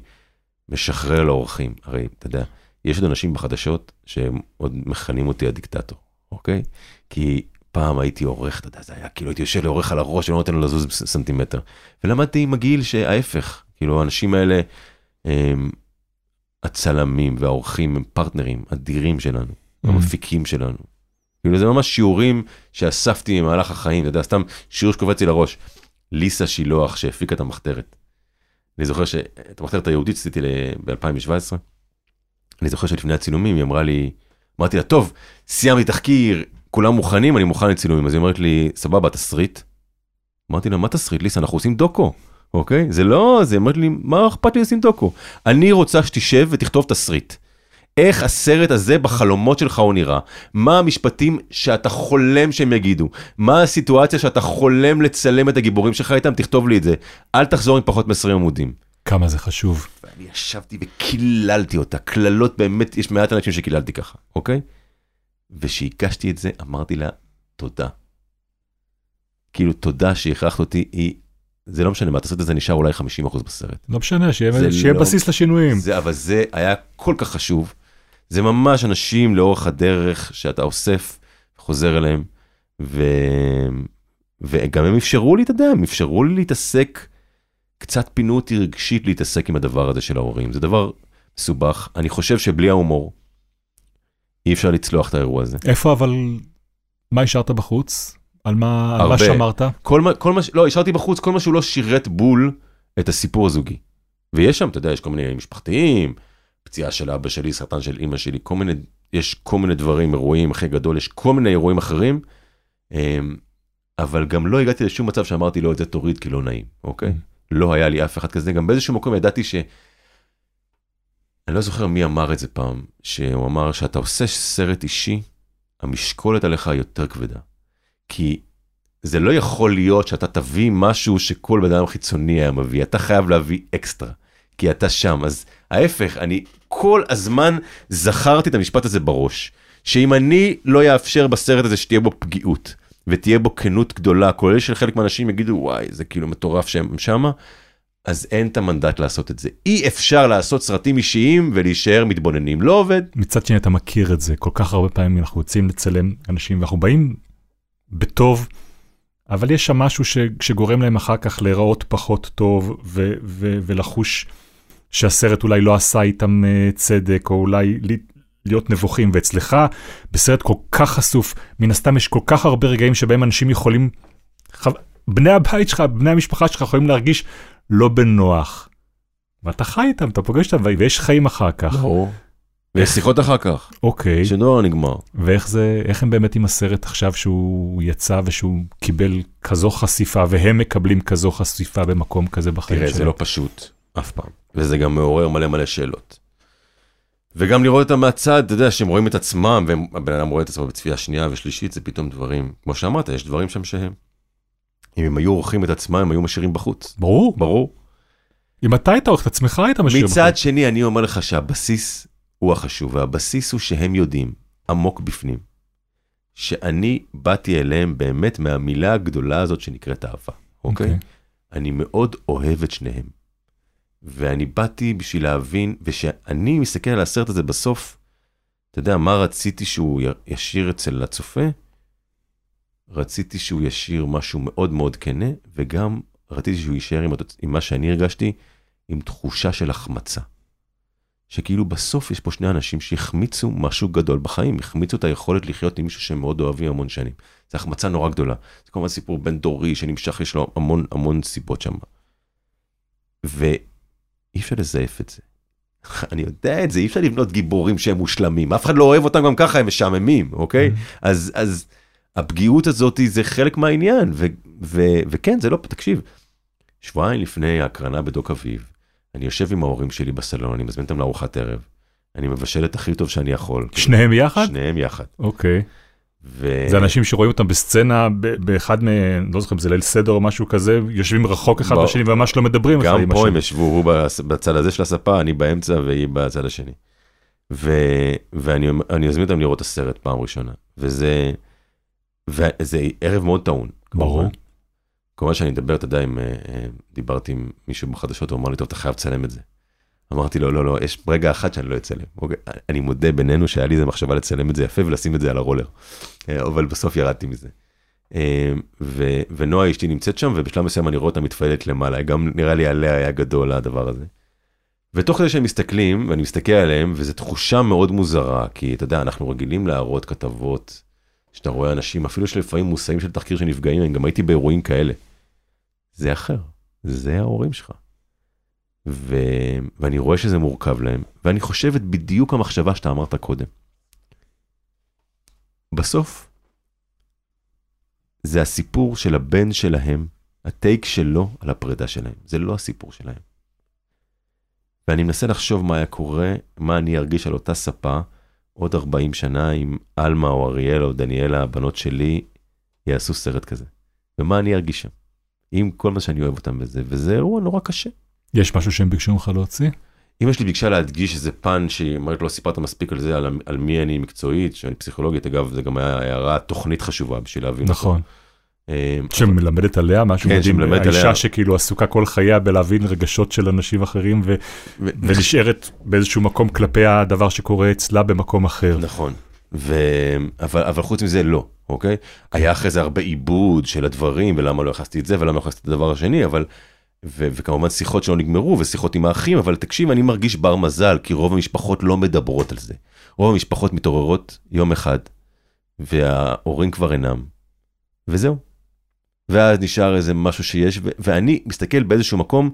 משחרר לאורחים, הרי אתה יודע, יש עוד אנשים בחדשות שהם עוד מכנים אותי הדיקטטור, אוקיי? כי פעם הייתי עורך, אתה יודע, זה היה כאילו הייתי יושב לעורך על הראש ולא נותן לו לזוז סנטימטר. ולמדתי עם הגיל שההפך, כאילו האנשים האלה, הם, הצלמים והעורכים הם פרטנרים אדירים שלנו, המפיקים שלנו. כאילו זה ממש שיעורים שאספתי במהלך החיים, אתה יודע, סתם שיעור שקופץ לי לראש. ליסה שילוח שהפיקה את המחתרת. אני זוכר שאת המחתרת היהודית עשיתי ב-2017. אני זוכר שלפני הצילומים היא אמרה לי, אמרתי לה, טוב, סיימתי תחקיר, כולם מוכנים, אני מוכן לצילומים. אז היא אומרת לי, סבבה, תסריט. אמרתי לה, מה תסריט, ליסה, אנחנו עושים דוקו, אוקיי? זה לא, זה אמרת לי, מה אכפת לי לשים דוקו? אני רוצה שתשב ותכתוב תסריט. איך הסרט הזה בחלומות שלך הוא נראה, מה המשפטים שאתה חולם שהם יגידו, מה הסיטואציה שאתה חולם לצלם את הגיבורים שלך איתם, תכתוב לי את זה. אל תחזור עם פחות מ-20 עמודים. כמה זה חשוב. ואני ישבתי וקיללתי אותה, קללות באמת, יש מעט אנשים שקיללתי ככה, אוקיי? וכשהגשתי את זה, אמרתי לה, תודה. כאילו, תודה שהכרחת אותי, היא... זה לא משנה מה, התסריט הזה נשאר אולי 50% בסרט. לא משנה, שיהיה זה שיהיה לא- בסיס לשינויים. זה, אבל זה היה כל כך חשוב. זה ממש אנשים לאורך הדרך שאתה אוסף, חוזר אליהם, ו... וגם הם אפשרו לי, אתה יודע, הם אפשרו לי להתעסק, קצת פינו אותי רגשית להתעסק עם הדבר הזה של ההורים. זה דבר מסובך. אני חושב שבלי ההומור, אי אפשר לצלוח את האירוע הזה. איפה אבל, מה השארת בחוץ? על מה על מה הרבה. שמרת? כל מה, כל מה, לא, השארתי בחוץ כל מה שהוא לא שירת בול את הסיפור הזוגי. ויש שם, אתה יודע, יש כל מיני משפחתיים, פציעה של אבא שלי, סרטן של אימא שלי, כל מיני, יש כל מיני דברים, אירועים, אחי גדול, יש כל מיני אירועים אחרים, אמ, אבל גם לא הגעתי לשום מצב שאמרתי לו את זה תוריד כי לא נעים, אוקיי? לא היה לי אף אחד כזה, גם באיזשהו מקום ידעתי ש... אני לא זוכר מי אמר את זה פעם, שהוא אמר שאתה עושה סרט אישי, המשקולת עליך יותר כבדה. כי זה לא יכול להיות שאתה תביא משהו שכל בן אדם חיצוני היה מביא, אתה חייב להביא אקסטרה, כי אתה שם. אז ההפך, אני כל הזמן זכרתי את המשפט הזה בראש, שאם אני לא אאפשר בסרט הזה שתהיה בו פגיעות, ותהיה בו כנות גדולה, כולל שחלק מהאנשים יגידו, וואי, זה כאילו מטורף שהם שמה, אז אין את המנדט לעשות את זה. אי אפשר לעשות סרטים אישיים ולהישאר מתבוננים, לא עובד. מצד שני אתה מכיר את זה, כל כך הרבה פעמים אנחנו יוצאים לצלם אנשים ואנחנו באים בטוב, אבל יש שם משהו ש, שגורם להם אחר כך להיראות פחות טוב ו, ו, ולחוש שהסרט אולי לא עשה איתם uh, צדק, או אולי לי- להיות נבוכים, ואצלך בסרט כל כך חשוף, מן הסתם יש כל כך הרבה רגעים שבהם אנשים יכולים. בני הבית שלך, בני המשפחה שלך יכולים להרגיש לא בנוח. ואתה חי איתם, אתה פוגש אותם, ויש חיים אחר כך. ברור. ויש שיחות אחר כך, אוקיי. שדבר נגמר. ואיך זה, איך הם באמת עם הסרט עכשיו שהוא יצא ושהוא קיבל כזו חשיפה והם מקבלים כזו חשיפה במקום כזה בחיים תראה, זה שלהם? לא פשוט, אף פעם. וזה גם מעורר מלא מלא שאלות. וגם לראות אותם מהצד, אתה יודע, שהם רואים את עצמם, והבן אדם רואה את עצמו בצפייה שנייה ושלישית, זה פתאום דברים, כמו שאמרת, יש דברים שם שהם. אם הם היו עורכים את עצמם, הם היו משאירים בחוץ. ברור. ברור. אם אתה היית עורך את עצמך היית משאיר מצד בחוץ. שני, אני אומר לך שהבסיס הוא החשוב, והבסיס הוא שהם יודעים, עמוק בפנים, שאני באתי אליהם באמת מהמילה הגדולה הזאת שנקראת אהבה, אוקיי? אני מאוד אוהב את שניהם. ואני באתי בשביל להבין, ושאני מסתכל על הסרט הזה בסוף, אתה יודע, מה רציתי שהוא י- ישאיר אצל הצופה? רציתי שהוא ישאיר משהו מאוד מאוד כנה, וגם רציתי שהוא יישאר עם, התוצ- עם מה שאני הרגשתי, עם תחושה של החמצה. שכאילו בסוף יש פה שני אנשים שהחמיצו משהו גדול בחיים, החמיצו את היכולת לחיות עם מישהו שהם מאוד אוהבים המון שנים. זו החמצה נורא גדולה. זה כמובן סיפור בין דורי שנמשך, יש לו המון המון סיבות שם. ואי אפשר לזייף את זה. אני יודע את זה, אי אפשר לבנות גיבורים שהם מושלמים, אף אחד לא אוהב אותם גם ככה, הם משעממים, אוקיי? אז, אז הפגיעות הזאת זה חלק מהעניין, ו, ו, וכן, זה לא, תקשיב, שבועיים לפני ההקרנה בדוק אביב, אני יושב עם ההורים שלי בסלון, אני מזמין אותם לארוחת ערב, אני מבשל את הכי טוב שאני יכול. שניהם יחד? שניהם יחד. אוקיי. ו... זה אנשים שרואים אותם בסצנה באחד מ... לא זוכר אם זה ליל סדר או משהו כזה, יושבים רחוק אחד. בשני וממש לא מדברים אחד גם פה. הם ישבו, הוא בצ- בצד הזה של הספה, אני באמצע והיא בצד השני. ו... ואני אני אזמין אותם לראות את הסרט פעם ראשונה, וזה, וזה ערב מאוד טעון. ברור. כמובן. שאני מדבר, אתה יודע, אם אה, אה, דיברתי עם מישהו בחדשות, הוא אמר לי, טוב, אתה חייב לצלם את זה. אמרתי לו, לא, לא, יש רגע אחד שאני לא אצלם. אוקיי, אני מודה בינינו שהיה לי איזה מחשבה לצלם את זה יפה ולשים את זה על הרולר. אה, אבל בסוף ירדתי מזה. ו- ונועה אשתי נמצאת שם, ובשלב מסוים אני רואה אותה מתפעלת למעלה, גם נראה לי עליה היה גדול הדבר הזה. ותוך כדי שהם מסתכלים, ואני מסתכל עליהם, וזו תחושה מאוד מוזרה, כי אתה יודע, אנחנו רגילים להראות כתבות, שאתה רואה אנשים, אפילו שלפעמים מושאים של תחקיר שנפגעים, אני גם הייתי באירועים כאלה. זה אחר, זה ההורים שלך. ו... ואני רואה שזה מורכב להם, ואני חושב את בדיוק המחשבה שאתה אמרת קודם. בסוף, זה הסיפור של הבן שלהם, הטייק שלו על הפרידה שלהם, זה לא הסיפור שלהם. ואני מנסה לחשוב מה היה קורה, מה אני ארגיש על אותה ספה עוד 40 שנה אם עלמה או אריאל או דניאלה, הבנות שלי, יעשו סרט כזה. ומה אני ארגיש שם. עם כל מה שאני אוהב אותם בזה, וזה אירוע נורא קשה. יש משהו שהם ביקשו ממך להוציא? אמא שלי ביקשה להדגיש איזה פן שהיא אומרת לא סיפרת מספיק על זה, על, על מי אני מקצועית, שאני פסיכולוגית, אגב, זה גם היה הערה תוכנית חשובה בשביל להבין. אותו. נכון. אה, שמלמדת עליה משהו כן, מדהים, האישה עליה. שכאילו עסוקה כל חייה בלהבין רגשות של אנשים אחרים ו- ו- ונשארת באיזשהו מקום כלפי הדבר שקורה אצלה במקום אחר. נכון. ו... אבל, אבל חוץ מזה לא, אוקיי? היה אחרי זה הרבה עיבוד של הדברים, ולמה לא הכנסתי את זה, ולמה לא הכנסתי את הדבר השני, אבל... ו... וכמובן שיחות שלא נגמרו, ושיחות עם האחים, אבל תקשיב, אני מרגיש בר מזל, כי רוב המשפחות לא מדברות על זה. רוב המשפחות מתעוררות יום אחד, וההורים כבר אינם, וזהו. ואז נשאר איזה משהו שיש. ואני מסתכל באיזשהו מקום,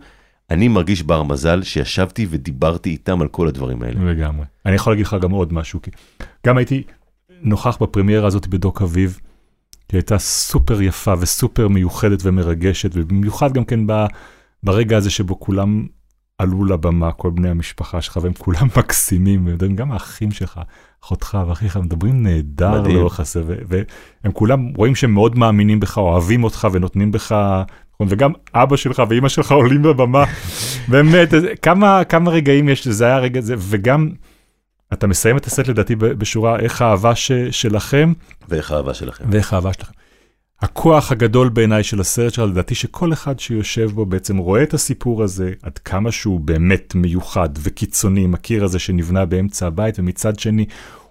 אני מרגיש בר מזל שישבתי ודיברתי איתם על כל הדברים האלה. לגמרי. אני יכול להגיד לך גם עוד משהו, כי גם הייתי נוכח בפרמיירה הזאת בדוק אביב, היא הייתה סופר יפה וסופר מיוחדת ומרגשת, ובמיוחד גם כן ב, ברגע הזה שבו כולם עלו לבמה, כל בני המשפחה שלך, והם כולם מקסימים, והם גם האחים שלך, אחותך ואחיך, מדברים נהדר. לאורך ו- והם כולם רואים שהם מאוד מאמינים בך, אוהבים אותך ונותנים בך, נכון, וגם אבא שלך ואימא שלך עולים בבמה, באמת, איזה- כמה, כמה רגעים יש, זה היה רגע זה, וגם, אתה מסיים את הסרט לדעתי בשורה, איך האהבה ש, שלכם, ואיך האהבה שלכם. ואיך האהבה שלכם. הכוח הגדול בעיניי של הסרט שלך, לדעתי שכל אחד שיושב בו בעצם רואה את הסיפור הזה, עד כמה שהוא באמת מיוחד וקיצוני, עם הקיר הזה שנבנה באמצע הבית, ומצד שני,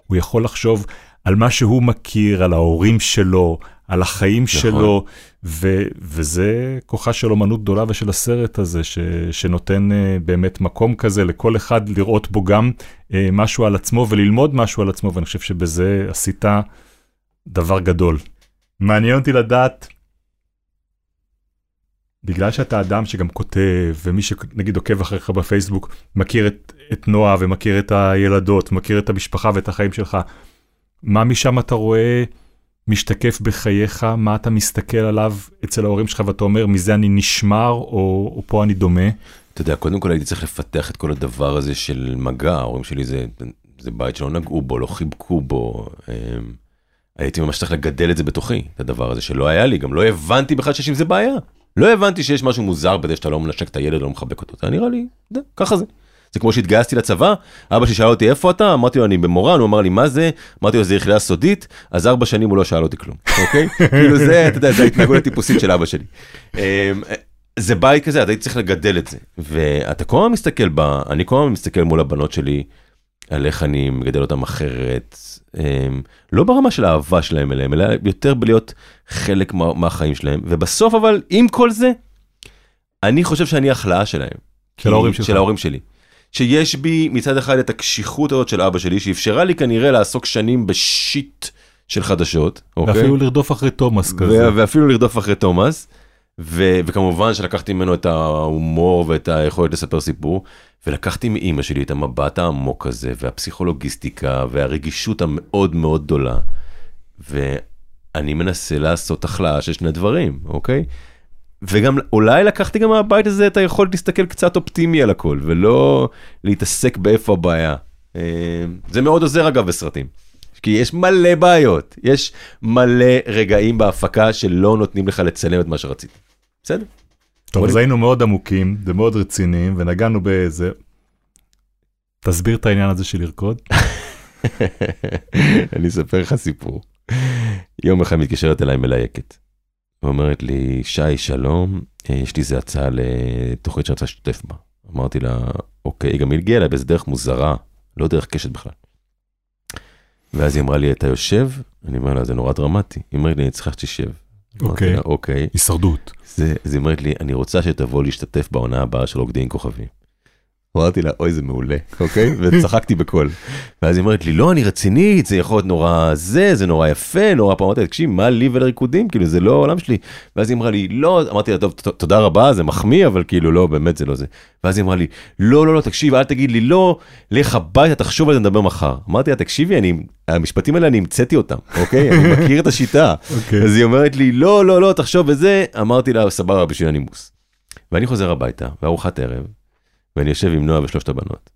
הוא יכול לחשוב על מה שהוא מכיר, על ההורים שלו, על החיים נכון. שלו, ו- וזה כוחה של אומנות גדולה ושל הסרט הזה, ש- שנותן uh, באמת מקום כזה לכל אחד לראות בו גם uh, משהו על עצמו וללמוד משהו על עצמו, ואני חושב שבזה עשית דבר גדול. מעניין אותי לדעת, בגלל שאתה אדם שגם כותב, ומי שנגיד עוקב אחריך בפייסבוק, מכיר את, את נועה ומכיר את הילדות, מכיר את המשפחה ואת החיים שלך, מה משם אתה רואה משתקף בחייך, מה אתה מסתכל עליו אצל ההורים שלך ואתה אומר, מזה אני נשמר, או, או פה אני דומה? אתה יודע, קודם כל הייתי צריך לפתח את כל הדבר הזה של מגע, ההורים שלי זה, זה בית שלא נגעו בו, לא חיבקו בו. אמ, הייתי ממש צריך לגדל את זה בתוכי, את הדבר הזה שלא היה לי, גם לא הבנתי בכלל שיש עם זה בעיה. לא הבנתי שיש משהו מוזר בזה שאתה לא מנשק את הילד, לא מחבק אותו, זה נראה לי, זה, ככה זה. זה כמו שהתגייסתי לצבא, אבא שלי שאל אותי איפה אתה, אמרתי לו אני במורן, הוא אמר לי מה זה, אמרתי לו זה יחידה סודית, אז ארבע שנים הוא לא שאל אותי כלום, אוקיי? כאילו זה, אתה יודע, זה ההתנהגות הטיפוסית של אבא שלי. אמ, זה בית כזה, אתה צריך לגדל את זה. ואתה כל הזמן מסתכל ב... אני כל הזמן מסתכל מול הבנות שלי, על איך אני מגדל אותם אחרת. אמ, לא ברמה של האהבה שלהם אליהם, אלא יותר בלהיות חלק מה, מהחיים שלהם. ובסוף אבל, עם כל זה, אני חושב שאני החלאה שלהם. של ההורים שלך. של ההורים שלי. שיש בי מצד אחד את הקשיחות הזאת של אבא שלי, שאפשרה לי כנראה לעסוק שנים בשיט של חדשות. אוקיי? ואפילו לרדוף אחרי תומאס כזה. ואפילו לרדוף אחרי תומאס. ו- וכמובן שלקחתי ממנו את ההומור ואת היכולת לספר סיפור, ולקחתי מאימא שלי את המבט העמוק הזה, והפסיכולוגיסטיקה, והרגישות המאוד מאוד גדולה. ואני מנסה לעשות החלאה של שני דברים, אוקיי? וגם אולי לקחתי גם מהבית הזה את היכולת להסתכל קצת אופטימי על הכל, ולא להתעסק באיפה הבעיה. אה, זה מאוד עוזר אגב בסרטים. כי יש מלא בעיות, יש מלא רגעים בהפקה שלא נותנים לך לצלם את מה שרצית. בסדר? טוב, אז היינו מאוד עמוקים ומאוד רציניים, ונגענו באיזה... תסביר את העניין הזה של לרקוד. אני אספר לך סיפור. יום אחד מתקשרת אליי מלייקת. ואומרת לי, שי, שלום, אה, יש לי איזה הצעה לתוכנית שאני רוצה להשתתף בה. אמרתי לה, אוקיי, היא גם הגיעה אליי באיזה דרך מוזרה, לא דרך קשת בכלל. ואז היא אמרה לי, אתה יושב? אני אומר לה, זה נורא דרמטי. היא אומרת לי, אני צריכה שתשב. אוקיי. אוקיי. הישרדות. זה- אז היא אומרת לי, אני רוצה שתבוא להשתתף בעונה הבאה של רוקדים כוכבים. אמרתי לה, אוי, זה מעולה, אוקיי? וצחקתי בקול. ואז היא אומרת לי, לא, אני רצינית, זה יכול להיות נורא זה, זה נורא יפה, נורא פעם. אמרתי לה, תקשיב, מה לי ולריקודים? כאילו, זה לא העולם שלי. ואז היא אמרה לי, לא, אמרתי לה, טוב, תודה רבה, זה מחמיא, אבל כאילו, לא, באמת זה לא זה. ואז היא אמרה לי, לא, לא, לא, תקשיב, אל תגיד לי לא, לך הביתה, תחשוב על זה, נדבר מחר. אמרתי לה, תקשיבי, אני, המשפטים האלה, אני המצאתי אותם, אוקיי? אני מכיר את השיטה. אוקיי. אז היא אומרת לי, לא, לא, לא, תחשוב בזה. אמרתי לה, סבבה, בשביל הנימוס. ואני חוזר הביתה, בארוחת ערב, ואני יושב עם נועה ושלושת הבנות.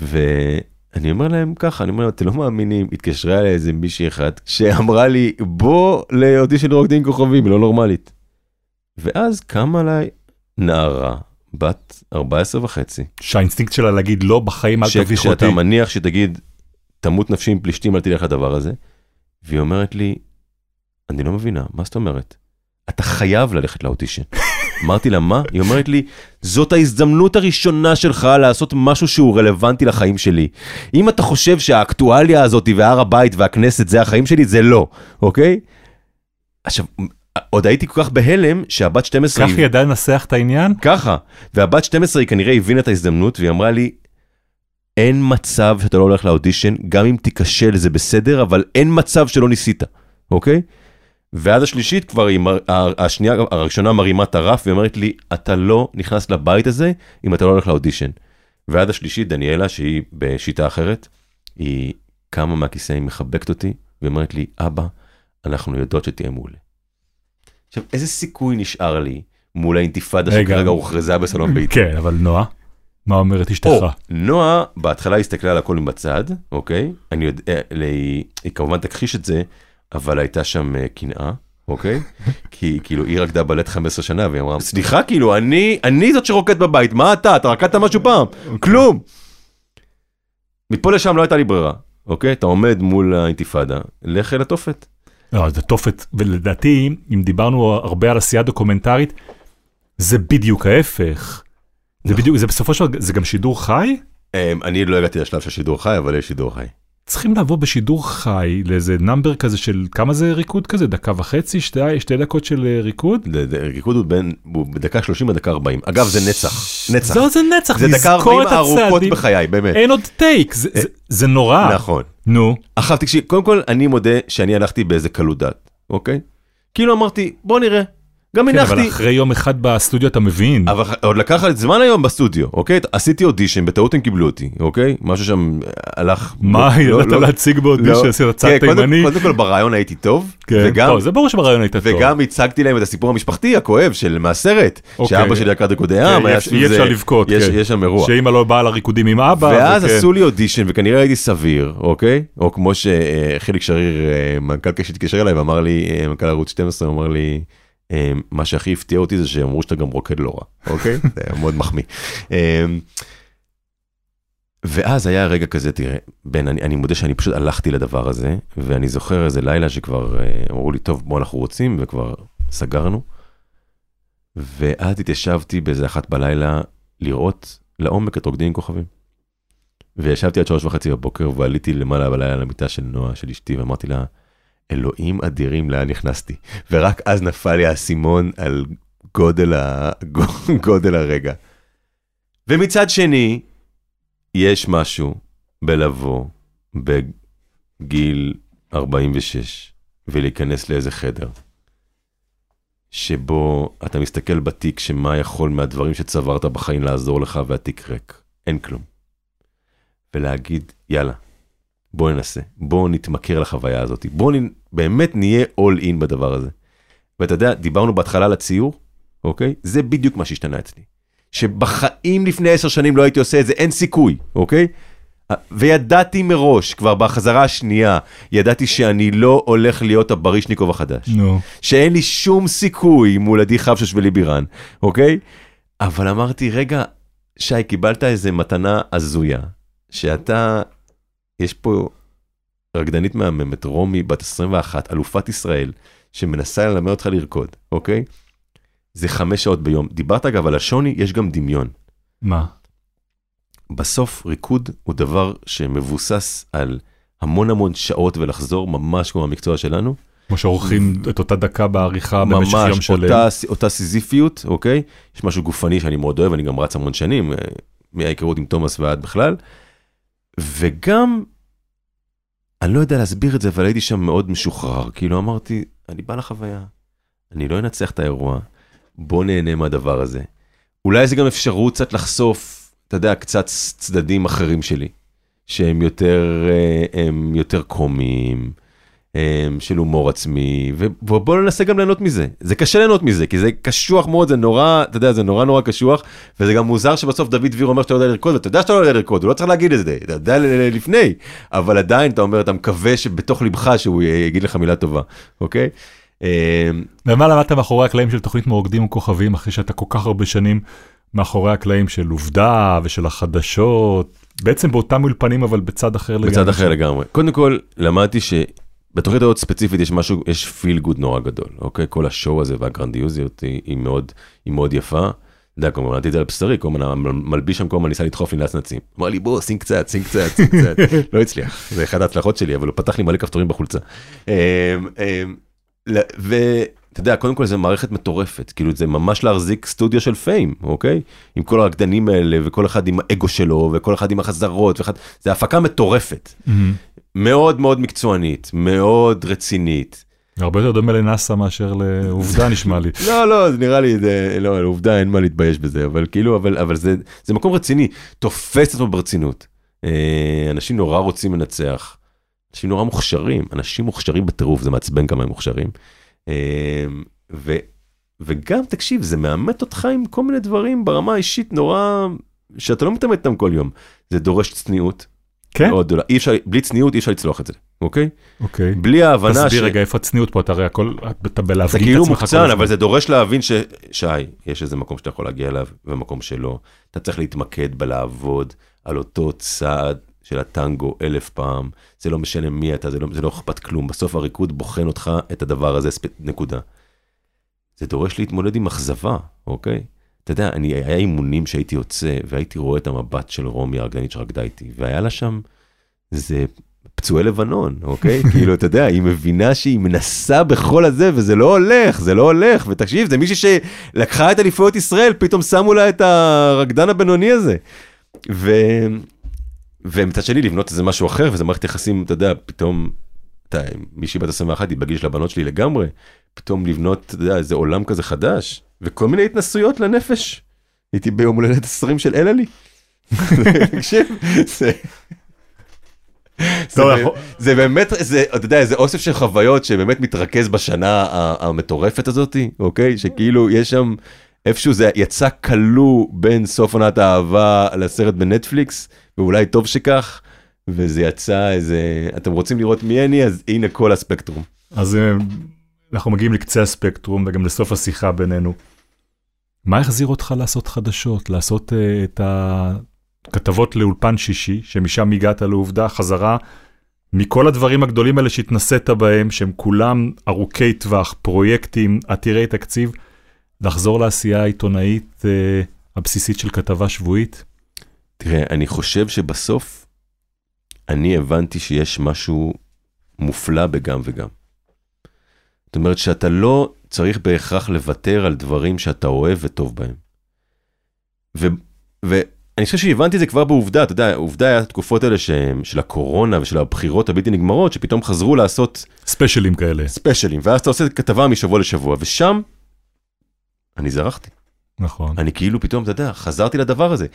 ואני אומר להם ככה, אני אומר להם, אתם לא מאמינים, התקשרה אליי איזה מישהי אחת, שאמרה לי, בוא לאודישן רוקדים כוכבים, היא לא נורמלית. ואז קמה עליי נערה, בת 14 וחצי, שהאינסטינקט שלה להגיד לא בחיים אל תביך אותי. שאתה מניח שתגיד, תמות נפשי עם פלישתים, אל תלך לדבר הזה. והיא אומרת לי, אני לא מבינה, מה זאת אומרת? אתה חייב ללכת לאודישן. אמרתי לה, מה? היא אומרת לי, זאת ההזדמנות הראשונה שלך לעשות משהו שהוא רלוונטי לחיים שלי. אם אתה חושב שהאקטואליה הזאת והר הבית והכנסת זה החיים שלי, זה לא, אוקיי? עכשיו, עוד הייתי כל כך בהלם שהבת 12... כך היא ידעה לנסח את העניין? ככה. והבת 12 היא כנראה הבינה את ההזדמנות והיא אמרה לי, אין מצב שאתה לא הולך לאודישן, גם אם תיכשל זה בסדר, אבל אין מצב שלא ניסית, אוקיי? ואז השלישית כבר, היא, השנייה, הראשונה מרימה את הרף ואומרת לי, אתה לא נכנס לבית הזה אם אתה לא הולך לאודישן. ועד השלישית, דניאלה, שהיא בשיטה אחרת, היא קמה מהכיסא, היא מחבקת אותי, ואומרת לי, אבא, אנחנו יודעות שתהיה מעולה. עכשיו, איזה סיכוי נשאר לי מול האינתיפאדה רגע. שכרגע הוכרזה בסלון ביתי? כן, אבל נועה, מה אומרת אשתך? נועה בהתחלה הסתכלה על הכל עם בצד, אוקיי? אני יודע, אה, היא כמובן תכחיש את זה, אבל הייתה שם אה, קנאה, אוקיי? כי כאילו היא רקדה בלט 15 שנה, והיא אמרה, סליחה, כאילו, אני, אני זאת שרוקדת בבית, מה אתה? אתה רקדת משהו פעם? כלום. מפה לשם לא הייתה לי ברירה, אוקיי? אתה עומד מול האינתיפאדה, לך אל התופת. לא, זה תופת, ולדעתי, אם דיברנו הרבה על עשייה דוקומנטרית, זה בדיוק ההפך. זה נכון. בדיוק, זה בסופו של דבר, זה גם שידור חי? אמ, אני לא הגעתי לשלב של שידור חי, אבל יש שידור חי. צריכים לבוא בשידור חי לאיזה נאמבר כזה של כמה זה ריקוד כזה? דקה וחצי? שתי, שתי דקות של אה, ריקוד? זה- זה- ריקוד הוא בין, הוא בדקה 30 עד דקה 40. אגב, זה נצח. נצח. זהו, זה נצח, זה דקה לזכור 40 את הארוכות הצעדים. בחיי, באמת. אין עוד טייק, זה- זה- זה נורא. נכון. נו, עכשיו תקשיב, קודם כל אני מודה שאני הלכתי באיזה קלות דעת, אוקיי? כאילו אמרתי, בוא נראה. גם כן, אבל הנחתי, אחרי יום אחד בסטודיו אתה מבין. אבל עוד לקח לי זמן היום בסטודיו, אוקיי? עשיתי אודישן, בטעות הם קיבלו אותי, אוקיי? משהו שם הלך... מה, לא- ידעת לא- להציג באודישן, לא. עשית צד כן, קודם- תימני? קודם כל ברעיון הייתי טוב, כן, זה ברור שברעיון היית טוב. וגם הצגתי להם את הסיפור המשפחתי הכואב של מהסרט, אוקיי. שאבא שלי רקד ריקודי כן, עם, אי היה אפשר- לבכות, יש- כן. יש שם אירוע. שאמא לא באה לריקודים עם אבא. ואז. עשו לי אודישן וכנראה הייתי סביר, אוקיי? או כמו שחיליק שריר, אה, מנכ"ל קשת התקשר אליי ואמר לי, אה, מנכ"ל ערוץ 12 אמר לי, מה שהכי הפתיע אותי זה שהם אמרו שאתה גם רוקד לא רע, אוקיי? זה היה מאוד מחמיא. אה, ואז היה רגע כזה, תראה, בן, אני, אני מודה שאני פשוט הלכתי לדבר הזה, ואני זוכר איזה לילה שכבר אה, אמרו לי, טוב, בוא אנחנו רוצים, וכבר סגרנו. ואז התיישבתי באיזה אחת בלילה לראות לעומק את רוקדים עם כוכבים. וישבתי עד שלוש וחצי בבוקר ועליתי למעלה בלילה למיטה של נועה, של אשתי, ואמרתי לה, אלוהים אדירים לאן נכנסתי. ורק אז נפל לי האסימון על גודל, ה... גודל הרגע. ומצד שני, יש משהו בלבוא בגיל 46 ולהיכנס לאיזה חדר, שבו אתה מסתכל בתיק שמה יכול מהדברים שצברת בחיים לעזור לך והתיק ריק, אין כלום. ולהגיד, יאללה, בוא ננסה, בוא נתמכר לחוויה הזאת, בוא נ... באמת נהיה all in בדבר הזה. ואתה יודע, דיברנו בהתחלה על הציור, אוקיי? זה בדיוק מה שהשתנה אצלי. שבחיים לפני עשר שנים לא הייתי עושה את זה, אין סיכוי, אוקיי? וידעתי מראש, כבר בחזרה השנייה, ידעתי שאני לא הולך להיות הברישניקוב החדש. נו. שאין לי שום סיכוי מול עדי חבשוש וליבירן, אוקיי? אבל אמרתי, רגע, שי, קיבלת איזה מתנה הזויה, שאתה, יש פה רקדנית מהממת, רומי, בת 21, אלופת ישראל, שמנסה ללמד אותך לרקוד, אוקיי? זה חמש שעות ביום. דיברת אגב על השוני, יש גם דמיון. מה? בסוף ריקוד הוא דבר שמבוסס על המון המון שעות ולחזור ממש כמו המקצוע שלנו. כמו שעורכים את אותה דקה בעריכה במשך יום ממש שלם. אותה, אותה סיזיפיות, אוקיי? יש משהו גופני שאני מאוד אוהב, אני גם רץ המון שנים, אה, מההיכרות עם תומאס ועד בכלל. וגם, אני לא יודע להסביר את זה, אבל הייתי שם מאוד משוחרר. כאילו אמרתי, אני בא לחוויה, אני לא אנצח את האירוע, בוא נהנה מהדבר הזה. אולי זה גם אפשרות קצת לחשוף, אתה יודע, קצת צדדים אחרים שלי, שהם יותר, אה, יותר קומיים, של הומור עצמי, ובוא ננסה גם ליהנות מזה. זה קשה ליהנות מזה, כי זה קשוח מאוד, זה נורא, אתה יודע, זה נורא נורא קשוח, וזה גם מוזר שבסוף דוד דביר אומר שאתה לא יודע לרקוד, ואתה יודע שאתה לא יודע לרקוד, הוא לא צריך להגיד את זה, אתה יודע לפני, אבל עדיין אתה אומר, אתה מקווה שבתוך ליבך שהוא יגיד לך מילה טובה, אוקיי? אה, ומה למדת מאחורי הקלעים של תוכנית מורקדים וכוכבים, אחרי שאתה כל כך הרבה שנים מאחורי הקלעים של עובדה ושל החדשות, בעצם באותם אולפנים אבל בצד אחר לגמרי. בצד אחר לגמרי. קודם כל, למדתי שבתוכנית הזאת ספציפית יש משהו, יש פיל גוד נורא גדול, אוקיי? כל השואו הזה והגרנדיוזיות היא, היא, מאוד, היא מאוד יפה. אתה יודע, כלומר, למדתי את זה על בשרי, כל הזמן המלביש שם כל הזמן ניסה לדחוף לי נצנצים. אמר לי, בוא, שים קצת, שים קצת, שים קצת. לא הצליח, זה אחת ההצלחות שלי, אבל הוא פתח לי מלא כפתורים בחולצה. ואתה יודע, קודם כל זה מערכת מטורפת, כאילו זה ממש להחזיק סטודיו של פיים, אוקיי? עם כל הרקדנים האלה, וכל אחד עם האגו שלו, וכל אחד עם החזרות, ואחד... זה הפקה מטורפת. מהמם. מאוד מאוד מקצוענית, מאוד רצינית. הרבה יותר דומה לנאסא מאשר לעובדה נשמע לי. לא, לא, זה נראה לי, זה, לא, לעובדה אין מה להתבייש בזה, אבל כאילו, אבל, אבל זה, זה מקום רציני, תופס עצמו ברצינות. אה, אנשים נורא רוצים לנצח, אנשים נורא מוכשרים, אנשים מוכשרים בטירוף, זה מעצבן כמה הם מוכשרים. אה, ו, וגם, תקשיב, זה מאמת אותך עם כל מיני דברים ברמה האישית נורא, שאתה לא מתאמת אותם כל יום. זה דורש צניעות. כן? מאוד גדולה. אי אפשר, בלי צניעות אי אפשר לצלוח את זה, אוקיי? אוקיי. בלי ההבנה תסביר רגע איפה הצניעות פה, אתה הרי הכל, אתה בלהפגין את כאילו עצמך כל מוקצן, הזמן. אבל זה דורש להבין ש... שי, יש איזה מקום שאתה יכול להגיע אליו, ומקום שלא. אתה צריך להתמקד בלעבוד על אותו צעד של הטנגו אלף פעם. זה לא משנה מי אתה, זה לא, זה לא אכפת כלום. בסוף הריקוד בוחן אותך את הדבר הזה, ספ... נקודה. זה דורש להתמודד עם אכזבה, אוקיי? אתה יודע, אני, היה אימונים שהייתי יוצא, והייתי רואה את המבט של רומי הרקדנית שרקדה איתי, והיה לה שם, זה פצועי לבנון, אוקיי? כאילו, אתה יודע, היא מבינה שהיא מנסה בכל הזה, וזה לא הולך, זה לא הולך, ותקשיב, זה מישהי שלקחה את אליפויות ישראל, פתאום שמו לה את הרקדן הבינוני הזה. ו... ומצד שני, לבנות איזה משהו אחר, וזה מערכת יחסים, אתה יודע, פתאום, אתה, מישהי בת 21 היא בגיל של הבנות שלי לגמרי, פתאום לבנות, אתה יודע, איזה עולם כזה חדש, וכל מיני התנסויות לנפש. הייתי ביום הולדת 20 של אלעלי. תקשיב, זה... באמת, זה, אתה יודע, זה אוסף של חוויות שבאמת מתרכז בשנה המטורפת הזאת, אוקיי? שכאילו יש שם, איפשהו זה יצא כלוא בין סוף עונת האהבה לסרט בנטפליקס, ואולי טוב שכך, וזה יצא איזה, אתם רוצים לראות מי אני, אז הנה כל הספקטרום. אז אה, אנחנו מגיעים לקצה הספקטרום וגם לסוף השיחה בינינו. מה החזיר אותך לעשות חדשות, לעשות uh, את הכתבות לאולפן שישי, שמשם הגעת לעובדה, חזרה מכל הדברים הגדולים האלה שהתנסית בהם, שהם כולם ארוכי טווח, פרויקטים עתירי תקציב, לחזור לעשייה העיתונאית אה, הבסיסית של כתבה שבועית? תראה, אני חושב שבסוף אני הבנתי שיש משהו מופלא בגם וגם. זאת אומרת שאתה לא צריך בהכרח לוותר על דברים שאתה אוהב וטוב בהם. ו, ואני חושב שהבנתי את זה כבר בעובדה, אתה יודע, עובדה היה התקופות האלה ש, של הקורונה ושל הבחירות הבלתי נגמרות, שפתאום חזרו לעשות ספיישלים כאלה. ספיישלים, ואז אתה עושה כתבה משבוע לשבוע, ושם אני זרחתי. נכון. אני כאילו פתאום, אתה יודע, חזרתי לדבר הזה.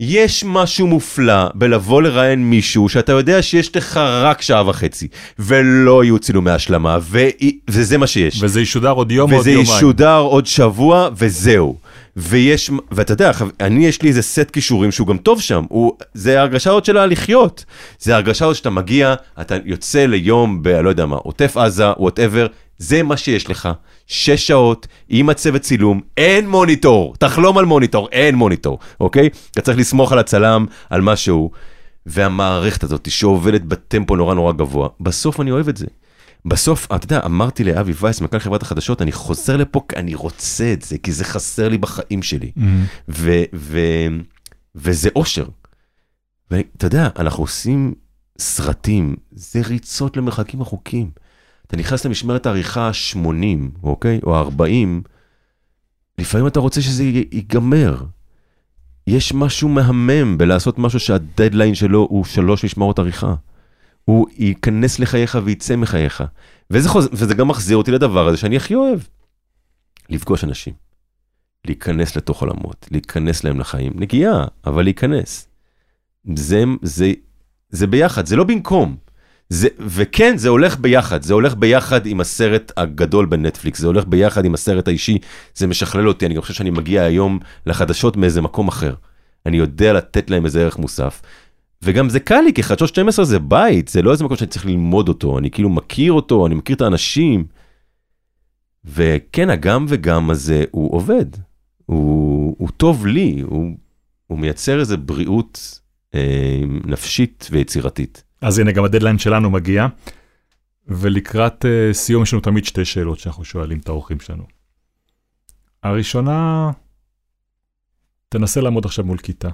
יש משהו מופלא בלבוא לראיין מישהו שאתה יודע שיש לך רק שעה וחצי, ולא יהיו צילומי השלמה, ו... וזה מה שיש. וזה ישודר עוד יום עוד וזה יומיים. ישודר עוד שבוע, וזהו. ויש, ואתה יודע, אני יש לי איזה סט כישורים שהוא גם טוב שם, הוא, זה ההרגשה עוד שלה לחיות. זה ההרגשה עוד שאתה מגיע, אתה יוצא ליום ב... לא יודע מה, עוטף עזה, whatever, זה מה שיש לך. שש שעות, עם הצוות צילום, אין מוניטור, תחלום על מוניטור, אין מוניטור, אוקיי? אתה צריך לסמוך על הצלם, על משהו. והמערכת הזאת שעובדת בטמפו נורא נורא גבוה, בסוף אני אוהב את זה. בסוף, אתה יודע, אמרתי לאבי וייס, מנכ"ל חברת החדשות, אני חוזר לפה כי אני רוצה את זה, כי זה חסר לי בחיים שלי. מהמם. ו- ו- וזה אושר. ואתה יודע, אנחנו עושים סרטים, זה ריצות למרחקים רחוקים. אתה נכנס למשמרת העריכה ה-80, אוקיי? או ה-40, לפעמים אתה רוצה שזה ייגמר. יש משהו מהמם בלעשות משהו שהדדליין שלו הוא שלוש משמרות עריכה. הוא ייכנס לחייך ויצא מחייך. וזה, חוז... וזה גם מחזיר אותי לדבר הזה שאני הכי אוהב. לפגוש אנשים. להיכנס לתוך עולמות, להיכנס להם לחיים. נגיעה, אבל להיכנס. זה, זה, זה ביחד, זה לא במקום. זה, וכן, זה הולך ביחד, זה הולך ביחד עם הסרט הגדול בנטפליקס, זה הולך ביחד עם הסרט האישי, זה משכלל אותי, אני גם חושב שאני מגיע היום לחדשות מאיזה מקום אחר. אני יודע לתת להם איזה ערך מוסף. וגם זה קל לי, כי חדשות 12 זה בית, זה לא איזה מקום שאני צריך ללמוד אותו, אני כאילו מכיר אותו, אני מכיר את האנשים. וכן, הגם וגם הזה הוא עובד. הוא, הוא טוב לי, הוא, הוא מייצר איזה בריאות אה, נפשית ויצירתית. אז הנה, גם הדדליין שלנו מגיע, ולקראת uh, סיום יש לנו תמיד שתי שאלות שאנחנו שואלים את האורחים שלנו. הראשונה, תנסה לעמוד עכשיו מול כיתה.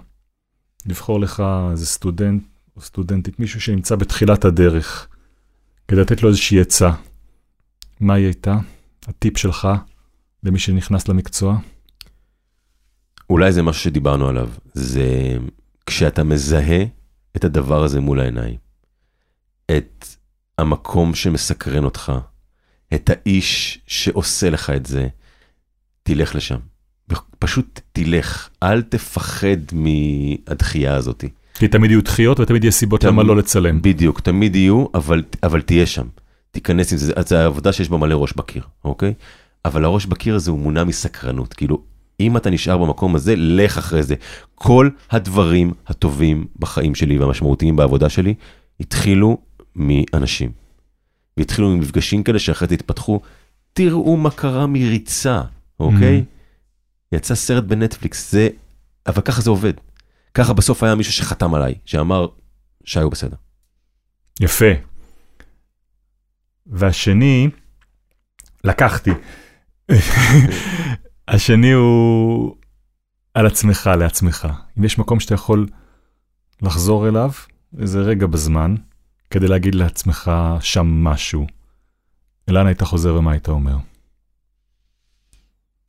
לבחור לך איזה סטודנט או סטודנטית, מישהו שנמצא בתחילת הדרך, כדי לתת לו איזושהי עצה. מה היא הייתה? הטיפ שלך למי שנכנס למקצוע? אולי זה משהו שדיברנו עליו, זה כשאתה מזהה את הדבר הזה מול העיניים, את המקום שמסקרן אותך, את האיש שעושה לך את זה, תלך לשם. פשוט תלך, אל תפחד מהדחייה הזאת. כי תמיד יהיו דחיות ותמיד יהיה סיבות למה לא לצלם. בדיוק, תמיד יהיו, אבל, אבל תהיה שם. תיכנס עם זה, זה העבודה שיש בה מלא ראש בקיר, אוקיי? אבל הראש בקיר הזה הוא מונע מסקרנות, כאילו, אם אתה נשאר במקום הזה, לך אחרי זה. כל הדברים הטובים בחיים שלי והמשמעותיים בעבודה שלי, התחילו מאנשים. והתחילו ממפגשים כאלה שאחרי זה התפתחו, תראו מה קרה מריצה, אוקיי? יצא סרט בנטפליקס, זה, אבל ככה זה עובד. ככה בסוף היה מישהו שחתם עליי, שאמר, שי הוא בסדר. יפה. והשני, לקחתי. השני הוא על עצמך, לעצמך. אם יש מקום שאתה יכול לחזור אליו, איזה רגע בזמן, כדי להגיד לעצמך שם משהו, לאן היית חוזר ומה היית אומר?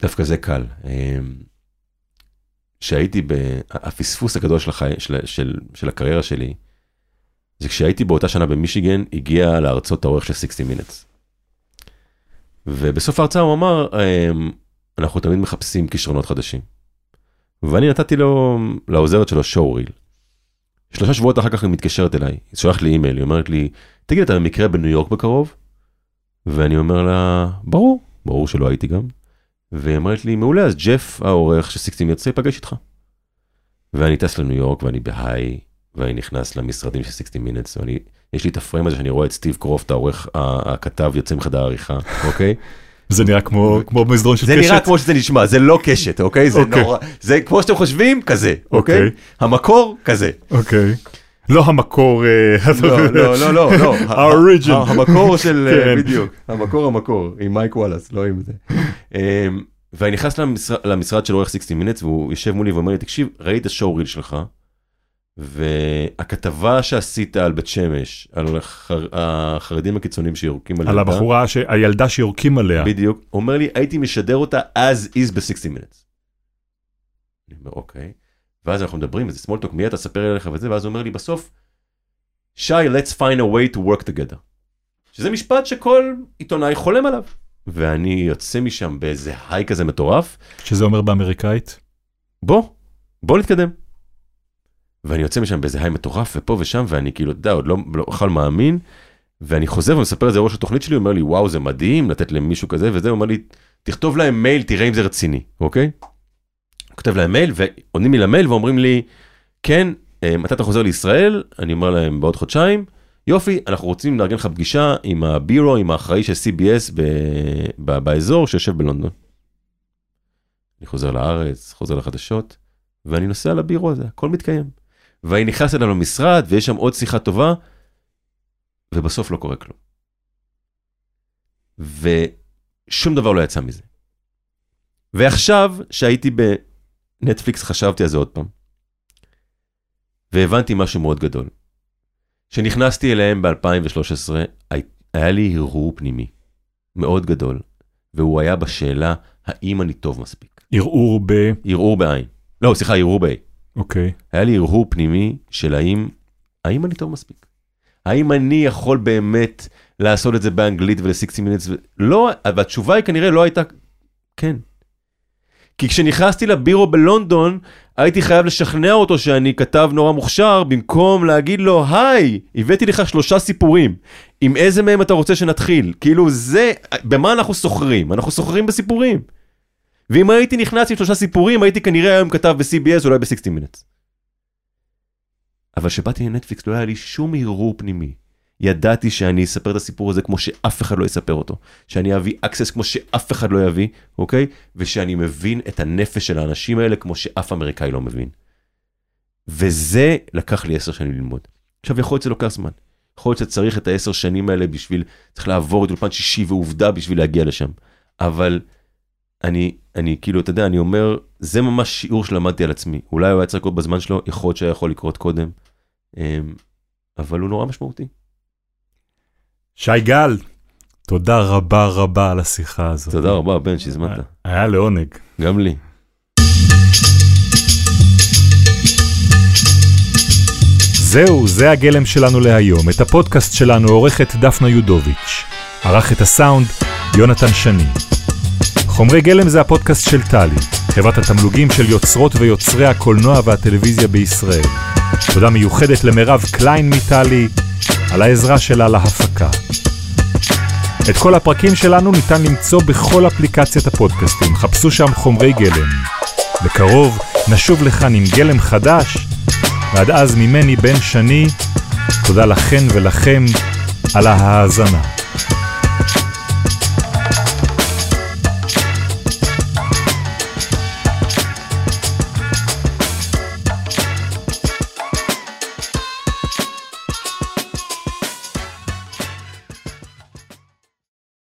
דווקא זה קל. אמ, שהייתי ב... הפספוס הגדול של, החי... של, של, של הקריירה שלי, זה כשהייתי באותה שנה במישיגן, הגיע להרצות העורך של 60 Minutes. ובסוף ההרצאה הוא אמר, אמ, אנחנו תמיד מחפשים כישרונות חדשים. ואני נתתי לו, לעוזרת שלו שואו ריל. שלושה שבועות אחר כך היא מתקשרת אליי, היא שולחת לי אימייל, היא אומרת לי, תגיד, אתה במקרה בניו יורק בקרוב? ואני אומר לה, ברור, ברור שלא הייתי גם. והיא אומרת לי, מעולה, אז ג'ף העורך של 60 יוצא להיפגש איתך. ואני טס לניו יורק ואני בהיי, ואני נכנס למשרדים של 60 מינטס, ואני, יש לי את הפריים הזה שאני רואה את סטיב קרופט, העורך, הכתב יוצא מחדר העריכה, אוקיי? זה נראה כמו, כמו מסדרון של זה קשת. נראה כמו שזה נשמע, זה לא קשת, אוקיי? זה אוקיי. נורא, זה כמו שאתם חושבים, כזה, אוקיי? אוקיי. המקור, כזה. אוקיי. לא המקור... אה, לא, לא, לא, לא, לא. המקור של, כן. בדיוק, המקור המקור, עם מייק וואלאס, לא עם זה. אמ, ואני נכנס למשרד, של עורך 60 מינטס, והוא יושב מולי ואומר לי, תקשיב, ראיתי את השואו ריל שלך, והכתבה שעשית על בית שמש, על החר... החרדים הקיצוניים שיורקים על על ילדה, הבחורה, ש- הילדה שיורקים עליה. בדיוק, אומר לי, הייתי משדר אותה as is ב-60 minutes. אני אומר, אוקיי. ואז אנחנו מדברים, וזה small talk, מיד תספר לי עליך וזה, ואז הוא אומר לי בסוף, שי, let's find a way to work together. שזה משפט שכל עיתונאי חולם עליו. ואני יוצא משם באיזה היי כזה מטורף, שזה אומר באמריקאית. בוא, בוא נתקדם. ואני יוצא משם באיזה היי מטורף, ופה ושם, ואני כאילו, אתה יודע, עוד לא לא בכלל מאמין, ואני חוזר ומספר את זה לראש התוכנית שלי, אומר לי, וואו, זה מדהים לתת למישהו כזה, וזה, אומר לי, תכתוב להם מייל, תראה אם זה רציני, אוקיי? כותב להם מייל, ועונים לי למייל ואומרים לי, כן, אה, מתי אתה חוזר לישראל? אני אומר להם, בעוד חודשיים. יופי, אנחנו רוצים לארגן לך פגישה עם הבירו, עם האחראי של CBS ב- ב- באזור שיושב בלונדון. אני חוזר לארץ, חוזר לחדשות, ואני נוסע לבירו הזה, הכל מתקיים. ואני נכנס אליו למשרד, ויש שם עוד שיחה טובה, ובסוף לא קורה כלום. ושום דבר לא יצא מזה. ועכשיו, שהייתי בנטפליקס, חשבתי על זה עוד פעם. והבנתי משהו מאוד גדול. כשנכנסתי אליהם ב-2013, היה לי הרהור פנימי מאוד גדול, והוא היה בשאלה, האם אני טוב מספיק? ערעור ב... ערעור בעין. לא, סליחה, ערעור ב-A. אוקיי. היה לי הרהור פנימי של האם, האם אני טוב מספיק? האם אני יכול באמת לעשות את זה באנגלית ול-60 minutes? לא, והתשובה היא כנראה לא הייתה, כן. כי כשנכנסתי לבירו בלונדון, הייתי חייב לשכנע אותו שאני כתב נורא מוכשר, במקום להגיד לו, היי, הבאתי לך שלושה סיפורים, עם איזה מהם אתה רוצה שנתחיל? כאילו זה, במה אנחנו סוחרים? אנחנו סוחרים בסיפורים. ואם הייתי נכנס עם שלושה סיפורים, הייתי כנראה היום כתב ב-CBS, אולי ב-60 minutes. אבל כשבאתי לנטפליקס לא היה לי שום הרהור פנימי. ידעתי שאני אספר את הסיפור הזה כמו שאף אחד לא יספר אותו. שאני אביא access כמו שאף אחד לא יביא, אוקיי? ושאני מבין את הנפש של האנשים האלה כמו שאף אמריקאי לא מבין. וזה לקח לי עשר שנים ללמוד. עכשיו יכול להיות שזה לוקח זמן. יכול להיות שצריך את העשר שנים האלה בשביל, צריך לעבור את אולפן שישי ועובדה בשביל להגיע לשם. אבל אני, אני כאילו, אתה יודע, אני אומר, זה ממש שיעור שלמדתי על עצמי. אולי הוא היה צריך לקרות בזמן שלו, יכול להיות שהיה יכול לקרות קודם, אמ, אבל הוא נורא משמעותי. שי גל, תודה רבה רבה על השיחה הזאת. תודה רבה, בן, שהזמנת. היה לעונג. גם לי. זהו, זה הגלם שלנו להיום. את הפודקאסט שלנו עורכת דפנה יודוביץ'. ערך את הסאונד, יונתן שני. חומרי גלם זה הפודקאסט של טלי, חברת התמלוגים של יוצרות ויוצרי הקולנוע והטלוויזיה בישראל. תודה מיוחדת למירב קליין מטלי, על העזרה שלה להפקה. את כל הפרקים שלנו ניתן למצוא בכל אפליקציית הפודקאסטים, חפשו שם חומרי גלם. בקרוב נשוב לכאן עם גלם חדש, ועד אז ממני בן שני, תודה לכן ולכם על ההאזנה.